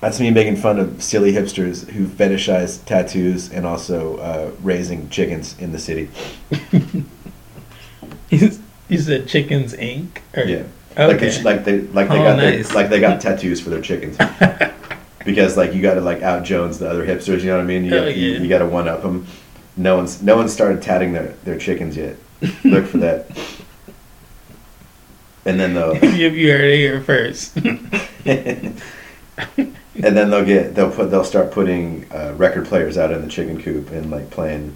That's me making fun of silly hipsters who fetishize tattoos and also uh, raising chickens in the city. You you said Chickens Inc. Or, Yeah, like they, Okay. like they like they Oh, got nice. their, like they got tattoos for their chickens because like you got to like out Jones the other hipsters. You know what I mean? You, got, you, yeah. you got to one up them. No one's no one's started tatting their, their chickens yet. Look for that. And then you, you heard it here first. and then they'll get they'll put they'll start putting uh, record players out in the chicken coop and like playing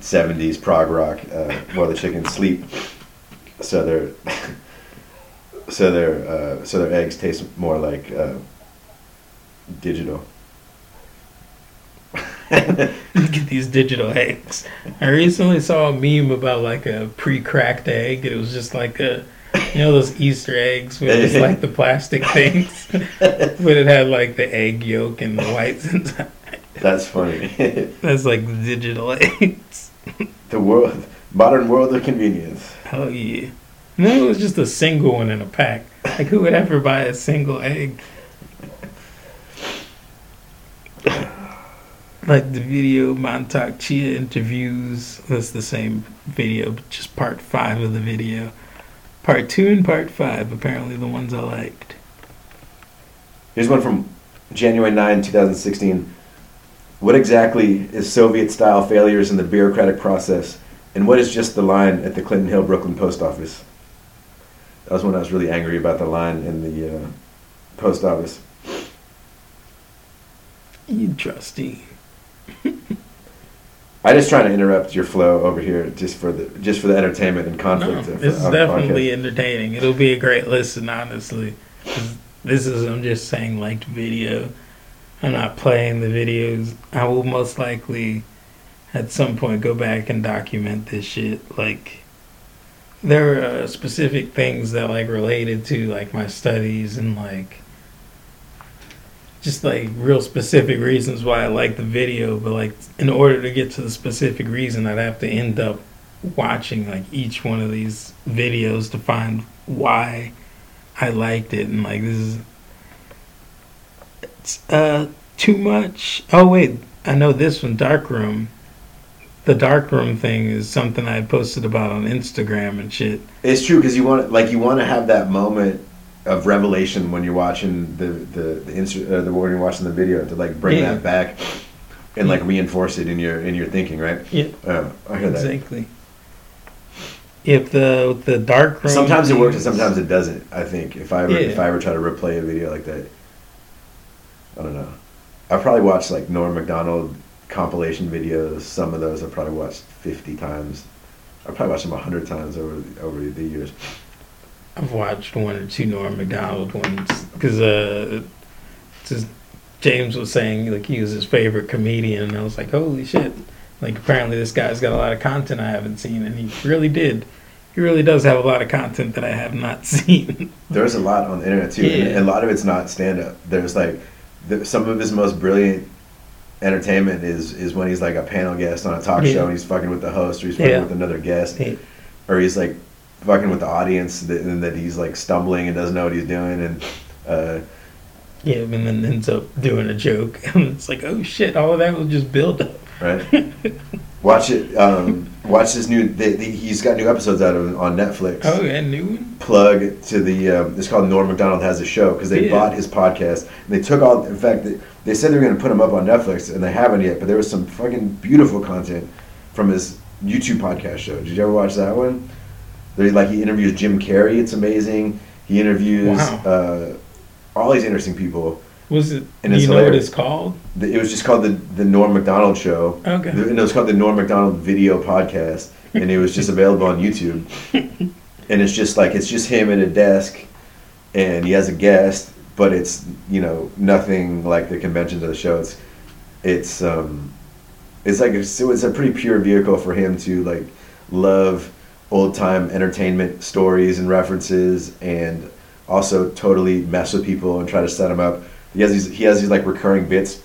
70s prog rock uh, while the chickens sleep so their so their uh, so their eggs taste more like uh, digital Get these digital eggs. I recently saw a meme about like a pre-cracked egg. It was just like a, you know, those Easter eggs with just like the plastic things, but it had like the egg yolk and the whites inside. that's funny That's like digital eggs. the world modern world of convenience Hell yeah. Then it was just a single one in a pack. Like who would ever buy a single egg? Like the video Mantak Chia interviews. That's the same video, but just part five of the video. Part two and part five, apparently the ones I liked. Here's one from January 9, 2016. What exactly is Soviet style failures in the bureaucratic process? And what is just the line at the Clinton Hill Brooklyn post office? That was when I was really angry about the line in the uh, post office. You trusty. I just trying to interrupt your flow over here just for the just for the entertainment and No, conflict. of- this is definitely podcast. entertaining. It'll be a great listen, honestly. This is, I'm just saying, liked video. I'm not playing the videos. I will most likely, at some point, go back and document this shit. Like, there are specific things that, like, related to, like, my studies and, like, just, like, real specific reasons why I like the video. But, like, in order to get to the specific reason, I'd have to end up watching like each one of these videos to find why I liked it and like this is it's uh too much. Oh wait, I know this one dark room. The dark room thing is something I posted about on Instagram and shit. It's true because you want like you want to have that moment of revelation when you're watching the the the, instru- uh, the when you're watching the video to like bring Yeah. that back and like reinforce it in your in your thinking, right? Yeah, Uh, I hear that. exactly. If the the dark room Sometimes it works and sometimes it doesn't. I think if I ever Yeah. if I ever try to replay a video like that, I don't know. I probably watched like Norm Macdonald compilation videos. Some of those I've probably watched fifty times. I probably watched them a hundred times over over the years. I've watched one or two Norm Macdonald ones because uh, just James was saying like he was his favorite comedian, and I was like, holy shit! Like apparently this guy's got a lot of content I haven't seen, and he really did. He really does have a lot of content that I have not seen. There's a lot on the internet too, and a lot of it's not stand up. There's like the, some of his most brilliant entertainment is is when he's like a panel guest on a talk Yeah. show and he's fucking with the host or he's fucking Yeah. with another guest Yeah. or he's like fucking with the audience that, and that he's like stumbling and doesn't know what he's doing and uh, Yeah, and then ends up doing a joke, and it's like, oh shit, all of that was just build up. Right. Watch it. Um, watch this new. They, they, he's got new episodes out of, on Netflix. oh, yeah, new one. Plug to the. Um, it's called Norm Macdonald has a show because they Yeah. bought his podcast and they took all. In fact, they, they said they were going to put him up on Netflix and they haven't yet. But there was some fucking beautiful content from his YouTube podcast show. Did you ever watch that one? They like he interviews Jim Carrey. It's amazing. He interviews Wow. uh, all these interesting people. Was it? And do you know what it's called? It was just called the the Norm Macdonald Show. Okay. The- and it was called the Norm Macdonald Video Podcast, and it was just available on YouTube. And it's just like it's just him at a desk, and he has a guest, but it's you know nothing like the conventions of the show. It's it's um, it's like it's, it's a pretty pure vehicle for him to like love old time entertainment stories and references, and also totally mess with people and try to set them up. He has these he has these like recurring bits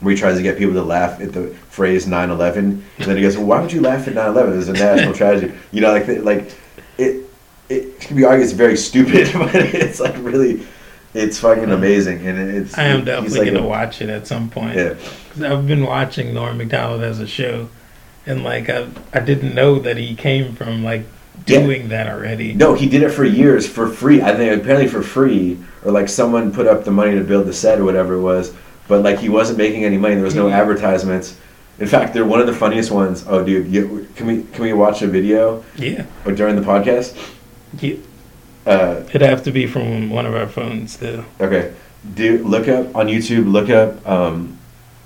where he tries to get people to laugh at the phrase 9/11, and then he goes, well, "Why would you laugh at 9/11? It's a national tragedy." You know, like like it. It can be argued it's very stupid, but it's like really, it's fucking mm-hmm. amazing, and it's. I am definitely like gonna a- watch it at some point. Yeah, I've been watching Norm Macdonald as a show, and like I, I didn't know that he came from like Yeah. doing that already. no, he did it for years for free. I think apparently for free, or like someone put up the money to build the set or whatever it was. But like he wasn't making any money. There was no advertisements. In fact, they're one of the funniest ones. Oh, dude, you, can we can we watch a video Yeah, or during the podcast? yeah. Uh, it'd have to be from one of our phones though. Okay, do look up on YouTube. Look up um,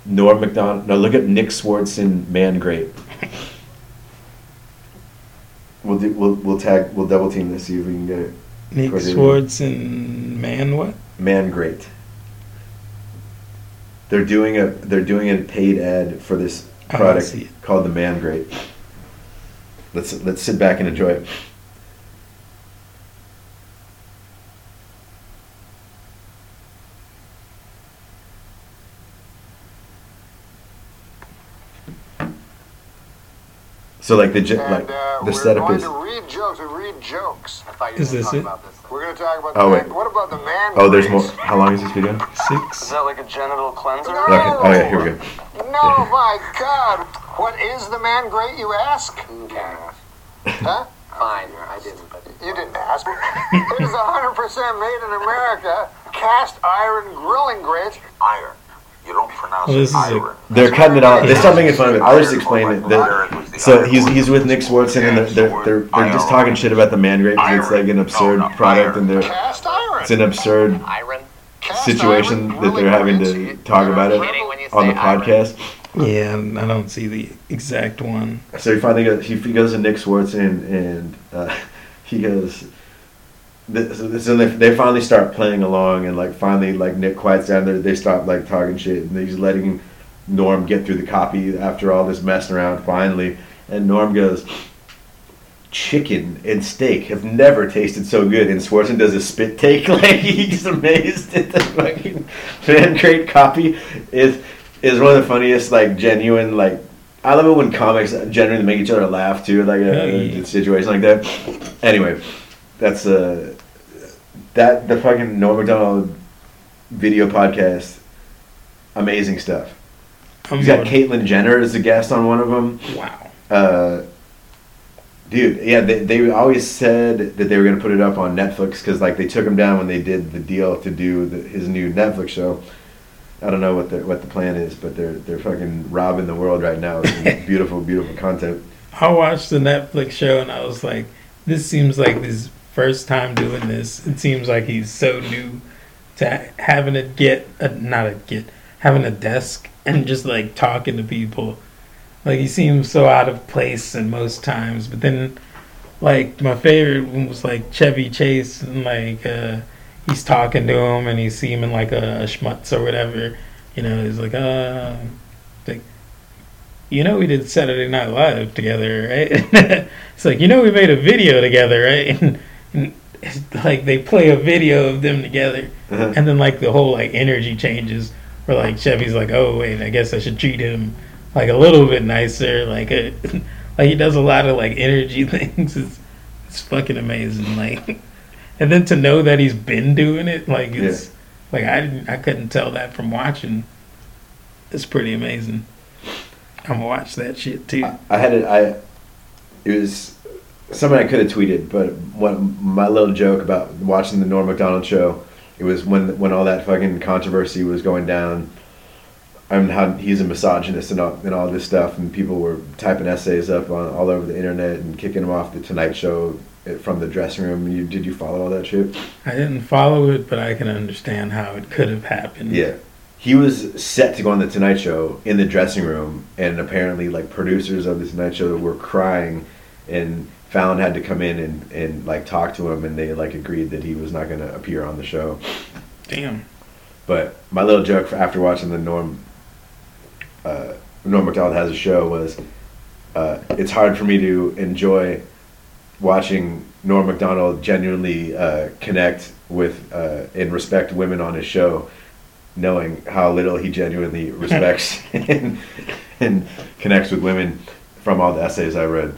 Norm Macdonald. No, look up Nick Swardson Man Grate. We'll do. We'll we'll tag. We'll double team this. See if we can get it. Nick. Swartz and man, what? Man Grate. They're doing a they're doing a paid ad for this product see it. called the Man Grate. Let's let's sit back and enjoy it. So like the ge- And like uh, the we're setup going is to read jokes. We read jokes. I thought you Is this talking it? about this. We're going to talk about Oh, the wait. man. What about the man? oh there's more. How long is this video? Six. Is that like a genital cleanser? No. Okay. Oh yeah, here we go. No, my God. What is the man grate, you ask? Okay. Huh? Fine, I didn't, but You didn't ask. Me. It is 100% made in America. Cast iron grilling grate. iron. You don't pronounce Well, this is it a- They're cutting it out. They're start making fun of it. I'll just Iron, explain it. The- iron was the so he's he's with Nick Swardson and they're they're, they're, they're just talking shit about the man grate because it's like an absurd No, no, product iron. and they're Cast it's an absurd iron. Situation iron that they're having to talk about it Kidding when you on the say iron. podcast. Yeah, I don't see the exact one. So he finally goes. He, he goes to Nick Swardson and uh, he goes. So, they, they finally start playing along and like finally like Nick quiets down. They they stop like talking shit and he's letting Norm get through the copy after all this messing around. Finally, and Norm goes. Chicken and steak have never tasted so good, and Swardson does a spit take like he's amazed at the fucking fan crate copy. Is is one of the funniest, like genuine, like I love it when comics genuinely make each other laugh too, like a, a situation like that. Anyway, that's uh that the fucking Norm Macdonald video podcast. Amazing stuff. I'm He's got Caitlyn Jenner as a guest on one of them. Wow. Uh, dude, yeah, they, they always said that they were gonna put it up on Netflix because like they took him down when they did the deal to do the, his new Netflix show. I don't know what the what the plan is, but they're they're fucking robbing the world right now with beautiful, beautiful content. I watched the Netflix show and I was like, this seems like his first time doing this. It seems like he's so new to having to get a, not a get having a desk and just like talking to people. Like he seems so out of place in most times, but then like my favorite one was like Chevy Chase and like uh he's talking to him and he's seeming like a, a schmutz or whatever. You know, he's like, uh like you know we did Saturday Night Live together, right? it's like, you know we made a video together, right? and it's like they play a video of them together Uh-huh. and then like the whole like energy changes where like Chevy's like, oh wait, I guess I should treat him like a little bit nicer. Like uh like he does a lot of like energy things. It's it's fucking amazing. Like and then to know that he's been doing it, like it's Like I didn't, I couldn't tell that from watching. It's pretty amazing. I'm gonna watch that shit too. I, I had it. I it was something I could have tweeted, but what my little joke about watching the Norm Macdonald show. It was when when all that fucking controversy was going down. And how he's a misogynist and all, and all this stuff, and people were typing essays up on all over the internet and kicking him off the Tonight Show from the dressing room. You did you follow all that shit? I didn't follow it, but I can understand how it could have happened. Yeah. He was set to go on the Tonight Show in the dressing room, and apparently, like producers of the Tonight Show were crying, and Fallon had to come in and, and like talk to him, and they like agreed that he was not going to appear on the show. Damn. But my little joke for after watching the Norm, uh, Norm Macdonald has a show was, uh, it's hard for me to enjoy watching Norm Macdonald genuinely uh, connect with uh, and respect women on his show, knowing how little he genuinely respects and, and connects with women from all the essays I read.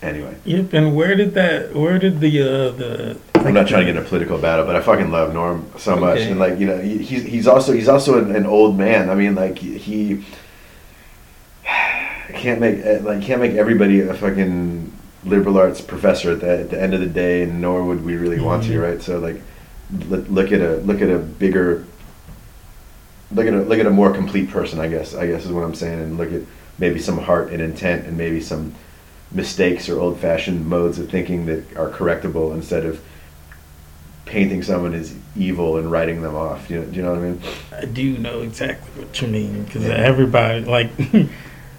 Anyway, Yep. And where did that? Where did the uh the? I'm not trying to get in a political battle, but I fucking love Norm so much, Okay. and like you know, he, he's he's also he's also an, an old man. I mean, like he can't make eh, like can't make everybody a fucking liberal arts professor at the, at the end of the day, and nor would we really want to, Mhm. right? So like, look, look at a look at a bigger look at a look at a more complete person. I guess I guess is what I'm saying, and look at maybe some heart and intent, and maybe some mistakes or old-fashioned modes of thinking that are correctable instead of painting someone as evil and writing them off. You know, do you know what I mean? I do know exactly what you mean because everybody like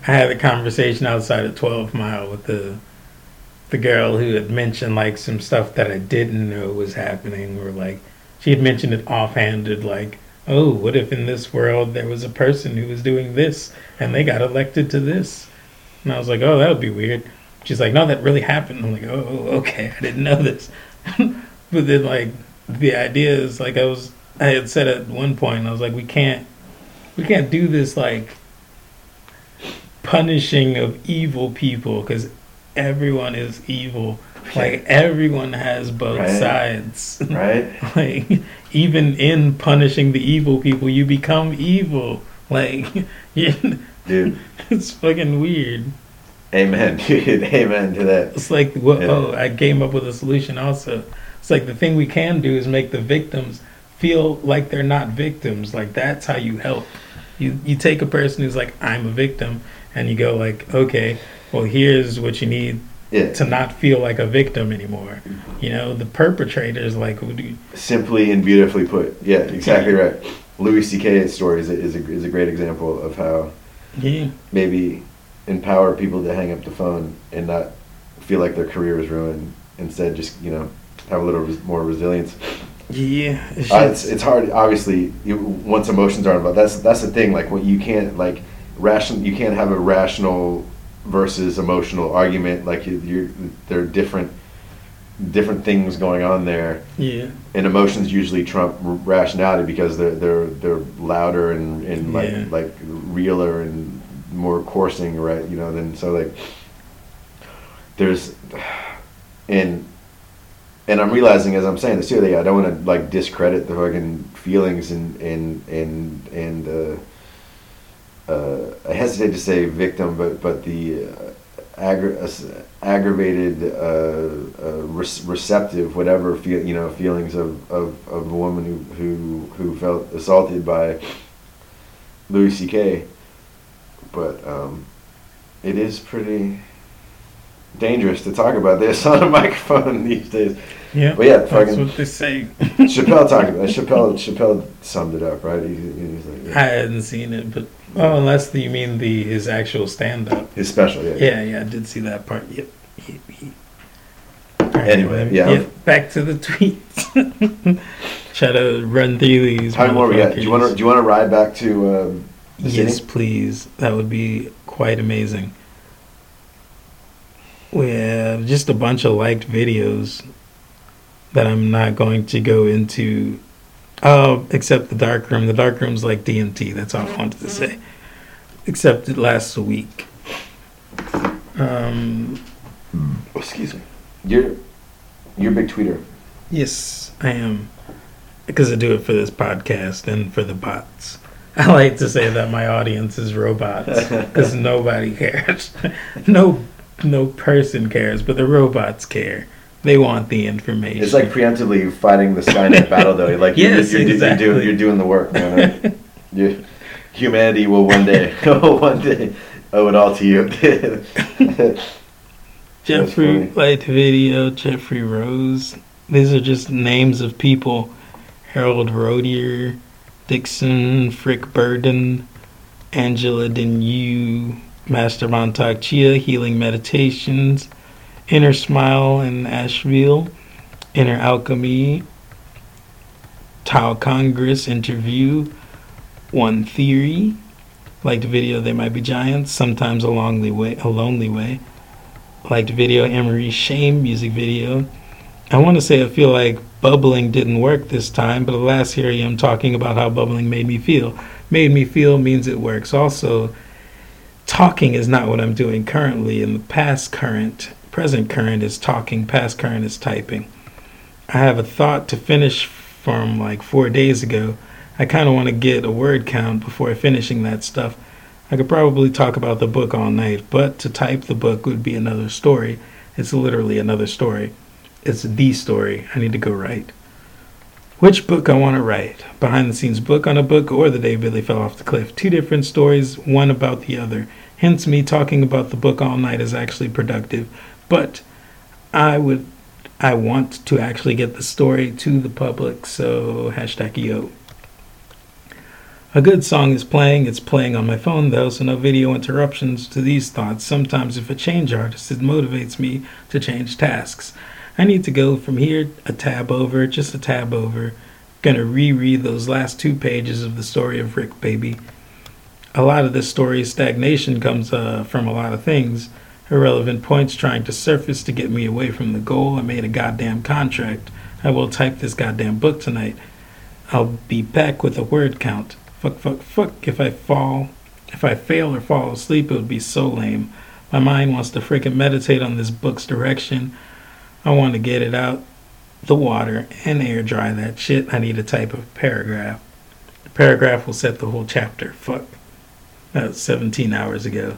I had a conversation outside of Twelve Mile with the the girl who had mentioned like some stuff that I didn't know was happening, or like she had mentioned it offhanded, like, "Oh, what if in this world there was a person who was doing this and they got elected to this?" And I was like, "Oh, that would be weird." She's like, "No, that really happened." I'm like, "Oh, okay, I didn't know this." but then like the idea is like I was I had said at one point I was like, "We can't we can't do this like punishing of evil people because everyone is evil. Like everyone has both Right. sides. Right? like even in punishing the evil people, you become evil. Like Dude, it's fucking weird. Amen, dude, amen to that. It's like what? Yeah. Oh, I came up with a solution. Also, it's like the thing we can do is make the victims feel like they're not victims. Like that's how you help. You you take a person who's like I'm a victim, and you go like, okay, well here's what you need Yeah, to not feel like a victim anymore. Mm-hmm. You know, the perpetrator is like, who do you- simply and beautifully put. Yeah, exactly right. Louis C.K.'s story is a, is a, is a great example of how yeah, maybe empower people to hang up the phone and not feel like their career is ruined. Instead, just you know, have a little res- more resilience. yeah. It's Uh, it's, it's hard. Obviously, you, once emotions aren't involved, that's that's the thing. Like what you can't like ration. You can't have a rational versus emotional argument. Like you, you're there are different different things going on there, yeah, and emotions usually trump r- rationality because they're they're they're louder and and like Yeah. like realer and more coursing, right? You know, then so like there's and and I'm realizing as I'm saying this too, that I don't want to like discredit the fucking feelings and and and and uh, uh, I hesitate to say victim, but but the uh, aggra- uh, aggravated, uh, uh, re- receptive, whatever feel you know feelings of, of, of a woman who, who who felt assaulted by Louis C.K. But um, it is pretty dangerous to talk about this on a microphone these days. yeah. Well, yeah, that's fucking- what they say. Chappelle talked about Chappelle. Chappelle summed it up, right? He, he's like, I hadn't seen it, but oh, unless you mean the his actual stand up. his special, yeah. Yeah, yeah, I did see that part. Yep. yep, yep. All right, Anyway, yeah. Yep, back to the tweets. Try to run through these. How many more we got? Do you want to? Do you want to ride back to um, the Yes, please. That would be quite amazing. We have just a bunch of liked videos that I'm not going to go into. Oh, except the dark room. The dark room's like DMT. That's all I wanted to say. Except it lasts a week. Um, Oh, excuse me. You're you're a big tweeter. Yes, I am. because I do it for this podcast and for the bots. I like to say that my audience is robots because nobody cares. no, no person cares, but the robots care. They want the information. It's like preemptively fighting the Skynet battle, though. Like Yes, you're, you're, exactly. you're, doing, you're doing the work. Man. you, humanity will one day, oh, one day, owe it all to you. Jeffrey funny. Light Video, Jeffrey Rose. These are just names of people. Harold Rodier, Dixon, Frick Burden, Angela Denyu, Master Mantak Chia, Healing Meditations, Inner Smile in Asheville, Inner Alchemy, Tao Congress Interview, One Theory, liked video They Might Be Giants, sometimes a lonely way, a lonely way liked video Emery Shame music video. I want to say I feel like bubbling didn't work this time, but alas, here I am talking about how bubbling made me feel. Made me feel means it works. Also, talking is not what I'm doing currently. In the past current, present current is talking, past current is typing. I have a thought to finish from like four days ago. I kind of want to get a word count before finishing that stuff. I could probably talk about the book all night, but to type the book would be another story. It's literally another story. It's the story I need to go write. Which book I want to write? Behind the scenes book on a book or the day Billy fell off the cliff. Two different stories, one about the other. Hence, me talking about the book all night is actually productive. But I would, I want to actually get the story to the public, so hashtag yo. A good song is playing, it's playing on my phone though, so no video interruptions to these thoughts. Sometimes, if a change artist, it motivates me to change tasks. I need to go from here a tab over, just a tab over. Gonna reread those last two pages of the story of Rick Baby. A lot of this story's stagnation comes uh, from a lot of things. Irrelevant points trying to surface to get me away from the goal. I made a goddamn contract. I will type this goddamn book tonight. I'll be back with a word count. Fuck, fuck, fuck. If I fall, if I fail or fall asleep, it would be so lame. My mind wants to freaking meditate on this book's direction. I want to get it out the water and air dry that shit. I need a type of paragraph. The paragraph will set the whole chapter. Fuck. That was 17 hours ago.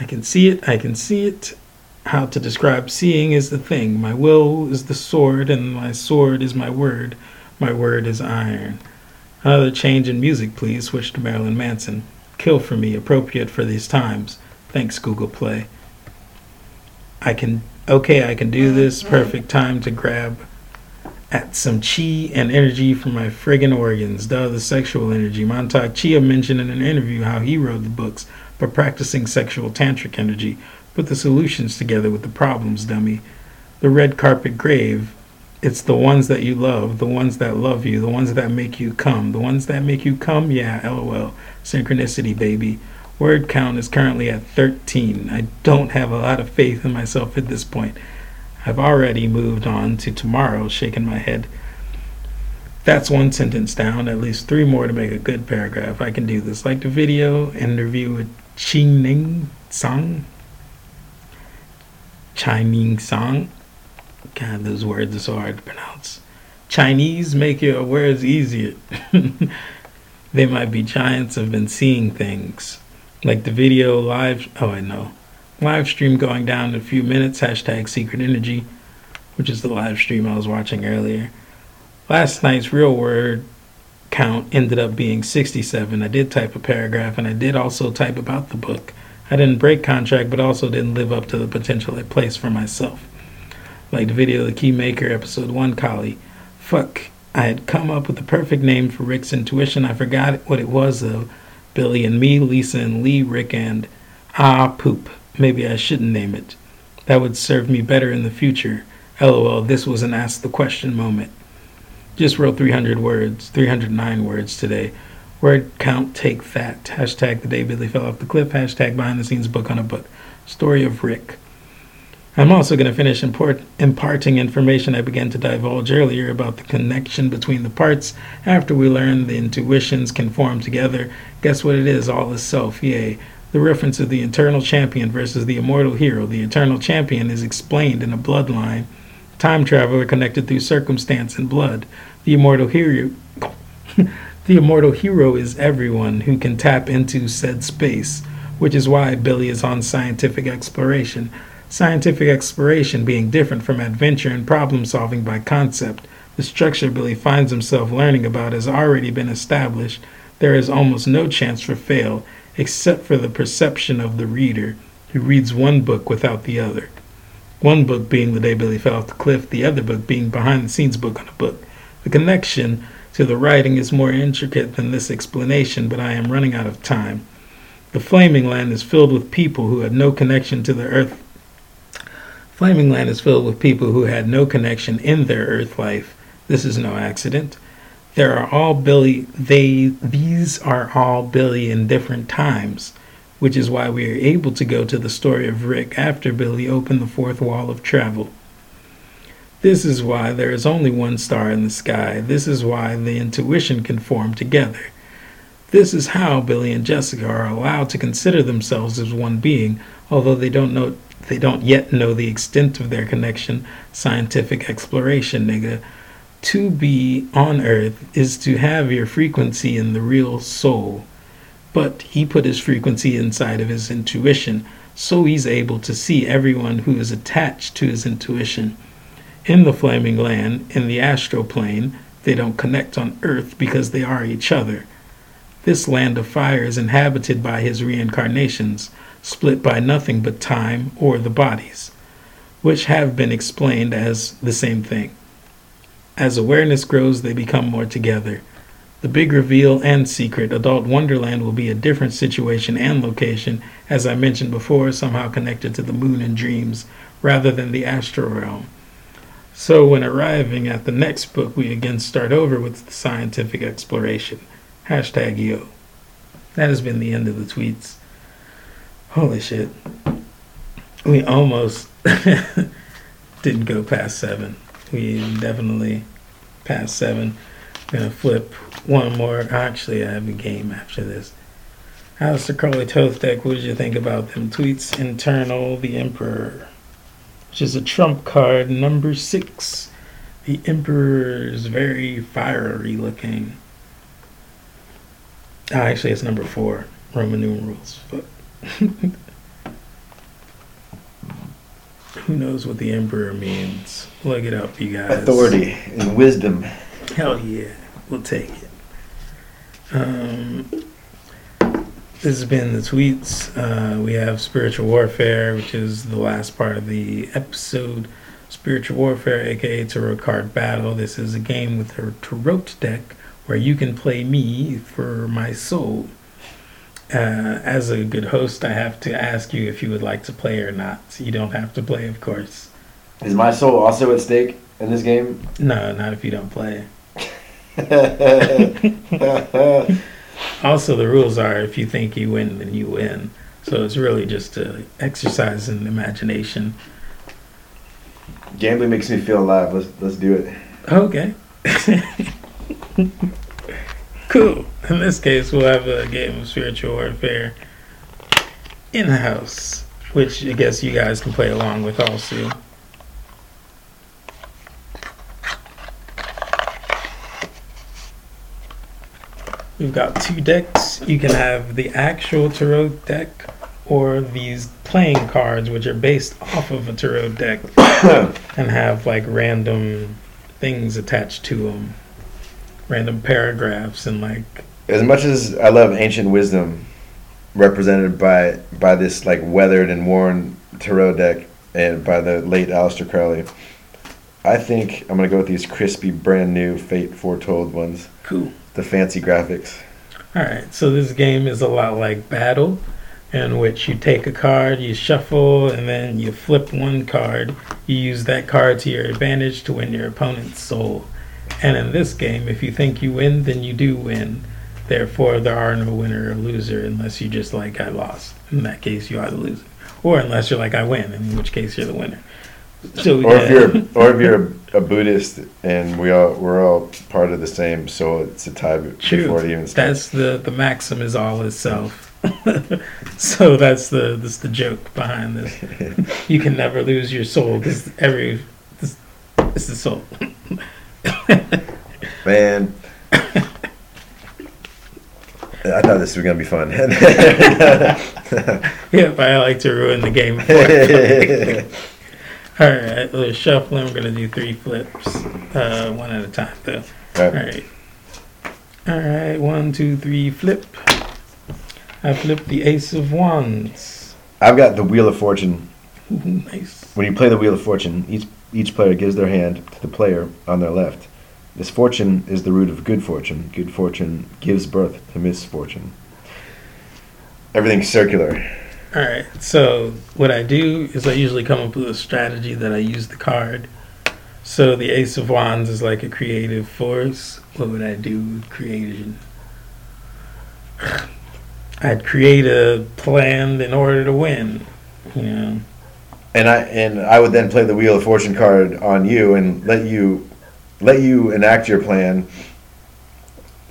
I can see it. I can see it. How to describe seeing is the thing. My will is the sword, and my sword is my word. My word is iron. Another change in music, please. Switch to Marilyn Manson. Kill for me, appropriate for these times. Thanks, Google Play. I can, okay, I can do this. Mm-hmm. Perfect time to grab at some chi and energy from my friggin' organs. Duh, the sexual energy. Mantak Chia mentioned in an interview how he wrote the books by practicing sexual tantric energy. Put the solutions together with the problems, dummy. The red carpet grave. It's the ones that you love, the ones that love you, the ones that make you come. The ones that make you come, yeah, lol. Synchronicity, baby. Word count is currently at 13. I don't have a lot of faith in myself at this point. I've already moved on to tomorrow, shaking my head. That's one sentence down, at least three more to make a good paragraph. I can do this. Like the video interview with Qing Ning Song. Chining Song. God, those words are so hard to pronounce. Chinese make your words easier. they might be giants have been seeing things. Like the video live oh I know. Live stream going down in a few minutes, hashtag secret energy, which is the live stream I was watching earlier. Last night's real word count ended up being 67. I did type a paragraph and I did also type about the book. I didn't break contract, but also didn't live up to the potential I placed for myself. Like the video The Key Maker, episode 1, Collie. Fuck. I had come up with the perfect name for Rick's intuition. I forgot what it was, though. Billy and me, Lisa and Lee, Rick and Ah Poop. Maybe I shouldn't name it. That would serve me better in the future. LOL, this was an ask the question moment. Just wrote 300 words, 309 words today. Word count, take that. Hashtag the day Billy fell off the cliff. Hashtag behind the scenes book on a book. Story of Rick. I'm also going to finish import, imparting information I began to divulge earlier about the connection between the parts after we learn the intuitions can form together. Guess what it is? All is self, yay. The reference of the eternal champion versus the immortal hero. The eternal champion is explained in a bloodline. Time traveler connected through circumstance and blood. The immortal hero. the immortal hero is everyone who can tap into said space, which is why Billy is on scientific exploration. Scientific exploration being different from adventure and problem solving by concept. The structure Billy finds himself learning about has already been established. There is almost no chance for fail, except for the perception of the reader, who reads one book without the other. One book being The Day Billy Fell Off the Cliff, the other book being behind the scenes book on a book. The connection to the writing is more intricate than this explanation, but I am running out of time. The Flaming Land is filled with people who had no connection to the earth. Flaming Land is filled with people who had no connection in their earth life. This is no accident. There are all Billy they these are all Billy in different times, which is why we are able to go to the story of Rick after Billy opened the fourth wall of travel. This is why there is only one star in the sky. This is why the intuition can form together. This is how Billy and Jessica are allowed to consider themselves as one being, although they don't know they don't yet know the extent of their connection. Scientific exploration, nigga. To be on earth is to have your frequency in the real soul. But he put his frequency inside of his intuition, so he's able to see everyone who is attached to his intuition. In the flaming land, in the astral plane, they don't connect on earth because they are each other. This land of fire is inhabited by his reincarnations, split by nothing but time or the bodies, which have been explained as the same thing. As awareness grows, they become more together. The big reveal and secret, Adult Wonderland will be a different situation and location, as I mentioned before, somehow connected to the moon and dreams, rather than the astral realm. So, when arriving at the next book, we again start over with the scientific exploration. Hashtag yo. That has been the end of the tweets. Holy shit. We almost didn't go past seven. We definitely passed seven. Gonna flip one more. Actually, I have a game after this. How's the Crowley Thoth deck, what did you think about them tweets? Internal, the Emperor, which is a trump card, number six. The Emperor is very fiery looking. Oh, actually, it's number four, Roman numerals. But who knows what the Emperor means? Look it up, you guys. Authority and wisdom. Hell yeah, we'll take it. Um, this has been the tweets. Uh, we have spiritual warfare, which is the last part of the episode. Spiritual warfare, aka tarot card battle. This is a game with a tarot deck where you can play me for my soul. Uh, as a good host, I have to ask you if you would like to play or not. You don't have to play, of course. Is my soul also at stake in this game? No, not if you don't play. Also, the rules are if you think you win, then you win. So it's really just an exercise in imagination. Gambling makes me feel alive. Let's let's do it. Okay. cool. In this case, we'll have a game of spiritual warfare in the house, which I guess you guys can play along with also. We've got two decks. You can have the actual tarot deck or these playing cards, which are based off of a tarot deck and have like random things attached to them, random paragraphs, and like As much as I love ancient wisdom, represented by by this like weathered and worn tarot deck and by the late Aleister Crowley, I think I'm gonna go with these crispy, brand new Fate Foretold ones. cool. The fancy graphics. All right, so this game is a lot like Battle, in which you take a card, you shuffle, and then you flip one card. You use that card to your advantage to win your opponent's soul. And in this game, if you think you win, then you do win. Therefore, there are no winner or loser unless you just like I lost. In that case, you are the loser, or unless you're like I win, in which case you're the winner. So Or if you're or if you're a Buddhist and we all we're all part of the same so it's a tie True. before it even starts. That's the the maxim is all itself. so that's the that's the joke behind this. You can never lose your soul because every this, it's the soul. Man. I thought this was gonna be fun. Yep, I like to ruin the game. All right, let's shuffle. We're gonna do three flips, uh, one at a time, though. All right. All right, one, two, three, flip. I flipped the Ace of Wands. I've got the Wheel of Fortune. Ooh, nice. When you play the Wheel of Fortune, each each player gives their hand to the player on their left. Misfortune is the root of good fortune. Good fortune gives birth to misfortune. Everything's circular. All right. So what I do is I usually come up with a strategy that I use the card. So the Ace of Wands is like a creative force. What would I do with creation? I'd create a plan in order to win. You know. And I and I would then play the Wheel of Fortune card on you and let you let you enact your plan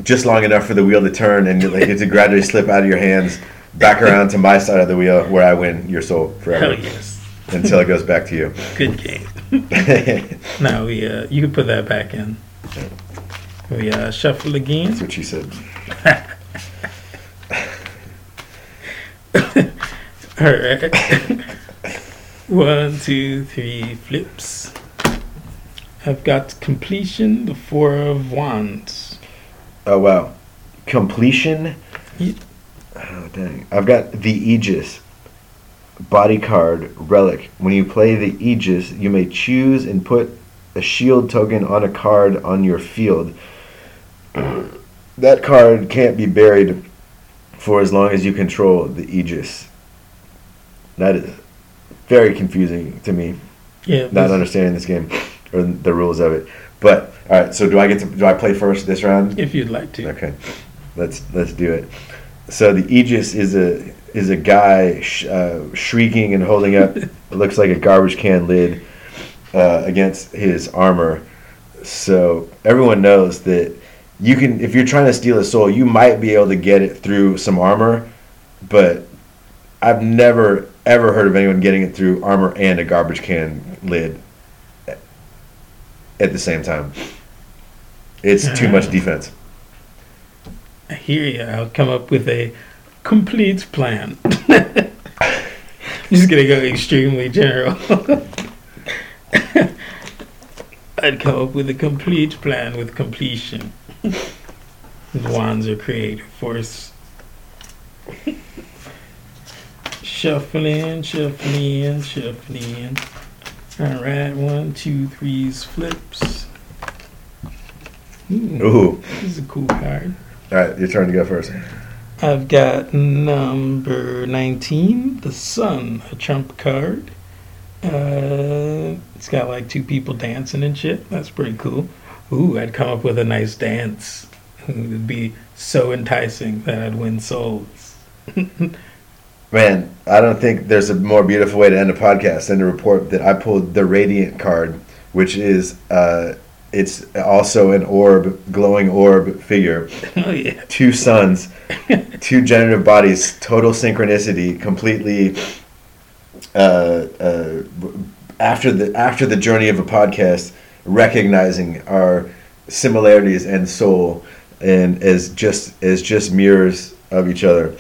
just long enough for the wheel to turn and like it to gradually slip out of your hands back around to my side of the wheel where I win your soul forever. Hell yes. until it goes back to you. Good game. Now we uh, you can put that back in. We uh, shuffle again. That's what she said. All right. One, two, three flips. I've got completion, the Four of Wands. Oh wow. Completion. Ye- Oh dang. I've got the Aegis. Body card relic. When you play the Aegis, you may choose and put a shield token on a card on your field. that card can't be buried for as long as you control the Aegis. That is very confusing to me, Yeah, not understanding this game or the rules of it. But all right, so do I get to do I play first this round? if you'd like to. Okay, let's let's do it. So the Aegis is a is a guy sh- uh, shrieking and holding up. looks like a garbage can lid uh, against his armor. So everyone knows that you can, if you're trying to steal a soul, you might be able to get it through some armor, but I've never ever heard of anyone getting it through armor and a garbage can lid at the same time. It's too much uh, defense. I hear you. I'll come up with a complete plan. I'm Just gonna go extremely general. I'd come up with a complete plan with completion. Wands are creative force. Shuffling, shuffling, shuffling. All right, one, two, threes, flips. Ooh, Ooh. this is a cool card. All right, your turn to go first. I've got number 19, the Sun, a trump card. Uh, it's got like two people dancing and shit. That's pretty cool. Ooh, I'd come up with a nice dance. It would be so enticing that I'd win souls. Man, I don't think there's a more beautiful way to end a podcast than to report that I pulled the Radiant card, which is uh, it's also an orb, glowing orb figure. oh, yeah. Two suns, two generative bodies, total synchronicity, completely. Uh, uh, after the after the journey of a podcast, recognizing our similarities and soul, and as just as just mirrors of each other.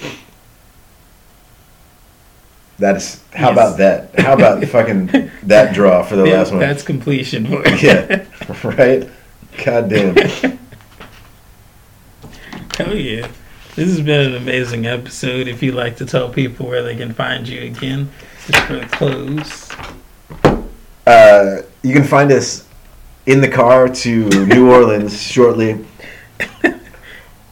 That's how Yes. about that? How about fucking that draw for the Yeah, last one? That's completion yeah, right. God damn. Hell yeah. This has been an amazing episode. If you'd like to tell people where they can find you again, just for the close. Uh, you can find us in the car to New Orleans shortly,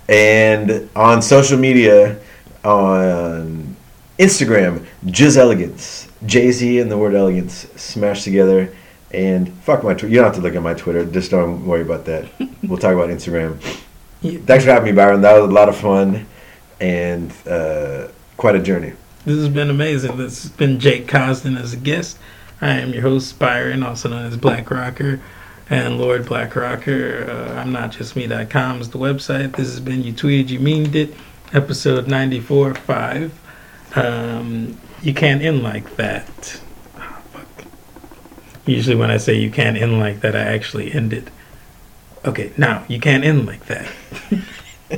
and on social media on Instagram, Jizz Elegance, Jay Z and the word elegance smashed together. And fuck my Twitter. You don't have to look at my Twitter. Just don't worry about that. We'll talk about Instagram. Yeah. Thanks for having me, Byron. That was a lot of fun and uh, quite a journey. This has been amazing. This has been Jake Cosden as a guest. I am your host, Byron, also known as Black Rocker and Lord Black Rocker. Uh, I'm not just me.com is the website. This has been You Tweeted, You Meaned It, episode 94 5. Um, you can't end like that. Oh, fuck. Usually, when I say you can't end like that, I actually end it. Okay, now you can't end like that.